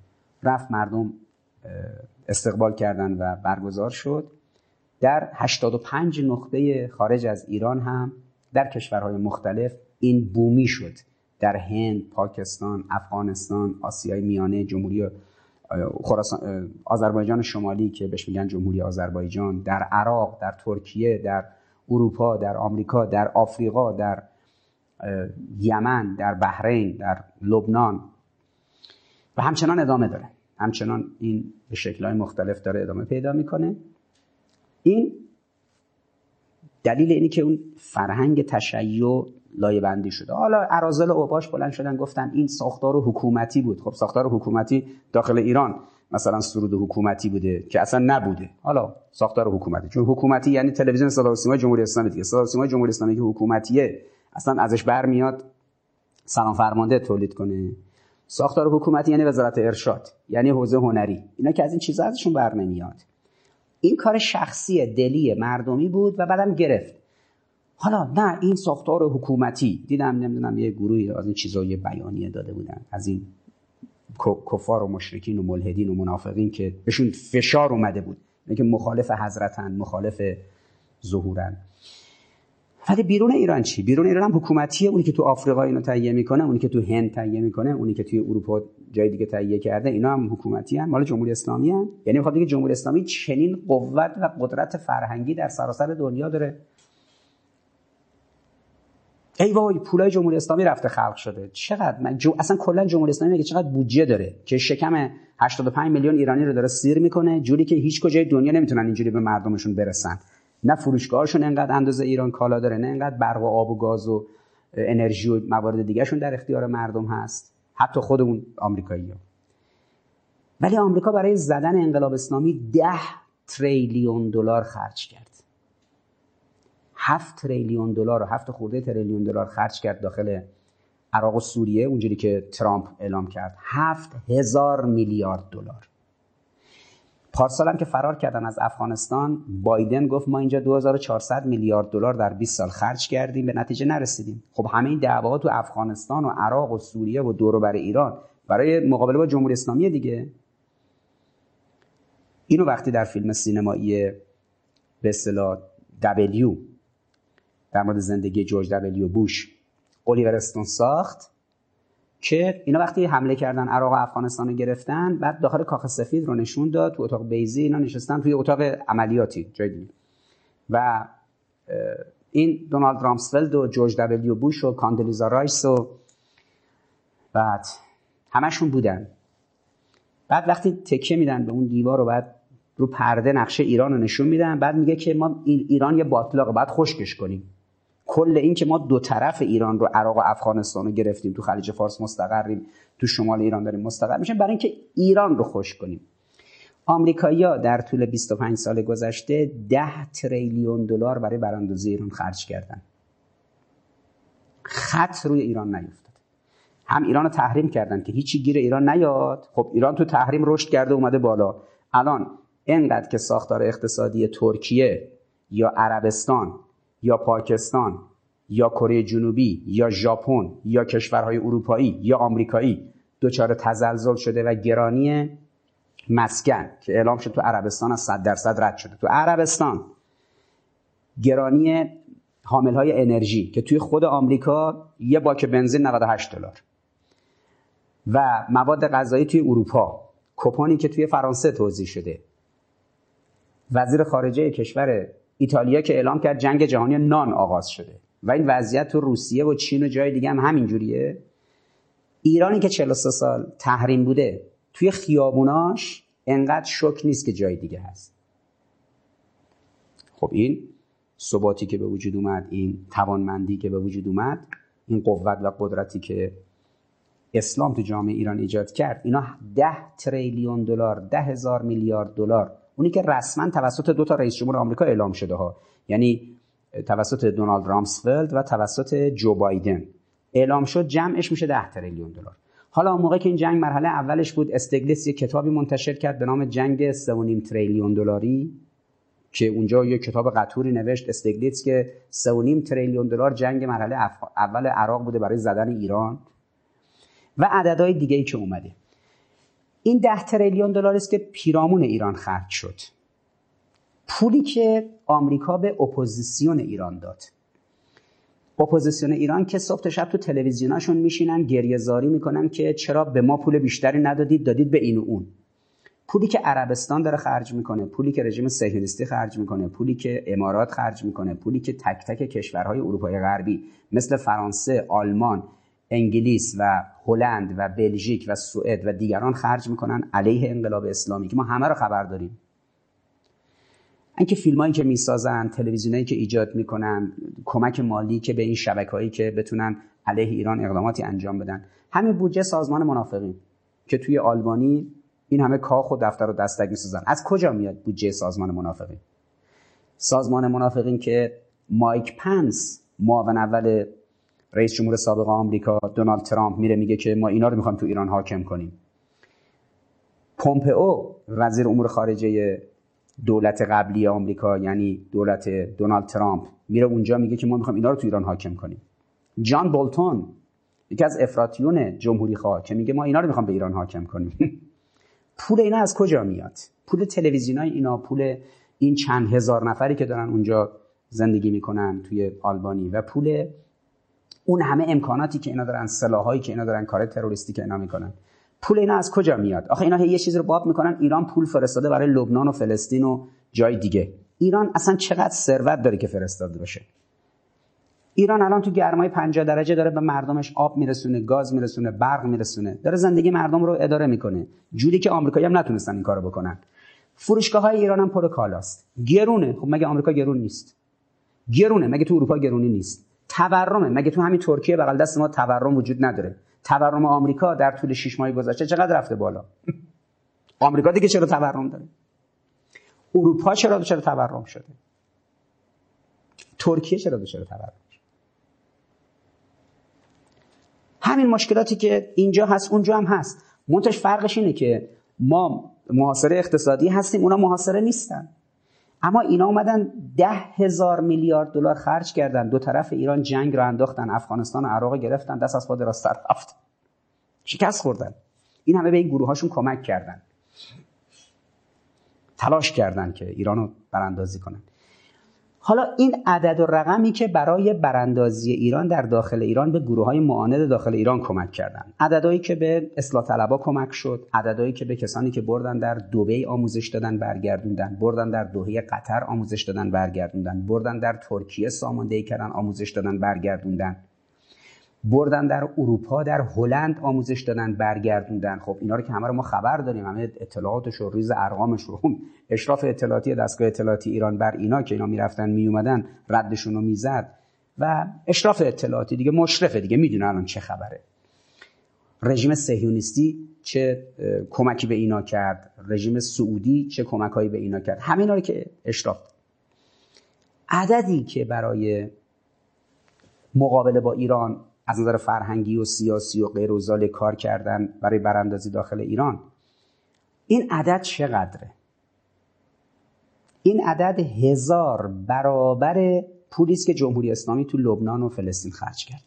رفت مردم استقبال کردن و برگزار شد. در 85 نقطه خارج از ایران هم در کشورهای مختلف این بومی شد. در هند، پاکستان، افغانستان، آسیای میانه، جمهوری خراسان آذربایجان شمالی که بهش میگن جمهوری آذربایجان در عراق در ترکیه در اروپا در آمریکا در آفریقا در یمن در بحرین در لبنان. و همچنان ادامه داره. همچنان این به شکلهای مختلف داره ادامه پیدا می‌کنه. این دلیل اینی که اون فرهنگ تشیع لایه بندی شده. حالا ارازل اوباش بلند شدن گفتن این ساختار حکومتی بود. خب ساختار حکومتی داخل ایران مثلا سرود حکومتی بوده که اصلا نبوده. حالا ساختار حکومتی. چون حکومتی یعنی تلویزیون صدا و سیمای جمهوری اسلامی دیگه. صدا و سیمای جمهوری اسلامی که حکومتیه اصلا ازش برمیاد سلام فرمانده تولید کنه. ساختار حکومتی یعنی وزارت ارشاد یعنی حوزه هنری. اینا که از این چیزا ازشون بر نمیاد این کار شخصی دلی مردمی بود و بعدم گرفت. حالا نه این ساختار حکومتی دیدم نمی‌دونم یه گروهی از این چیزا یه بیانیه داده بودن از این کفار و مشرکین و ملحدین و منافقین که بهشون فشار اومده بود که مخالف حضرتن مخالف ظهورن ولی بیرون ایران چی بیرون ایران هم حکومتیه اونی که تو آفریقا اینو تهیه می‌کنه اونی که تو هند تهیه می‌کنه اونی که توی اروپا جای دیگه تهیه کرده اینا هم حکومتی هن. مال جمهوری اسلامی هن. یعنی می‌خواد بگه جمهوری اسلامی چنین قوت و قدرت فرهنگی در سراسر دنیا داره ای وای پولای جمهوری اسلامی رفته خلق شده. چقدر من جو... اصلا کلا جمهوری اسلامی میگه چقدر بودجه داره که شکم 85 میلیون ایرانی رو داره سیر می‌کنه؟ جوری که هیچ کجای دنیا نمی‌تونن اینجوری به مردمشون برسن. نه فروشگاهشون انقدر اندازه ایران کالا داره نه انقدر برق و آب و گاز و انرژی و موارد دیگهشون در اختیار مردم هست. حتی خودمون آمریکایی ها. ولی آمریکا برای زدن انقلاب اسلامی ده تریلیون دلار خرج کرد. هفت تریلیون دلار و هفت خورده تریلیون دلار خرج کرد داخل عراق و سوریه اونجوری که ترامپ اعلام کرد. هفت هزار میلیارد دلار. پارسال هم که فرار کردن از افغانستان بایدن گفت ما اینجا 2400 میلیارد دلار در 20 سال خرج کردیم به نتیجه نرسیدیم. خب همه این دعواها تو افغانستان و عراق و سوریه و دور بر ایران برای مقابله با جمهوری اسلامی دیگه. اینو وقتی در فیلم سینمایی به اصطلاح W در مورد زندگی جورج دبلیو بوش الیور استون ساخت که اینا وقتی حمله کردن عراق و افغانستان رو گرفتن بعد داخل کاخ سفید رو نشون داد تو اتاق بیضی اینا نشستن توی اتاق عملیاتی جای و این دونالد رامسفلد و جورج دبلیو بوش و کاندولیزا رایس و بعد همشون بودن. بعد وقتی تکیه میدن به اون دیوار رو بعد رو پرده نقشه ایران رو نشون میدن بعد میگه که ما ایران یه باطلاقه بعد خشکش کنیم. کل این که ما دو طرف ایران رو عراق و افغانستان رو گرفتیم تو خلیج فارس مستقریم تو شمال ایران داریم مستقر میشیم برای اینکه ایران رو خوش کنیم. آمریکایی‌ها در طول 25 سال گذشته 10 تریلیون دلار برای براندازی ایران خرج کردن. خط روی ایران نیفتاد. هم ایران رو تحریم کردن که هیچی گیر ایران نیاد. خب ایران تو تحریم رشد کرده اومده بالا. الان انقدر که ساختار اقتصادی ترکیه یا عربستان یا پاکستان یا کره جنوبی یا ژاپن یا کشورهای اروپایی یا آمریکایی دچار تزلزل شده و گرانی مسکن که اعلام شد تو عربستان از 100 درصد رد شده. تو عربستان گرانی حامل های انرژی که توی خود آمریکا یه باک بنزین 98 دلار و مواد غذایی توی اروپا کوپونی که توی فرانسه توضیح شده. وزیر خارجه کشور ایتالیا که اعلام کرد جنگ جهانی نان آغاز شده. و این وضعیت تو روسیه و چین و جای دیگه هم همین جوریه ایرانی که 43 سال تحریم بوده توی خیابوناش انقدر شک نیست که جای دیگه هست. خب این ثباتی که به وجود اومد این توانمندی که به وجود اومد این قوت و قدرتی که اسلام تو جامعه ایران ایجاد کرد اینا ده تریلیون دلار ده هزار میلیارد دلار اونی که رسما توسط دو تا رئیس جمهور آمریکا اعلام شده ها. یعنی توسط دونالد رامسفلد و توسط جو بایدن. اعلام شد جمعش میشه 10 تریلیون دلار. حالا اون موقع که این جنگ مرحله اولش بود استگلیس یه کتابی منتشر کرد به نام جنگ 3.5 تریلیون دلاری که اونجا یه کتاب قطوری نوشت استیگلیتز که 3.5 تریلیون دلار جنگ مرحله اول عراق بوده برای زدن ایران. و عددهای دیگه ای که اومده. این 10 تریلیون دلار است که پیرامون ایران خرج شد. پولی که آمریکا به اپوزیسیون ایران داد. اپوزیسیون ایران که صبح تا شب تو تلویزیوناشون میشینن گریه زاری می‌کنن که چرا به ما پول بیشتری ندادید دادید به این و اون. پولی که عربستان داره خرج می‌کنه پولی که رژیم صهیونیستی خرج می‌کنه پولی که امارات خرج می‌کنه پولی که تک تک کشورهای اروپای غربی مثل فرانسه آلمان انگلیس و هلند و بلژیک و سوئد و دیگران خرج می‌کنن علیه انقلاب اسلامی که ما همه رو خبر داریم. اینکه فیلمایی که می‌سازن تلویزیونایی که ایجاد می‌کنن کمک مالی که به این شبکه‌هایی که بتونن علیه ایران اقداماتی انجام بدن. همین بودجه سازمان منافقین که توی آلبانی این همه کاخ و دفتر و دستک می‌سازن. از کجا میاد بودجه سازمان منافقین سازمان منافقین که مایک پنس معاون اول رئیس جمهور سابق آمریکا دونالد ترامپ میره میگه که ما اینا رو می‌خوایم تو ایران حاکم کنیم. پومپئو وزیر امور خارجه دولت قبلی آمریکا یعنی دولت دونالد ترامپ میره اونجا میگه که ما می‌خوایم اینا رو تو ایران حاکم کنیم. جان بولتون یکی از افراطیون جمهوری خواه که میگه ما اینا رو می‌خوام به ایران حاکم کنیم. [LAUGHS] پول اینا از کجا میاد؟ پول تلویزیون های اینا پول این چند هزار نفری که دارن اونجا زندگی می‌کنن توی آلبانی و پول اون همه امکاناتی که اینا دارن سلاحایی که اینا دارن کار تروریستی که اینا می‌کنن. پول اینا از کجا میاد؟ آخه اینا یه چیزی رو باب می‌کنن ایران پول فرستاده برای لبنان و فلسطین و جای دیگه. ایران اصلا چقدر ثروت داره که فرستاده باشه؟ ایران الان تو گرمای 50 درجه داره به مردمش آب میرسونه گاز میرسونه برق میرسونه. داره زندگی مردم رو اداره می‌کنه. جوری که آمریکایی هم نتونستن این کارو بکنن. فروشگاه های ایران هم پر کالاست. گرونه. خب مگه آمریکا گرون نیست؟ گرونه. مگه تو اروپا گرونی نیست؟ تورمه. مگه تو همین ترکیه بغل دست ما تورم وجود نداره؟ تورم آمریکا در طول 6 ماه گذشته چقدر رفته بالا؟ آمریکا دیگه چرا تورم داره؟ اروپا چرا چرا تورم شده؟ ترکیه چرا دچار تورم همین مشکلاتی که اینجا هست اونجا هم هست. منتش فرقش اینه که ما محاصره اقتصادی هستیم اونا محاصره نیستن. اما اینا اومدن ده هزار میلیارد دلار خرج کردن. دو طرف ایران جنگ رو انداختن افغانستان و عراق گرفتن دست از پا دراز رفت. شکست خوردن. این همه به این گروه هاشون کمک کردن. تلاش کردن که ایران رو براندازی کنن. حالا این عدد و رقمی که برای براندازی ایران در داخل ایران به گروه های معاند داخل ایران کمک کردن. عددهایی که به اصلاح طلبا کمک شد. عددهایی که به کسانی که بردن در دبی آموزش دادن برگردوندن. بردن در دوحه قطر آموزش دادن برگردوندن. بردن در ترکیه ساماندهی کردن آموزش دادن برگردوندن. بردن در اروپا در هلند آموزش دادن برگردوندن. خب اینا رو که همه رو ما خبر داریم. همه اطلاعاتش و ریز ارقامش رو اشراف اطلاعاتی دستگاه اطلاعاتی ایران بر اینا که اینا می‌رفتن میومدن ردشون رو می‌زد. و اشراف اطلاعاتی دیگه مشرفه دیگه. می‌دونه الان چه خبره. رژیم سهیونیستی چه کمکی به اینا کرد. رژیم سعودی چه کمکهایی به اینا کرد. همینا رو که اشراف عددی که برای مقابله با ایران از نظر فرهنگی و سیاسی و غیر و کار کردن برای براندازی داخل ایران. این عدد چقدره؟ این عدد هزار برابر پولی که جمهوری اسلامی تو لبنان و فلسطین خرج کرد.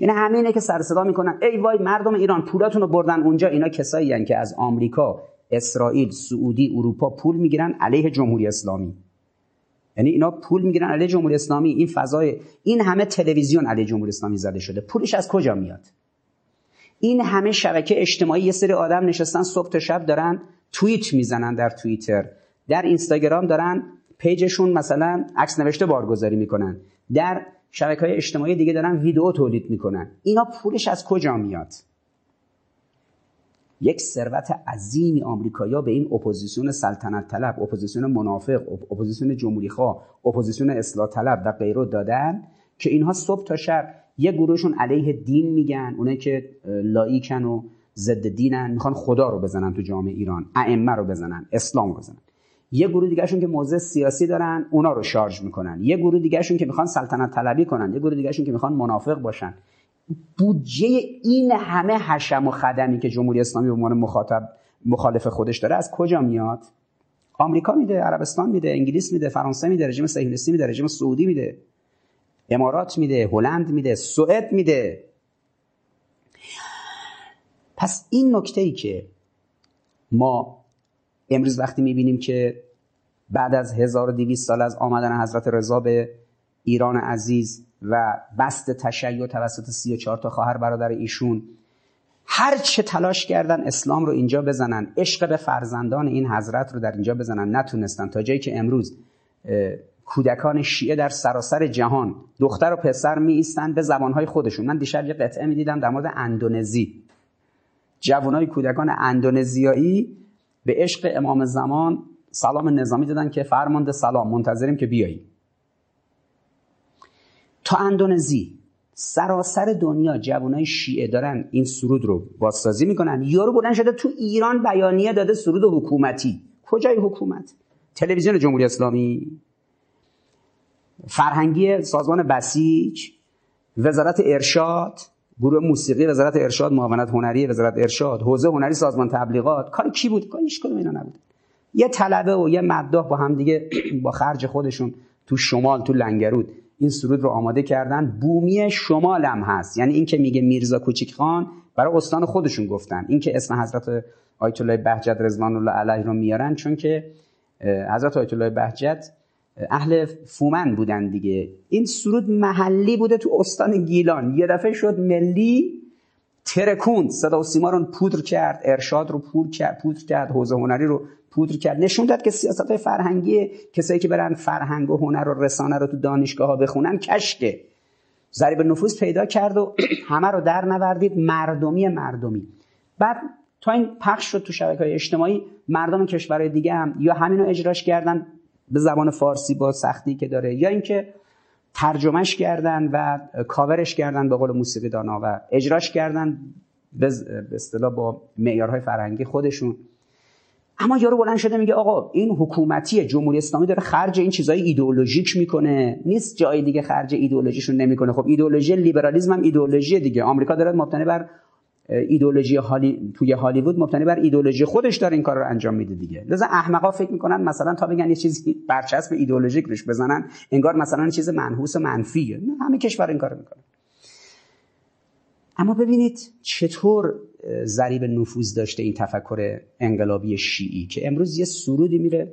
یعنی همینه که سر صدا می‌کنن. ای وای مردم ایران پولاتون بردن اونجا. اینا کسایی که از آمریکا اسرائیل سعودی اروپا پول می‌گیرن علیه جمهوری اسلامی. یعنی اینا پول می‌گیرن علیه جمهوری اسلامی این فضای این همه تلویزیون علیه جمهوری اسلامی زده شده. پولش از کجا میاد؟ این همه شبکه اجتماعی یه سری آدم نشستن صبح تا شب دارن توییت می‌زنن در توییتر. در اینستاگرام دارن پیجشون مثلا عکس نوشته بارگذاری می‌کنن. در شبکه های اجتماعی دیگه دارن ویدیو تولید می‌کنن. اینا پولش از کجا میاد؟ یک ثروت عظیمی آمریکایا به این اپوزیسیون سلطنت طلب اپوزیسیون منافق اپوزیسیون جمهوری خواه اپوزیسیون اصلاح طلب و غیره دادن که اینها صبح تا شب یه گروهشون علیه دین میگن اونایی که لایکن و ضد دینن می‌خوان خدا رو بزنن تو جامعه ایران ائمه رو بزنن اسلام رو بزنن. یه گروه دیگهشون که موضع سیاسی دارن اونا رو شارژ می‌کنن. یه گروه دیگهشون که می‌خوان سلطنت طلبی کنن یه گروه دیگهشون که می‌خوان منافق باشن. بودجه این همه حشم و خدمی که جمهوری اسلامی به عنوان مخاطب مخالف خودش داره از کجا میاد؟ آمریکا میده عربستان میده انگلیس میده فرانسه میده رژیم صهیونیستی میده رژیم سعودی میده. امارات میده هلند میده سوئد میده. پس این نکته ای که ما امروز وقتی می‌بینیم که بعد از 1200 سال از آمدن حضرت رضا به ایران عزیز و بست تشیع توسط 34 تا خواهر برادر ایشون. هر چه تلاش کردن اسلام رو اینجا بزنن عشق به فرزندان این حضرت رو در اینجا بزنن نتونستن. تا جایی که امروز کودکان شیعه در سراسر جهان دختر و پسر می ایستن به زبانهای خودشون. من دیشب یه قطعه می دیدم در مورد اندونزی. جوانای کودکان اندونزیایی به عشق امام زمان سلام نظامی دادن که فرمانده سلام منتظریم که بیایی. تا اندونزی سراسر دنیا جوانای شیعه دارن این سرود رو بازسازی می‌کنن. یارو بلند شده تو ایران بیانیه داده سرود حکومتی. کجای حکومت؟ تلویزیون جمهوری اسلامی. فرهنگی سازمان بسیج. وزارت ارشاد. گروه موسیقی وزارت ارشاد. معاونت هنری وزارت ارشاد. حوزه هنری سازمان تبلیغات. کاری کی بود؟ کاری هیچ کدوم اینا نبود. یه طلبه و یه مداح با هم دیگه [CLEARS THROAT] با خرج خودشون تو شمال تو لنگرود. این سرود رو آماده کردن. بومی شمال هم هست. یعنی این که میگه میرزا کوچیک خان برای استان خودشون گفتن. این که اسم حضرت آیت الله بهجت رضوان الله علیه رو میارن. چون که حضرت آیت الله بهجت اهل فومن بودن دیگه. این سرود محلی بوده تو استان گیلان. یه دفعه شد ملی ترکوند. صدا و سیما رو پودر کرد ارشاد رو پودر کرد پودر کرد حوزه هنری رو پودر کرد. نشون داد که سیاست های فرهنگی کسایی که برن فرهنگ و هنر و رسانه رو تو دانشگاه ها بخونن کشکه. ضریب نفوذ پیدا کرد و [CLEARS THROAT] همه رو در نوردید. مردمی مردمی. بعد تا این پخش شد تو شبکه های اجتماعی مردم کشورهای دیگه هم یا همینو اجراش کردن به زبان فارسی با سختی که داره یا اینکه ترجمهش کردن و کاورش کردن به قول موسیقی دانا و اجراش کردن به اصطلاح با معیارهای فرهنگی خودشون. اما یارو بلند شده میگه آقا این حکومتی جمهوری اسلامی داره خرج این چیزای ایدئولوژیک می‌کنه. نیست جای دیگه خرج ایدئولوژیشون نمی‌کنه. خب ایدئولوژی لیبرالیسم هم ایدئولوژی دیگه. آمریکا داره مبتنی بر ایدولوژی هالی... توی هالیوود مبتنی بر ایدولوژی خودش داره این کار رو انجام میده دیگه. لذا احمقا فکر می‌کنن مثلا تا بگن یه چیزی برچسب ایدولوژیک روش بزنن انگار مثلا چیز منحوس منفیه. همه کشور این کارو می‌کنن اما ببینید چطور ضریب نفوذ داشته این تفکر انقلابی شیعی که امروز یه سرودی میره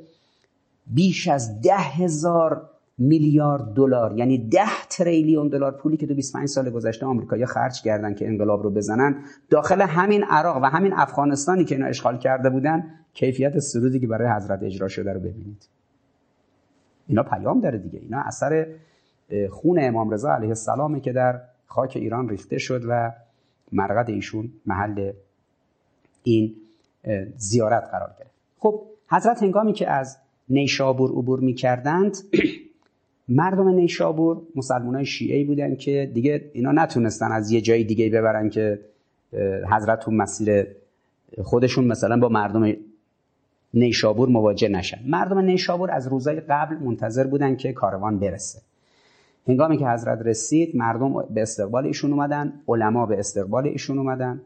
بیش از ده هزار میلیارد دلار یعنی ده تریلیون دلار پولی که تو 25 سال گذشته آمریکا خرج کردن که انقلاب رو بزنن داخل همین عراق و همین افغانستانی که اینا اشغال کرده بودن کیفیت سرودی که برای حضرت اجرا شده رو ببینید. اینا پیام داره دیگه. اینا اثر خون امام رضا علیه السلامه که در خاک ایران ریخته شد و مرقد ایشون محل این زیارت قرار گرفت. خب حضرت هنگامی که از نیشابور عبور می کردند [CLEARS THROAT] مردم نیشابور مسلمان های شیعه بودن که دیگه اینا نتونستن از یه جای دیگه ببرن که حضرت تو مسیر خودشون مثلا با مردم نیشابور مواجه نشن. مردم نیشابور از روزای قبل منتظر بودن که کاروان برسه. هنگامی که حضرت رسید مردم به استقبال ایشون اومدن علما به استقبال ایشون اومدن.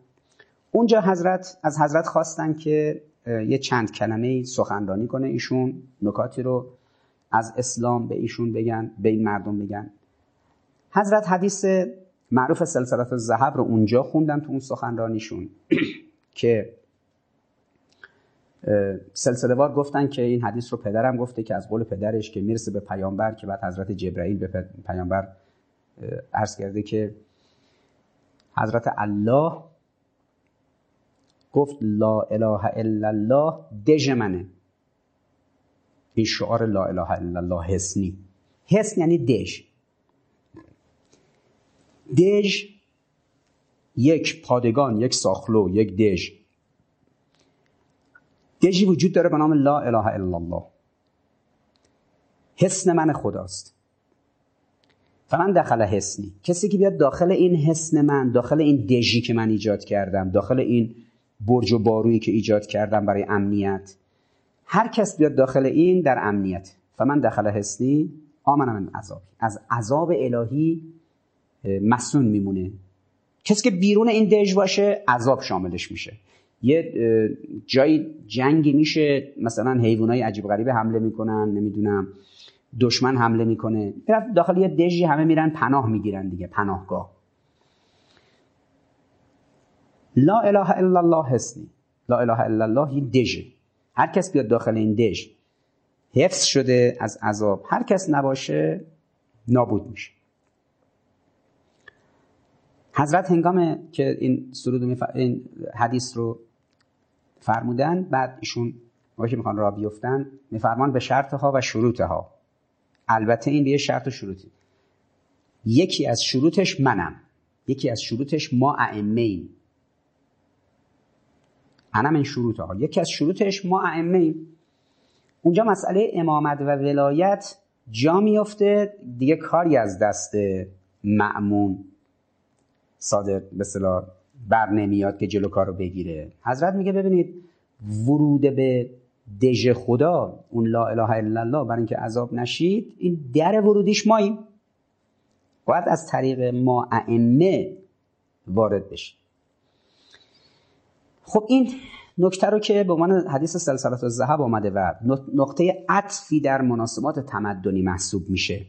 اونجا حضرت از حضرت خواستن که یه چند کلمه سخنرانی کنه ایشون نکاتی رو از اسلام به ایشون بگن به این مردم بگن. حضرت حدیث معروف سلسلات الذهب رو اونجا خوندن تو اون سخنرانیشون [CLEARS THROAT] که سلسله وار گفتن که این حدیث رو پدرم گفته که از قول پدرش که می‌رسه به پیامبر که بعد حضرت جبرائیل به پیامبر عرض کرده که حضرت الله گفت لا اله الا الله دژ منه. این شعار لا اله الا الله حسنی. حسن یعنی دژ. دژ یک پادگان یک ساخلو یک دژ. دژی وجود داره به نام لا اله الا الله. حسن من خداست. فمن دخل حسنی؟ کسی که بیاد داخل این حسن من داخل این دژی که من ایجاد کردم داخل این برج و بارویی که ایجاد کردم برای امنیت هر کس بیاد داخل این در امنیت. فمن دخل حسنی آمن من عذاب از عذاب الهی مسون میمونه. کسی که بیرون این دژ باشه عذاب شاملش میشه. یه جای جنگی میشه مثلا حیوانای عجیب غریبه حمله می‌کنن نمی‌دونم دشمن حمله می‌کنه. داخل یه دژی همه میرن پناه می‌گیرن دیگه پناهگاه. لا اله الا الله حسنی. لا اله الا الله یه دژه. هر کس بیاد داخل این دژ حفظ شده از عذاب. هر کس نباشه نابود میشه. حضرت هنگام که این سرود این حدیث رو فرمودن بعد ایشون که می‌خوان را بیفتن میفرمان به شرطها و شروطها البته این به شرط و شروطی یکی از شروطش منم. یکی از شروطش ما ائمه انا من شروطها یکی از شروطش ما ائمه ایم. اونجا مسئله امامت و ولایت جا میفته دیگه کاری از دست معمون صادق به بر نمیاد که جلو کارو بگیره. حضرت میگه ببینید ورود به دژ خدا اون لا اله الا الله برای اینکه عذاب نشید این در ورودیش ماییم. باید از طریق ما ائمه وارد بشید خب این نکته رو که به عنوان حدیث سلسلات الذهب آمده و نقطه عطفی در مناسبات تمدنی محسوب میشه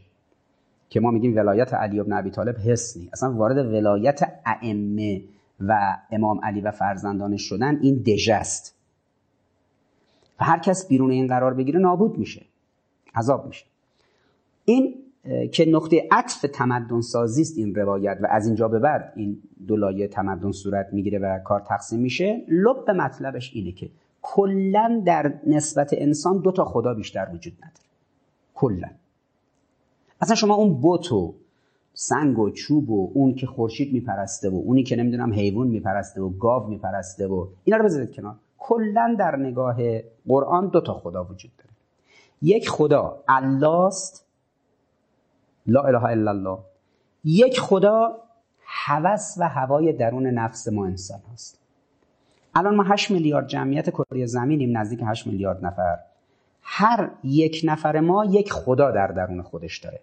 که ما میگیم ولایت علی بن ابی طالب حسنی اصلا وارد ولایت ائمه و امام علی و فرزندانش شدن این دژه است. و هر کس بیرون این قرار بگیره نابود میشه. عذاب میشه. این که نقطه عطف تمدن سازی است این روایت و از اینجا به بعد این دولایه تمدن صورت می‌گیره و کار تقسیم میشه. لب به مطلبش اینه که کلا در نسبت انسان دو تا خدا بیشتر وجود نداره. کلا. اصلا شما اون بت و سنگ و چوب و اون که خورشید میپرسته و اونی که نمی‌دونم حیوان میپرسته و گاو میپرسته و اینا رو بذارید کنار. کلا در نگاه قرآن دو تا خدا وجود داره. یک خدا الله لا اله الا الله. یک خدا هوس و هوای درون نفس ما انسان هست. الان ما 8 میلیارد جمعیت کره زمینیم نزدیک 8 میلیارد نفر. هر یک نفر ما یک خدا در درون خودش داره.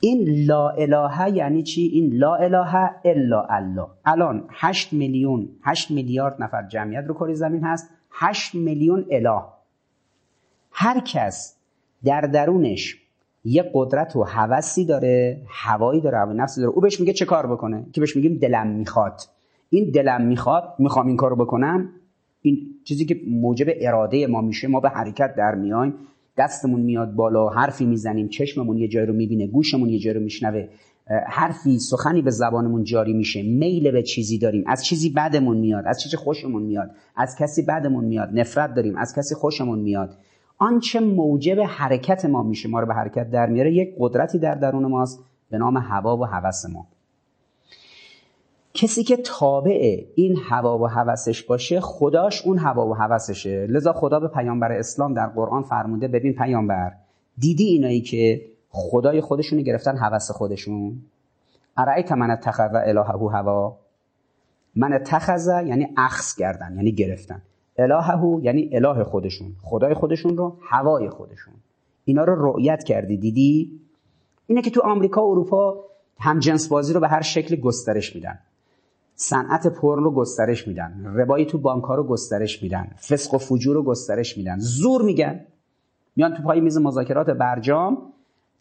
این لا اله یعنی چی؟ این لا اله الا الله. الان 8 میلیون 8 میلیارد نفر جمعیت رو کره زمین هست 8 میلیون اله. هر کس در درونش یه قدرت و هوسی داره هوایی داره هوای نفسی داره. او بهش میگه چه کار بکنه؟ که بهش میگیم دلم می‌خواد. این دلم می‌خواد می‌خوام این کارو بکنم. این چیزی که موجب اراده ما میشه ما به حرکت در میایم. دستمون میاد بالا حرفی می‌زنیم چشممون یه جای رو می‌بینه گوشمون یه جای رو میشنوه. حرفی سخنی به زبانمون جاری میشه. میل به چیزی داریم. از چیزی بدمون میاد از چیزی خوشمون میاد. از کسی بدمون میاد. نفرت داریم. از کسی خوشمون میاد. آنچه موجب حرکت ما میشه ما رو به حرکت در میاره یک قدرتی در درون ماست به نام هوا و هوس ما. کسی که تابع این هوا و هوسش باشه خداش اون هوا و هوسشه. لذا خدا به پیامبر اسلام در قرآن فرموده ببین پیامبر دیدی اینایی که خدای خودشونو گرفتن هوس خودشون؟ ارائیت من اتخذ الهه هوا؟ من اتخذ یعنی اخذ کردن یعنی گرفتن. الهه یعنی اله خودشون. خدای خودشون رو هوای خودشون. اینا رو رؤیت کردی دیدی؟ اینه که تو آمریکا و اروپا هم جنس بازی رو به هر شکل گسترش میدن. صنعت پرن رو گسترش میدن. ربایی تو بانک رو گسترش میدن. فسق و فجور رو گسترش میدن. زور میگن. میان تو پای میز مذاکرات برجام.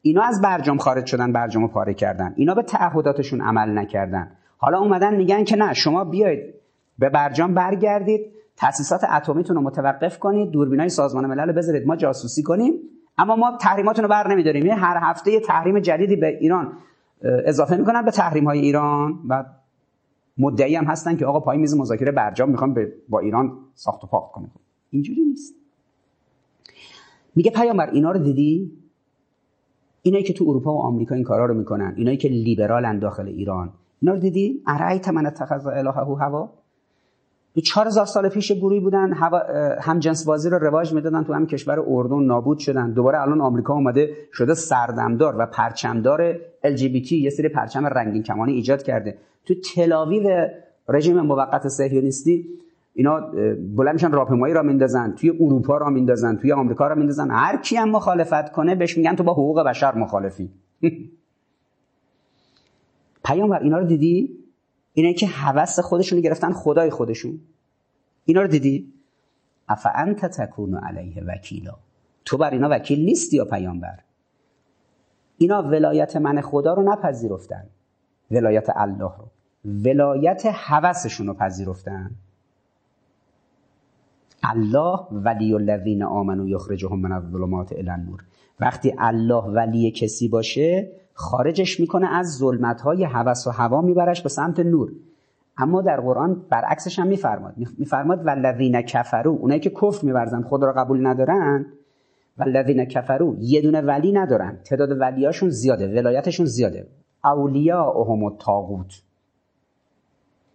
اینا از برجام خارج شدن برجام رو پاره کردن. اینا به تعهداتشون عمل نکردن. حالا اومدن میگن که نه شما بیاید به برجام برگردید. تاسیسات اتمیتون رو متوقف کنید دوربینای سازمان ملل بذارید. ما جاسوسی کنیم اما ما تحریماتون رو بر نمیداریم. هر هفته یه تحریم جدیدی به ایران اضافه می‌کنن به تحریم های ایران و مدعی هم هستن که آقا پای میز مذاکره برجام می‌خوام با ایران ساخت و پاخت کنه اینجوری نیست. میگه پیامبر اینا رو دیدی؟ اینایی که تو اروپا و آمریکا این کارا رو می‌کنن اینایی که لیبرالن داخل ایران اینا رو دیدی؟ ارایت من اتخذ الهه هوا؟ چهار هزار سال پیش گروهی بودن هم جنس بازی رو رواج می‌دادن تو هم کشور اردن نابود شدن. دوباره الان آمریکا اومده شده سردمدار و پرچمدار LGBT یه سری پرچم رنگین کمانی ایجاد کرده. تو تلاویو رژیم موقت صهیونیستی اینا بلند میشن راهپیمایی را میندازن توی اروپا را میندازن توی آمریکا را میندازن. هر کی هم مخالفت کنه بهش میگن تو با حقوق بشر مخالفی. [LAUGHS] پیامبر اینا رو دیدی؟ اینه که هوس خودشون گرفتن خدای خودشون. اینا رو دیدی؟ اف انت تکون علیه وکیلا. تو بر اینا وکیل نیستی یا پیامبر. اینا ولایت من خدا رو نپذیرفتن. ولایت الله رو. ولایت هوسشون رو پذیرفتن. الله ولی الذین آمنوا یخرجهم من الظلمات الی النور. وقتی الله ولی کسی باشه خارجش می‌کنه از ظلمت های هوس و هوا میبرش به سمت نور. اما در قرآن برعکسش هم میفرماد. میفرماد والذین کفرو اونایی که کفر میورزن خود را قبول ندارن. والذین کفرو یه دونه ولی ندارن. تعداد ولیاشون زیاده ولایتشون زیاده. اولیاءهم الطاغوت.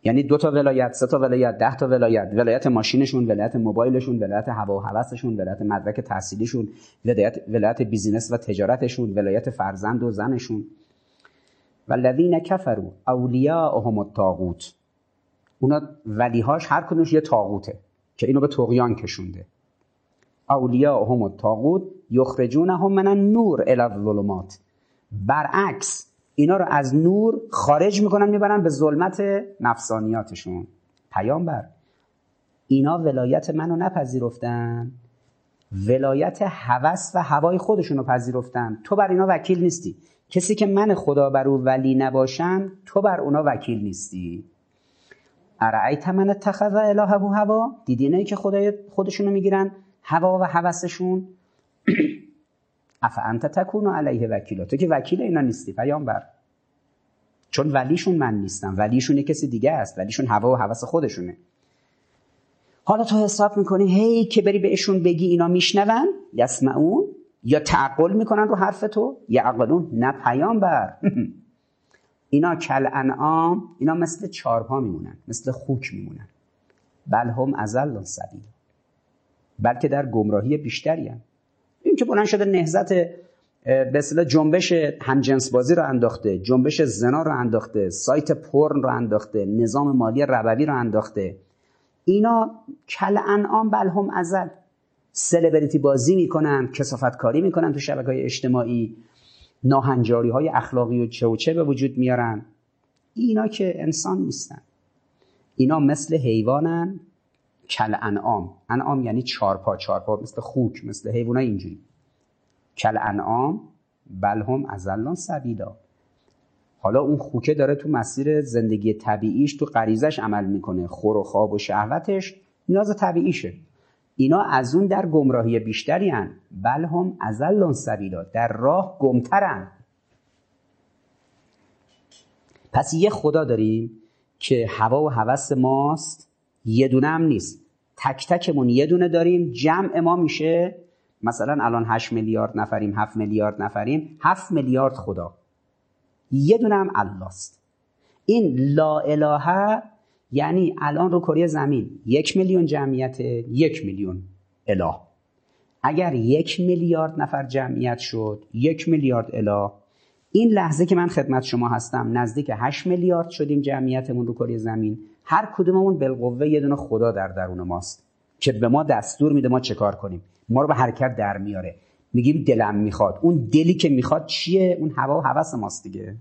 یعنی دو تا ولایت سه تا ولایت ده تا ولایت ولایت ماشینشون ولایت موبایلشون ولایت هوا و هوسشون ولایت مدرک تحصیلیشون ولایت ولایت بیزینس و تجارتشون ولایت فرزند و زنشون. والذین کفروا اولیاءهم الطاغوت. اونا ولیهاش هر کدومش یه طاغوته که اینو به طغیان کشونده. اولیاءهم الطاغوت یخرجونهم من النور الی الظلمات. برعکس اینا رو از نور خارج می‌کنن می‌برن به ظلمت نفسانیاتشون. پیامبر اینا ولایت منو نپذیرفتن. ولایت هوس و هوای خودشون رو پذیرفتن. تو بر اینا وکیل نیستی. کسی که من خدا بر او ولی نباشم تو بر اونا وکیل نیستی. ارعیت من اتخذ الهه هوا؟ دیدی که خدای خودشونو می‌گیرن؟ هوا و هوسشون؟ اف انت تکون علیه وکیلا. تو که وکیل اینا نیستی پیامبر. چون ولیشون من نیستم. ولیشون کسی دیگه است. ولیشون هوا و هوس خودشونه. حالا تو حساب می‌کنی هی که بری بهشون بگی اینا میشنون؟ یسمعون. یا تعقل می‌کنن رو حرف تو؟ یا عقلون نه پیامبر. [LAUGHS] اینا کل انعام اینا مثل چارپا میمونن. مثل خوک میمونن. بل هم ازل سبیل. بلکه در گمراهی بیشتری هم. این که بلند شده نهزت به اصطلاح جنبش همجنس بازی رو انداخته جنبش زنا رو انداخته سایت پرن رو انداخته نظام مالی ربوی رو انداخته. اینا کل انعام بل هم ازل. سلبریتی بازی می‌کنن کسافت کاری می‌کنن تو شبکه های اجتماعی. ناهنجاری های اخلاقی و چه و چه به وجود میارن. اینا که انسان نیستن. اینا مثل حیوانن. کل انعام انعام یعنی چارپا چارپا مثل خوک مثل حیوان اینجوری. کل انعام بل هم ازلان سبیلا حالا اون خوکه داره تو مسیر زندگی طبیعیش تو غریزش عمل می‌کنه. خور و خواب و شهوتش نیاز طبیعیشه. اینا از اون در گمراهی بیشتری هن. بل هم ازلان سبیلا در راه گمترن. پس یه خدا داریم که هوا و هوس ماست. یه دونه هم نیست. تک تکمون یه دونه داریم. جمع ما میشه مثلا الان 8 میلیارد نفریم 7 میلیارد نفریم. 7 میلیارد خدا. یه دونه هم الله است این لا اله یعنی الان رو کره زمین. یک میلیون جمعیت یک میلیون اله. اگر یک میلیارد نفر جمعیت شد یک میلیارد اله. این لحظه که من خدمت شما هستم نزدیک 8 میلیارد شدیم جمعیتمون رو کره زمین. هر کدوممون بالقوه یه دونه خدا در درون ماست که به ما دستور میده ما چه کار کنیم. ما رو به حرکت در میاره. میگیم دلم می‌خواد. اون دلی که می‌خواد چیه؟ اون هوا و هوس ماست دیگه.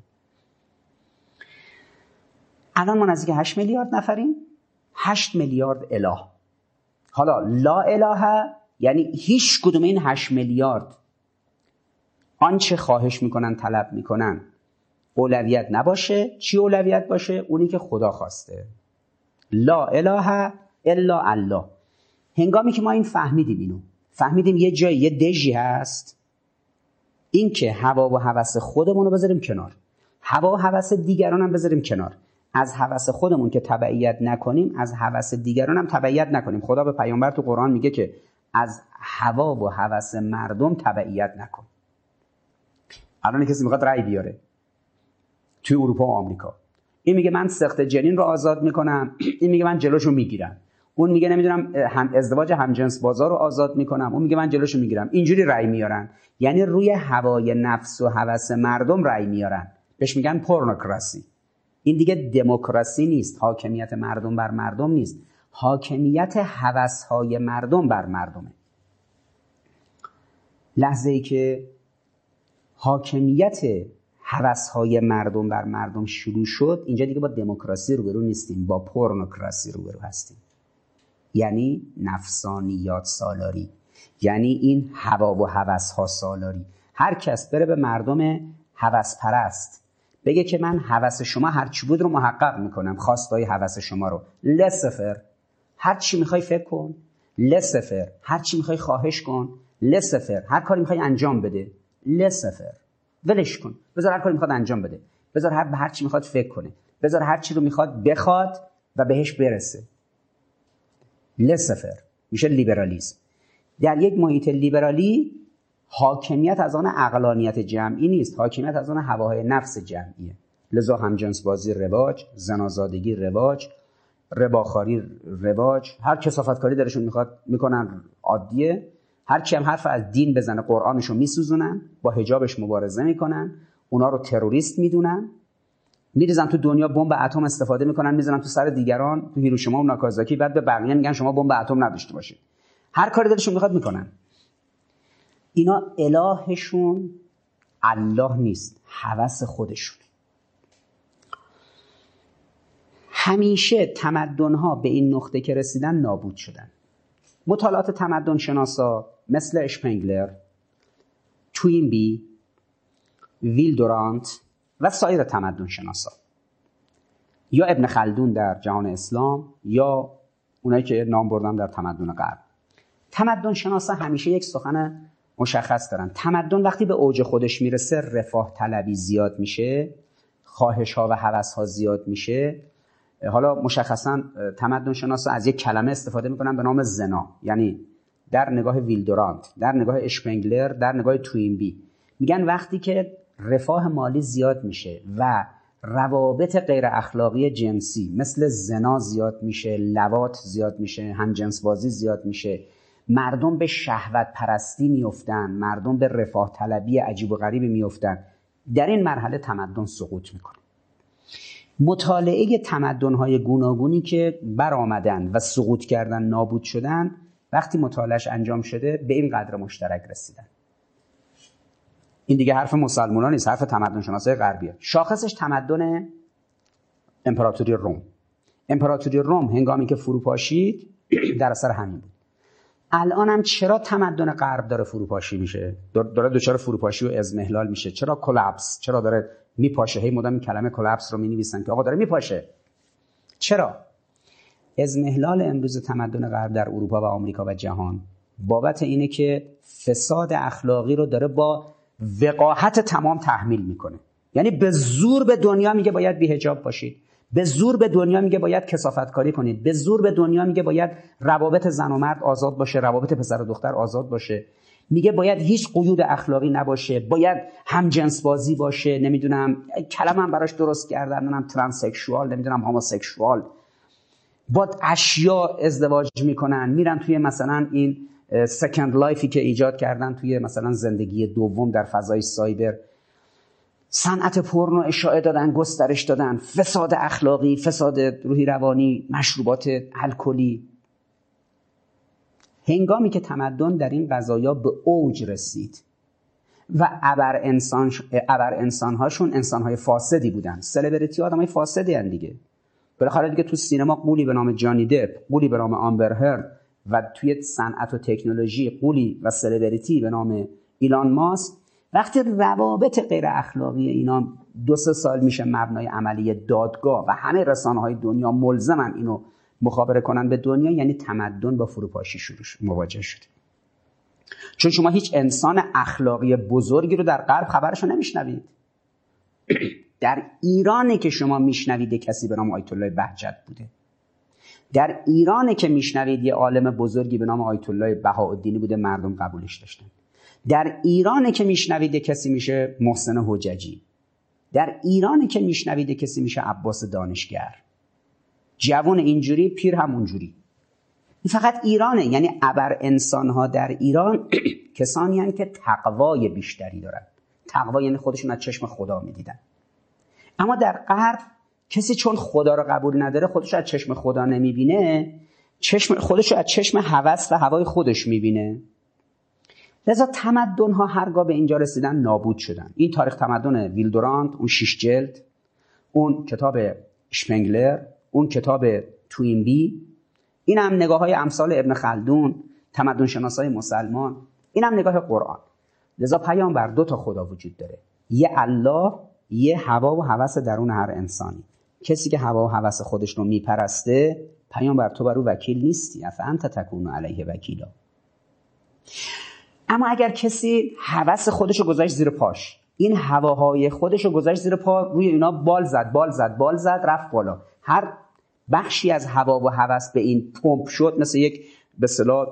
الان ما نزدیک 8 میلیارد نفریم. 8 میلیارد اله. حالا لا اله یعنی هیچ کدوم این 8 میلیارد آنچه خواهش می‌کنن طلب می‌کنن اولویت نباشه. چی اولویت باشه؟ اونی که خدا خواسته. لا اله الا الله. هنگامی که ما این فهمیدیم اینو فهمیدیم یه جایی یه دژی هست. این که هوا و هوس خودمون رو بذاریم کنار. هوا و هوس دیگران هم بذاریم کنار. از هوس خودمون که تبعیت نکنیم از هوس دیگران هم تبعیت نکنیم. خدا به پیامبر تو قرآن میگه که از هوا و هوس مردم تبعیت نکن. الان کسی می‌خواد رأی بیاره. توی اروپا و آمریکا. این میگه من سخت جنین رو آزاد می‌کنم. این میگه من جلوشو می‌گیرم. اون میگه نمی‌دونم هم ازدواج همجنس بازار رو آزاد می‌کنم. اون میگه من جلوشو می‌گیرم. اینجوری رأی میارن. یعنی روی هوای نفس و هوس مردم رأی میارن. بهش میگن پورنوکراسی. این دیگه دموکراسی نیست. حاکمیت مردم بر مردم نیست. حاکمیت های مردم بر مردمه. لحظه ای که حاکمیت های مردم بر مردم شروع شد اینجا دیگه با دموکراسی روبرو نیستیم با پورنوکراسی روبرو هستیم. یعنی نفسانیات سالاری یعنی این هوا و هوس ها سالاری. هر کس بره به مردم هوس پرست بگه که من هوس شما هر چی بود رو محقق می‌کنم خواستای هوس شما رو. لسفر هر چی می‌خوای فکر کن. لسفر هر چی می‌خوای خواهش کن. لسفر هر کاری می‌خوای انجام بده. لسفر. ولش کن. بذار هر کاری می‌خواد انجام بده. بذار هر هر چی می‌خواد فکر کنه. بذار هر چی رو می‌خواد بخواد و بهش برسه. لسفر میشه لیبرالیسم. در یک محیط لیبرالی حاکمیت از آن اقلانیت جمعی نیست. حاکمیت از آن هواهای نفس جمعیه. لذا همجنس بازی رواج زنازادگی رواج رباخاری رواج. هر کسافتکاری درشون می‌خواد می‌کنن عادیه. هر کی حرف از دین بزنه قرآنشو میسوزونن با حجابش مبارزه می‌کنن اونا رو تروریست می‌دونن. میریزن تو دنیا بمب اتم استفاده می‌کنن می‌زنن تو سر دیگران تو هیروشیما و ناکازاکی بعد به بقیه میگن شما بمب اتم نداشته باشید. هر کاری دلشون می‌خواد می‌کنن. اینا الهشون الله نیست هوس خودشون. همیشه تمدن ها به این نقطه که رسیدن نابود شدن. مطالعات تمدن شناسا مثل اشپنگلر توینبی ویلدورانت و سایر تمدن شناسا. یا ابن خلدون در جهان اسلام یا اونایی که نام بردم در تمدن غرب. تمدن شناسا همیشه یک سخن مشخص دارن. تمدن وقتی به اوج خودش می‌رسه رفاه طلبی زیاد میشه خواهش ها و حوث ها زیاد میشه. حالا مشخصا تمدن شناسا از یک کلمه استفاده می‌کنن به نام زنا. یعنی در نگاه ویلدورانت در نگاه اشپنگلر در نگاه توینبی میگن وقتی که رفاه مالی زیاد میشه و روابط غیر اخلاقی جنسی مثل زنا زیاد میشه لوات زیاد میشه همجنس بازی زیاد میشه مردم به شهوت پرستی میفتن مردم به رفاه طلبی عجیب و غریبی میفتن در این مرحله تمدن سقوط می‌کنه. مطالعه تمدن‌های گوناگونی که برآمدن و سقوط کردن نابود شدن وقتی مطالعهش انجام شده به این قدر مشترک رسیدن. این دیگه حرف مسلمان نیست حرف تمدن شناسای غربیه. شاخصش تمدن امپراتوری روم. امپراتوری روم هنگامی که فروپاشید در اثر همین بود. الان هم چرا تمدن غرب داره فروپاشی میشه؟ داره دچار فروپاشی و ازمهلال میشه؟ چرا کلپس چرا داره میپاشه. هی مدام این کلمه کلپس رو می‌نویسن که آقا داره میپاشه. چرا؟ ازمهلال امروز تمدن غرب در اروپا و آمریکا و جهان بابت اینه که فساد اخلاقی رو داره با وقاحت تمام تحمیل می‌کنه. یعنی به زور به دنیا میگه باید بیهجاب باشید. به زور به دنیا میگه باید کسافتکاری کنید. به زور به دنیا میگه باید روابط زن و مرد آزاد باشه روابط پسر و دختر آزاد باشه. میگه باید هیچ قیود اخلاقی نباشه باید هم جنس بازی باشه نمی‌دونم کلمه هم براش درست کردن نمی‌دونم ترانسکشوال نمی‌دونم هوموسکشوال. با اشیا ازدواج می‌کنن میرن توی مثلا این Second Life ی که ایجاد کردن توی مثلا زندگی دوم در فضای سایبر. صنعت پورنو اشاعه دادن گسترش دادن فساد اخلاقی فساد روحی روانی مشروبات الکلی. هنگامی که تمدن در این قضایا به اوج رسید و ابر انسان ابر انسان هاشون انسان های فاسدی بودن. سلبریتی آدم های فاسدی هن دیگه. بالاخره دیگه تو سینما قولی به نام جانی دپ قولی به نام آمبر هرد و توی صنعت و تکنولوژی قولی و سلبریتی به نام ایلان ماسک. وقتی روابط غیر اخلاقی اینا دو سه سال میشه مبنای عملی دادگاه و همه رسانه های دنیا ملزمن اینو مخابره کنن به دنیا یعنی تمدن با فروپاشی شروع مواجه شده چون شما هیچ انسان اخلاقی بزرگی رو در غرب خبرشو نمیشنوید. در ایرانی که شما میشنوید کسی به نام آیت الله بهجت بوده. در ایرانی که میشنوید یه عالم بزرگی به نام آیت الله بهاءالدینی بوده مردم قبولش داشتن. در ایرانی که میشنوید کسی میشه محسن حججی. در ایرانی که میشنوید کسی میشه عباس دانشگر. جوان اینجوری پیر همونجوری این فقط ایرانه. یعنی ابر انسان ها در ایران [CLEARS THROAT] کسانی هستند که تقوای بیشتری دارن. تقوا یعنی خودشون از چشم خدا می‌دیدن. اما در غرب کسی چون خدا رو قبول نداره خودش از چشم خدا نمی‌بینه. چشم خودش از چشم هوس و هوای خودش می‌بینه. لذا تمدن ها هرگاه به اینجا رسیدن نابود شدن. این تاریخ تمدن ویلدورانت اون شیش جلد اون کتاب شپنگلر اون کتاب توینبی این هم نگاه های امثال ابن خلدون تمدن شناسای مسلمان. این هم نگاه قرآن. لذا پیامبر دو تا خدا وجود داره. یه الله یه هوا و هوس درون هر انسانی. کسی که هوا و هوس خودش رو میپرسته پیامبر تو بر او وکیل نیستی. انت تکون علیه وکیلا. اما اگر کسی هوس خودش رو گذاشت زیر پاش این هواهای خودش رو گذاشت زیر پا روی اینا بال زد بال زد بال زد رفت بالا. هر بخشی از هوا و هوس به این پمپ شد مثل یک به صلاح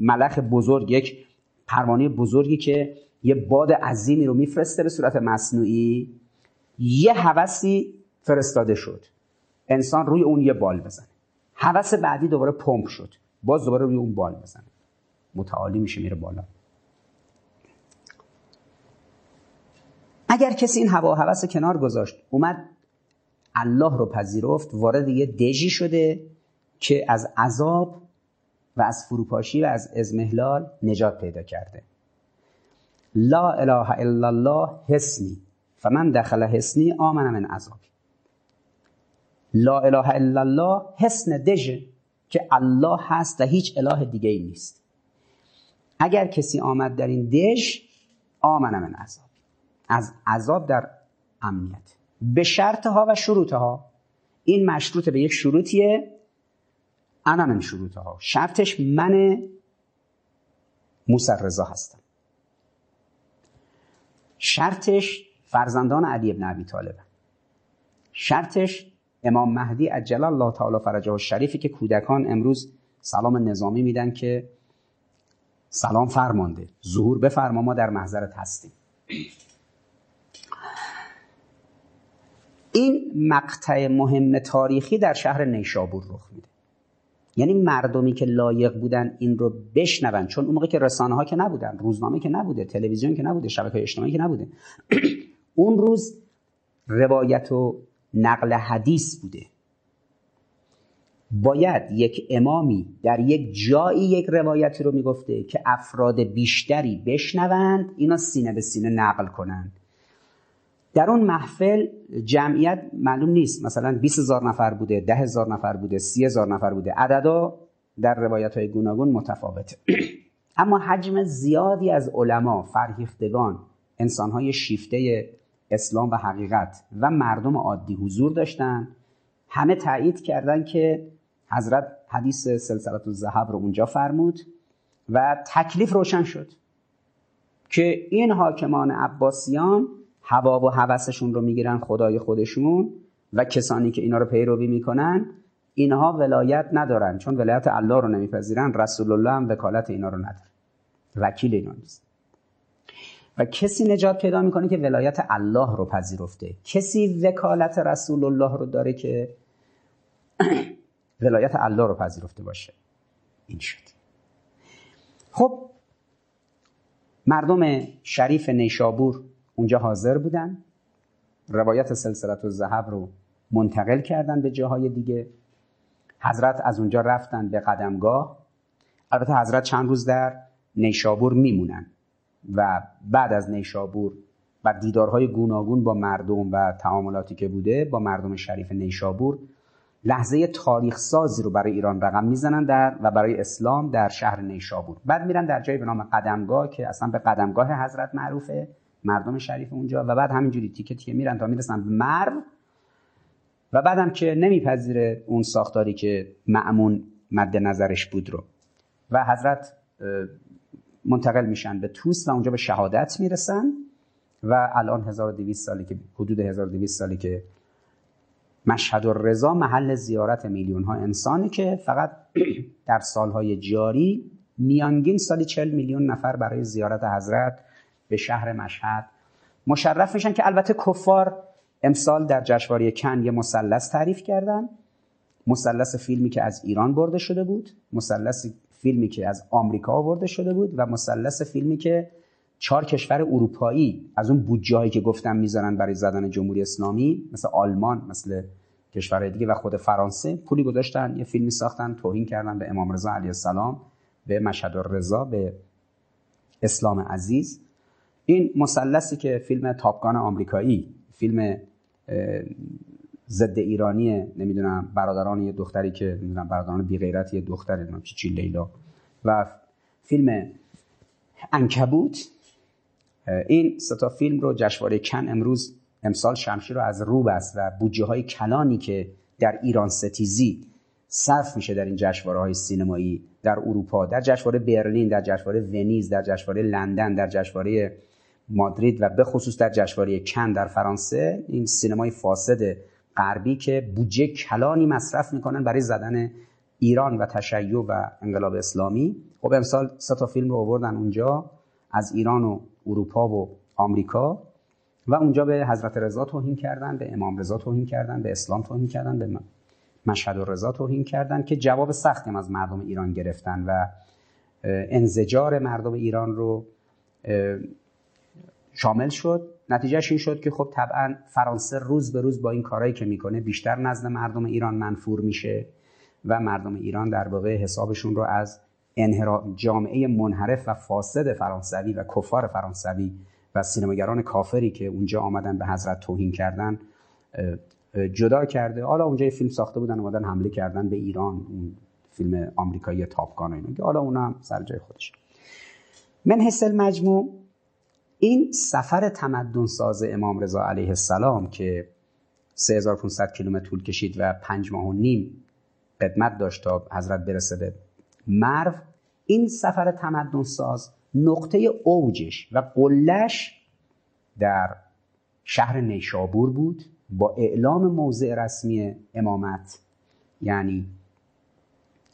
ملخ بزرگ یک پروانه بزرگی که یه باد عظیمی رو میفرسته به صورت مصنوعی یه هوسی فرستاده شد. انسان روی اون یه بال بزنه. هوس بعدی دوباره پمپ شد. باز دوباره روی اون بال بزنه. متعالی میشه میره بالا. اگر کسی این هوا و هوس کنار گذاشت اومد الله رو پذیرفت وارد یه دژی شده که از عذاب و از فروپاشی و از ازمهلال نجات پیدا کرده. لا اله الا الله حسنی. فمن دخل حسنی آمن من عذابی لا اله الا الله حسن دژه که الله هست و هیچ اله دیگه ای نیست. اگر کسی آمد در این دژ آمن من عذاب. از عذاب در امنیت. به شرطها و شروطها. این مشروط به یک شروطیه. انا من شروطها. شرطش من موسی رضا هستم. شرطش فرزندان علی ابن ابی طالب شرطش امام مهدی عجل الله تعالی فرجه شریفی که کودکان امروز سلام نظامی میدن که سلام فرمانده. ظهور بفرما ما در محضرت هستیم. این مقطع مهم تاریخی در شهر نیشابور رخ میده. یعنی مردمی که لایق بودن این رو بشنون چون اون موقع که رسانه ها که نبودن روزنامه که نبوده تلویزیون که نبوده شبکه اجتماعی که نبوده [CLEARS THROAT] اون روز روایت و نقل حدیث بوده. باید یک امامی در یک جایی یک روایتی رو می‌گفته که افراد بیشتری بشنوند اینا سینه به سینه نقل کنند. در اون محفل جمعیت معلوم نیست. مثلا 20 هزار نفر بوده ده هزار نفر بوده سی هزار نفر بوده. عددا در روایت های گوناگون متفاوته. [CLEARS THROAT] اما حجم زیادی از علما فرهیختگان انسانهای شیفته اسلام و حقیقت و مردم عادی حضور داشتن. همه تایید کردن که حضرت حدیث سلسلت الذهب رو اونجا فرمود و تکلیف روشن شد که این حاکمان عباسیان هوا و هوسشون رو می‌گیرن خدای خودشون و کسانی که اینا رو پیروی می‌کنن اینها ولایت ندارن چون ولایت الله رو نمیپذیرن رسول الله هم وکالت اینا رو نداره. وکیل اینا نیست. و کسی نجات پیدا می‌کنه که ولایت الله رو پذیرفته. کسی وکالت رسول الله رو داره که [CLEARS THROAT] ولایت الله رو پذیرفته باشه. این شد. خب مردم شریف نیشابور اونجا حاضر بودن. روایت سلسلت و زهب رو منتقل کردن به جاهای دیگه. حضرت از اونجا رفتن به قدمگاه. البته حضرت چند روز در نیشابور میمونن و بعد از نیشابور و دیدارهای گوناگون با مردم و تعاملاتی که بوده با مردم شریف نیشابور لحظه تاریخ سازی رو برای ایران رقم می‌زنن در و برای اسلام در شهر نیشابور. بعد میرن در جایی به نام قدمگاه که اصلا به قدمگاه حضرت معروفه. مردم شریف اونجا و بعد همینجوری تیکه تیکه میرن تا می‌رسن به مرو. و بعدم که نمیپذیره اون ساختاری که معمون مد نظرش بود رو. و حضرت منتقل میشن به توس و اونجا به شهادت می‌رسن و الان 1200 سالی که حدود 1200 سالی که مشهد و رضا محل زیارت میلیون ها انسانی که فقط [CLEARS THROAT] در سالهای جاری میانگین سالی 40 میلیون نفر برای زیارت حضرت به شهر مشهد. مشرف میشن که البته کفار امسال در جشنواره کن یه مثلث تعریف کردن. مثلث فیلمی که از ایران برده شده بود مثلث فیلمی که از آمریکا آورده شده بود و مثلث فیلمی که چهار کشور اروپایی از اون بودجه که گفتم می‌ذارن برای زدن جمهوری اسلامی مثل آلمان مثل کشورهای دیگه و خود فرانسه پولی گذاشتن یه فیلمی ساختن توهین کردن به امام رضا علیه السلام به مشهد رضا به اسلام عزیز. این مثلثی که فیلم تاپگان آمریکایی فیلم ضد ایرانی نمی‌دونم برادران یه دختری که نمی‌دونم برادران بی غیرت یه دختری نمی‌دونم چی لیلا. و فیلم انکبوت. این ستا فیلم رو جشنواره کن امروز امسال شمشیر رو از رو بست و بودجه های کلانی که در ایران ستیزی صرف میشه در این جشنواره های سینمایی در اروپا در جشنواره برلین در جشنواره ونیز در جشنواره لندن در جشنواره مادرید و به خصوص در جشنواره کن در فرانسه این سینمای فاسد غربی که بودجه کلانی مصرف می‌کنن برای زدن ایران و تشیع و انقلاب اسلامی. خب امسال سه تا فیلم رو آوردن اونجا از ایران و اروپا و آمریکا. و اونجا به حضرت رضا توهین کردن به امام رضا توهین کردن به اسلام توهین کردن به مشهد و رضا توهین کردن که جواب سختی از مردم ایران گرفتن. و انزجار مردم ایران رو شامل شد. نتیجهش این شد که خب طبعا فرانسه روز به روز با این کارهایی که می‌کنه بیشتر نزد مردم ایران منفور میشه و مردم ایران در واقع حسابشون رو از انحرا جامعه منحرف و فاسد فرانسوی و کفار فرانسوی و سینماگران کافری که اونجا آمدن به حضرت توهین کردن جدا کرده. حالا اونجا یه فیلم ساخته بودن اومدن حمله کردن به ایران اون فیلم آمریکایی تاپگان اینا. که حالا اونم سر جای خودش. من حس المجموع این سفر تمدن ساز امام رضا علیه السلام که 3500 کیلومتر طول کشید و پنج ماه و نیم قدمت داشت تا حضرت برسه به مرو این سفر تمدن ساز نقطه اوجش و قلش در شهر نیشابور بود با اعلام موضع رسمی امامت یعنی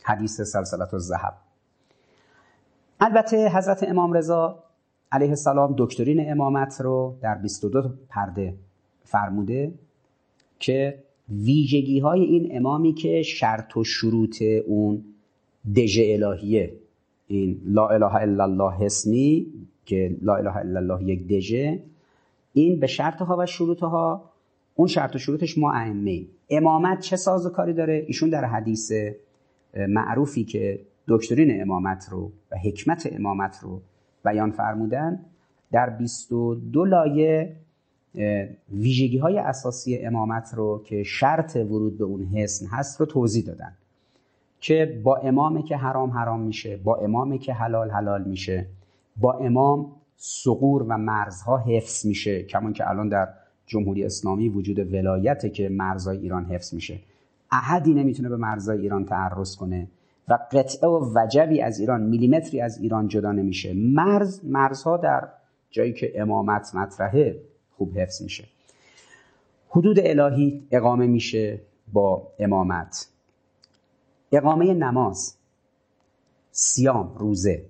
حدیث سلسلت و زهب البته حضرت امام رضا علیه السلام دکترین امامت رو در 22 پرده فرموده که ویژگی های این امامی که شرط و شروط اون دژ الهیه این لا اله الا الله حسنی که لا اله الا الله یک دژه این به شرطها و شروطها اون شرط و شروطش ما ائمه امامت چه ساز و کاری داره؟ ایشون در حدیث معروفی که دکترین امامت رو و حکمت امامت رو بیان فرمودن در 22 لایه ویژگی های اساسی امامت رو که شرط ورود به اون حسن هست رو توضیح دادن. که با امامه که حرام حرام میشه با امامه که حلال حلال میشه با امام سقور و مرزها حفظ میشه کمان که الان در جمهوری اسلامی وجود ولایته که مرزهای ایران حفظ میشه. احدی نمی‌تونه به مرزهای ایران تعرض کنه. و قطعه و وجبی از ایران میلیمتری از ایران جدا نمیشه. مرز مرزها در جایی که امامت مطرحه خوب حفظ میشه. حدود الهی اقامه میشه با امامت. اقامه نماز سیام روزه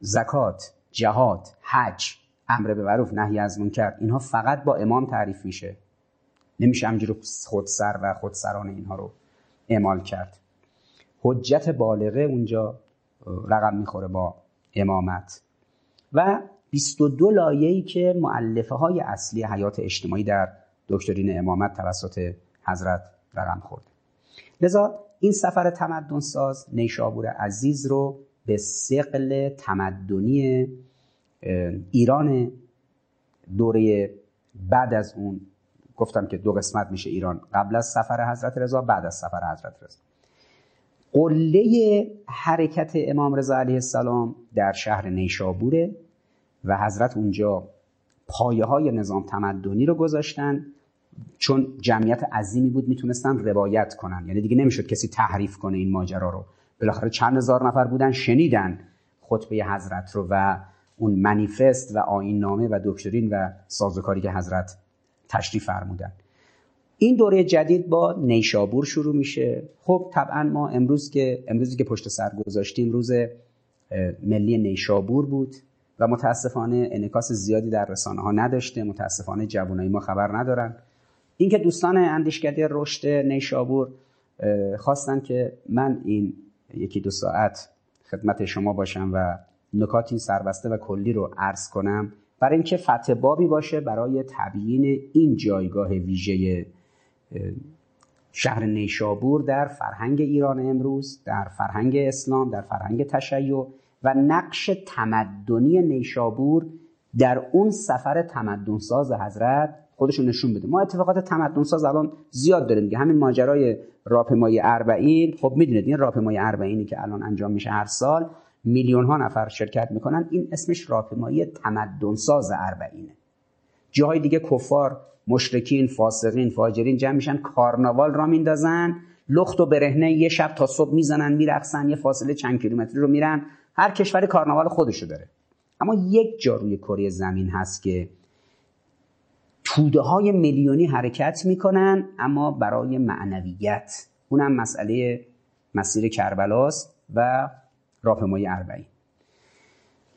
زکات جهاد حج امر به معروف نهی از منکر اینها فقط با امام تعریف میشه. نمیشه همجور خودسر و خودسران اینها رو اعمال کرد. حجت بالغه اونجا رقم می‌خوره با امامت. و 22 لایه‌ای که معلفه های اصلی حیات اجتماعی در دکترین امامت توسط حضرت رقم خورده. لذا این سفر تمدن ساز نیشابور عزیز رو به سقل تمدنی ایران دوره بعد از اون گفتم که دو قسمت میشه ایران قبل از سفر حضرت رضا بعد از سفر حضرت رضا. قله حرکت امام رضا علیه السلام در شهر نیشابوره و حضرت اونجا پایه های نظام تمدنی رو گذاشتن. چون جمعیت عظیمی بود می‌تونستن روایت کنن. یعنی دیگه نمی‌شد کسی تحریف کنه این ماجرا رو. بالاخره چند هزار نفر بودن شنیدن خطبه حضرت رو و اون منیفست و آین نامه و دکترین و سازوکاری که حضرت تشریف فرمودن. این دوره جدید با نیشابور شروع میشه. خب طبعا ما امروز که امروزی که پشت سر گذاشتیم روز ملی نیشابور بود و متاسفانه انکاس زیادی در رسانه ها نداشته متاسفانه جوانای ما خبر ندارن. اینکه دوستان اندیشکده رشد نیشابور خواستن که من این یکی دو ساعت خدمت شما باشم و نکاتی سربسته و کلی رو عرض کنم برای اینکه فتح بابی باشه برای تبیین این جایگاه ویژه شهر نیشابور در فرهنگ ایران امروز در فرهنگ اسلام در فرهنگ تشیع و نقش تمدنی نیشابور در اون سفر تمدنساز حضرت خودشون نشون بده. ما اتفاقات تمدنساز الان زیاد داریم که همین ماجرای راهپیمایی اربعین. خب می‌دونید این راهپیمایی اربعینی که الان انجام میشه هر سال میلیون ها نفر شرکت می‌کنن. این اسمش راهپیمایی تمدنساز اربعینه. جاهای دیگه کفار مشرکین فاسقین فاجرین جمع میشن کارناوال را میندازن لخت و برهنه یه شب تا صبح می‌زنن میرقصن یه فاصله چند کیلومتری رو میرن. هر کشور کارناوال خودشو داره. اما یک جا روی کره زمین هست که توده های میلیونی حرکت می‌کنن اما برای معنویت. اونم مسئله مسیر کربلاست و راهپیمایی اربعین.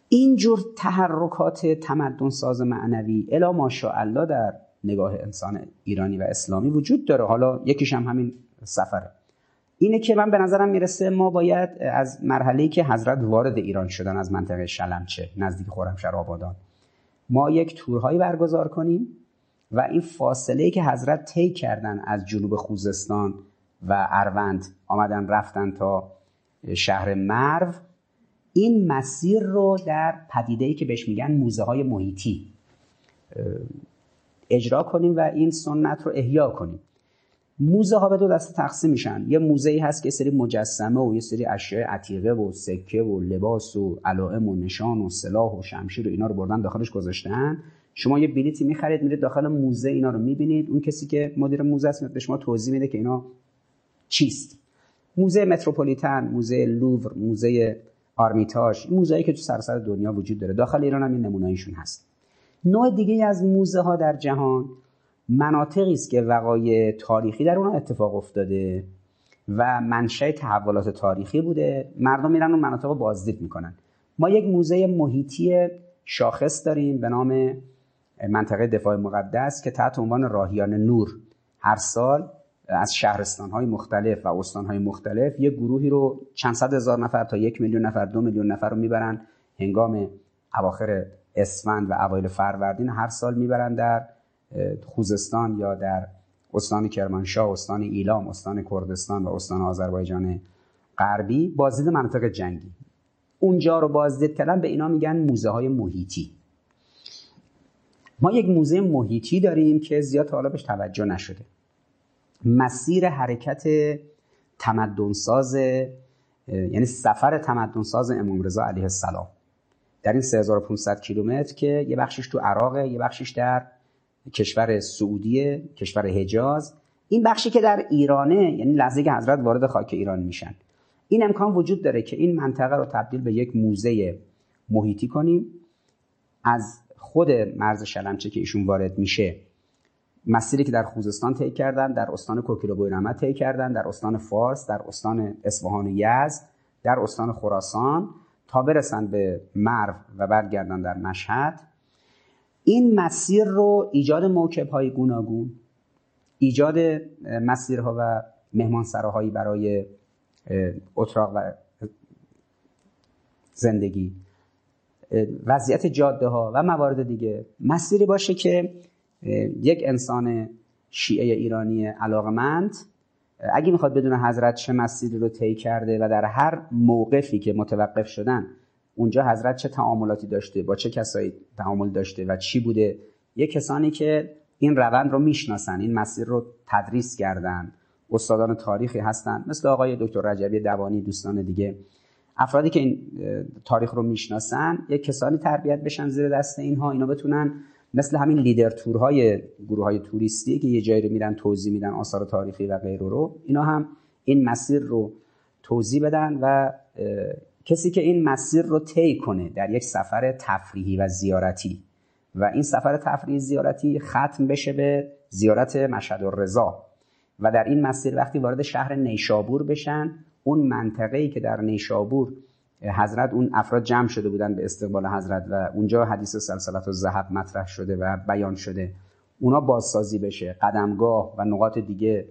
اینجور تحرکات تمدن ساز معنوی الا ماشاءالله در نگاه انسان ایرانی و اسلامی وجود داره. حالا یکیش هم همین سفره. اینه که من به نظرم می‌رسه ما باید از مرحله که حضرت وارد ایران شدن از منطقه شلمچه نزدیک خرمشهر آبادان ما یک تورهایی برگزار کنیم و این فاصله که حضرت طی کردن از جنوب خوزستان و اروند آمدن رفتن تا شهر مرو این مسیر رو در پدیده‌ای که بهش میگن موزه های محیطی. اجرا کنیم و این سنت رو احیا کنیم. موزه ها به دو دسته تقسیم میشن. یه موزه ای هست که سری مجسمه و یه سری اشیاء عتیقه و سکه و لباس و علائم و نشان و سلاح و شمشیر و اینا رو بردن داخلش گذاشتن. شما یه بلیتی می‌خرید میرید داخل موزه اینا رو می‌بینید. اون کسی که مدیر موزه است به شما توضیح میده که اینا چیست. موزه متروپولیتن موزه لوور موزه آرمیتاژ موزه‌ای که تو سراسر دنیا وجود داره. داخل ایران هم این نمونه‌ایشون هست. نوع دیگه از موزه ها در جهان مناطقی است که وقایع تاریخی در اونها اتفاق افتاده و منشأ تحولات تاریخی بوده. مردم میرن اون مناطق رو بازدید می‌کنن. ما یک موزه محیطی شاخص داریم به نام منطقه دفاع مقدس که تحت عنوان راهیان نور. هر سال از شهرستان های مختلف و استان های مختلف یک گروهی رو چند صد هزار نفر تا یک میلیون نفر دو میلیون نفر رو می‌برن هنگام اواخر اسفند و اوایل فروردین هر سال می‌برن در خوزستان یا در استان کرمانشاه استان ایلام استان کردستان و استان آذربایجان غربی بازدید مناطق جنگی. اونجا رو بازدید کردن به اینا میگن موزه های محیطی. ما یک موزه محیطی داریم که زیاد حالا بهش توجه نشده. مسیر حرکت تمدنساز یعنی سفر تمدنساز امام رضا علیه السلام. در این 3500 کیلومتر که یه بخشش تو عراق یه بخشش در کشور سعودیه کشور حجاز. این بخشی که در ایرانه یعنی لحظه که حضرت وارد خاک ایران میشن. این امکان وجود داره که این منطقه رو تبدیل به یک موزه محیطی کنیم. از خود مرز شلمچه که ایشون وارد میشه مسیری که در خوزستان طی کردن در استان کوکیلو بویرمت طی کردن در استان فارس در استان اصفهان یزد در استان خراسان. تا برسن به مرو و برگردن در مشهد این مسیر رو ایجاد موکب های گوناگون ایجاد مسیرها و مهمانسراهایی برای اتراق و زندگی وضعیت جاده ها و موارد دیگه. مسیری باشه که یک انسان شیعه ایرانی علاقمند اگه می‌خواد بدون حضرت چه مسیری رو طی کرده و در هر موقفی که متوقف شدن اونجا حضرت چه تعاملاتی داشته با چه کسایی تعامل داشته و چی بوده؟ یه کسانی که این روند رو می‌شناسن این مسیر رو تدریس کردن استادان تاریخی هستن مثل آقای دکتر رجبی دوانی دوستان دیگه. افرادی که این تاریخ رو می‌شناسن یک کسانی تربیت بشن زیر دست اینها اینا بتونن مثل همین لیدر تورهای گروه های توریستی که یه جایی رو میرن توضیح میدن آثار تاریخی و غیره رو اینا هم این مسیر رو توضیح بدن و کسی که این مسیر رو طی کنه در یک سفر تفریحی و زیارتی و این سفر تفریحی زیارتی ختم بشه به زیارت مشهد و رضا و در این مسیر وقتی وارد شهر نیشابور بشن اون منطقه ای که در نیشابور حضرت اون افراد جمع شده بودن به استقبال حضرت و اونجا حدیث سلسلت و زهب مطرح شده و بیان شده. اونا بازسازی بشه قدمگاه و نقاط دیگه.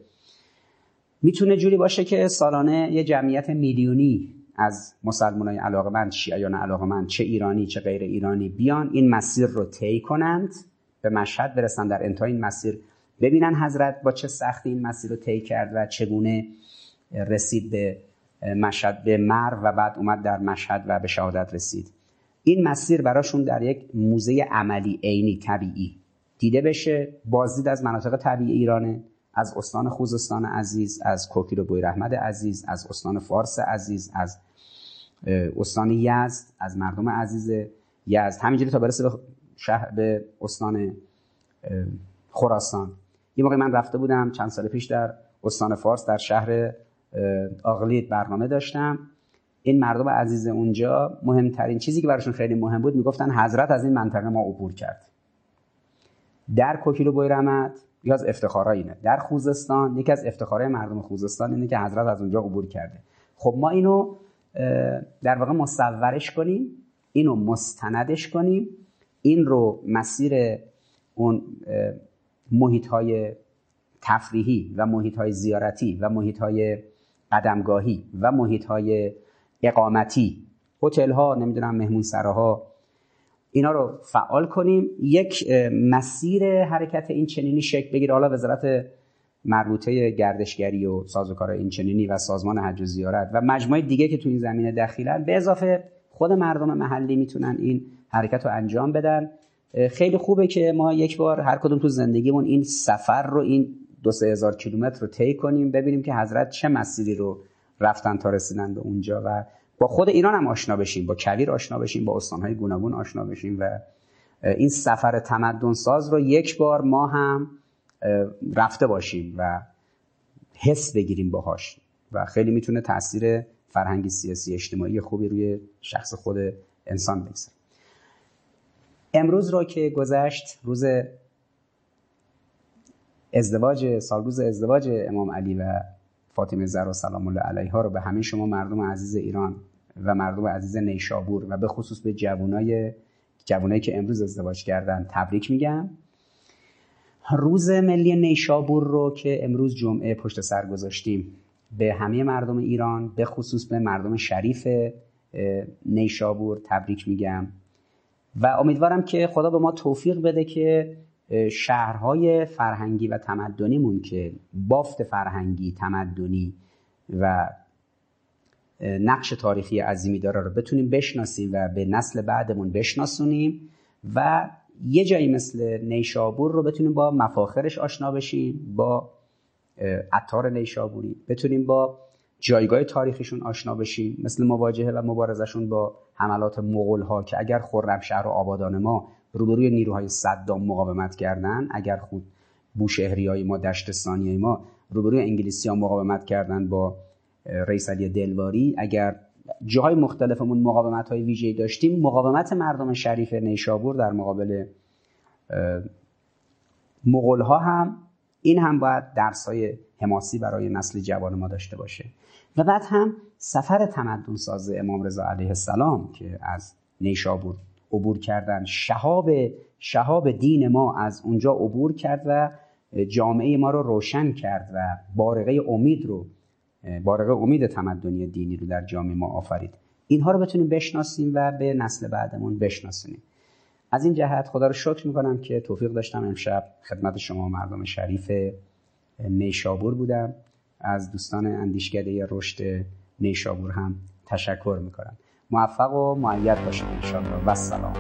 می‌تونه جوری باشه که سالانه یه جمعیت میلیونی از مسلمانای علاقمند شیعیان علاقمند چه ایرانی چه غیر ایرانی بیان این مسیر رو طی کنند به مشهد برسن در انتهای این مسیر ببینن حضرت با چه سختی این مسیر رو طی کرد و چگونه رسید به مشهد به مر و بعد اومد در مشهد و به شهادت رسید. این مسیر براشون در یک موزه عملی عینی طبیعی. دیده بشه بازدید از مناطق طبیعی ایرانه از استان خوزستان عزیز از کوکیل و بویرحمد عزیز از استان فارس عزیز از استان یزد از مردم عزیز یزد. همینجوری تا برسه به شهر به استان خراسان. یه موقع من رفته بودم چند سال پیش در استان فارس در شهر آقلید برنامه داشتم. این مردم عزیز اونجا مهمترین چیزی که براشون خیلی مهم بود می‌گفتن حضرت از این منطقه ما عبور کرد. در کوکیل و بویرمت یکی از افتخارهای اینه. در خوزستان یکی از افتخارهای مردم خوزستان اینه که حضرت از اونجا عبور کرده. خب ما اینو در واقع مصورش کنیم اینو مستندش کنیم. این رو مسیر اون محیط های تفریحی و محیط های زیارتی و محیط های قدمگاهی و محیط های اقامتی هتل ها نمی‌دونم مهمون سراها اینا رو فعال کنیم. یک مسیر حرکت این چنینی شکل بگیره. حالا وزارت مربوطه گردشگری و سازوکار این چنینی و سازمان حج و زیارت و مجموعه دیگه که تو این زمینه دخیلن به اضافه خود مردم محلی می‌تونن این حرکت رو انجام بدن. خیلی خوبه که ما یک بار هر کدوم تو زندگیمون این سفر رو این دو سه هزار کیلومتر رو طی کنیم ببینیم که حضرت چه مسیری رو رفتن تا رسیدن به اونجا و با خود ایران هم آشنا بشیم با کویر آشنا بشیم با استانهای گوناگون آشنا بشیم و این سفر تمدن ساز رو یک بار ما هم رفته باشیم و حس بگیریم باهاش و خیلی می‌تونه تاثیر فرهنگی سیاسی اجتماعی خوبی روی شخص خود انسان بگذاره. امروز رو که گذشت روز ازدواج سالروز ازدواج امام علی و فاطمه زهرا سلام الله علیها رو به همه شما مردم عزیز ایران و مردم عزیز نیشابور و به خصوص به جوانای جوانایی که امروز ازدواج کردن تبریک میگم. روز ملی نیشابور رو که امروز جمعه پشت سر گذاشتیم به همه مردم ایران به خصوص به مردم شریف نیشابور تبریک میگم. و امیدوارم که خدا به ما توفیق بده که شهرهای فرهنگی و تمدنیمون که بافت فرهنگی تمدنی و نقش تاریخی عظیمی داره رو بتونیم بشناسیم و به نسل بعدمون بشناسونیم و یه جایی مثل نیشابور رو بتونیم با مفاخرش آشنا بشیم با عطار نیشابوری بتونیم با جایگاه تاریخیشون آشنا بشیم مثل مواجهه و مبارزشون با حملات مغول ها که اگر خرمشهر و آبادان ما روبروی نیروهای صدام مقاومت کردن اگر خود بوشهری های ما دشت ثانیه ما روبروی انگلیسی ها مقاومت کردن با رئیس علی دلواری اگر جاهای مختلفمون مقاومت های ویژه‌ای داشتیم مقاومت مردم شریف نیشابور در مقابل مغول ها هم این هم باید درس های حماسی برای نسل جوان ما داشته باشه. و بعد هم سفر تمدن ساز امام رضا علیه السلام که از نیشابور عبور کردن. شهاب شهاب دین ما از اونجا عبور کرد و جامعه ما رو روشن کرد و بارقه امید رو بارقه امید تمدنی دینی رو در جامعه ما آفرید. اینها رو بتونیم بشناسیم و به نسل بعدمون بشناسونیم از این جهت خدا رو شکر می‌کنم که توفیق داشتم. امشب خدمت شما مردم شریف نیشابور بودم. از دوستان اندیشکده رشد نیشابور هم تشکر می‌کنم. موفق و معید باشید انشاءالله. و سلام.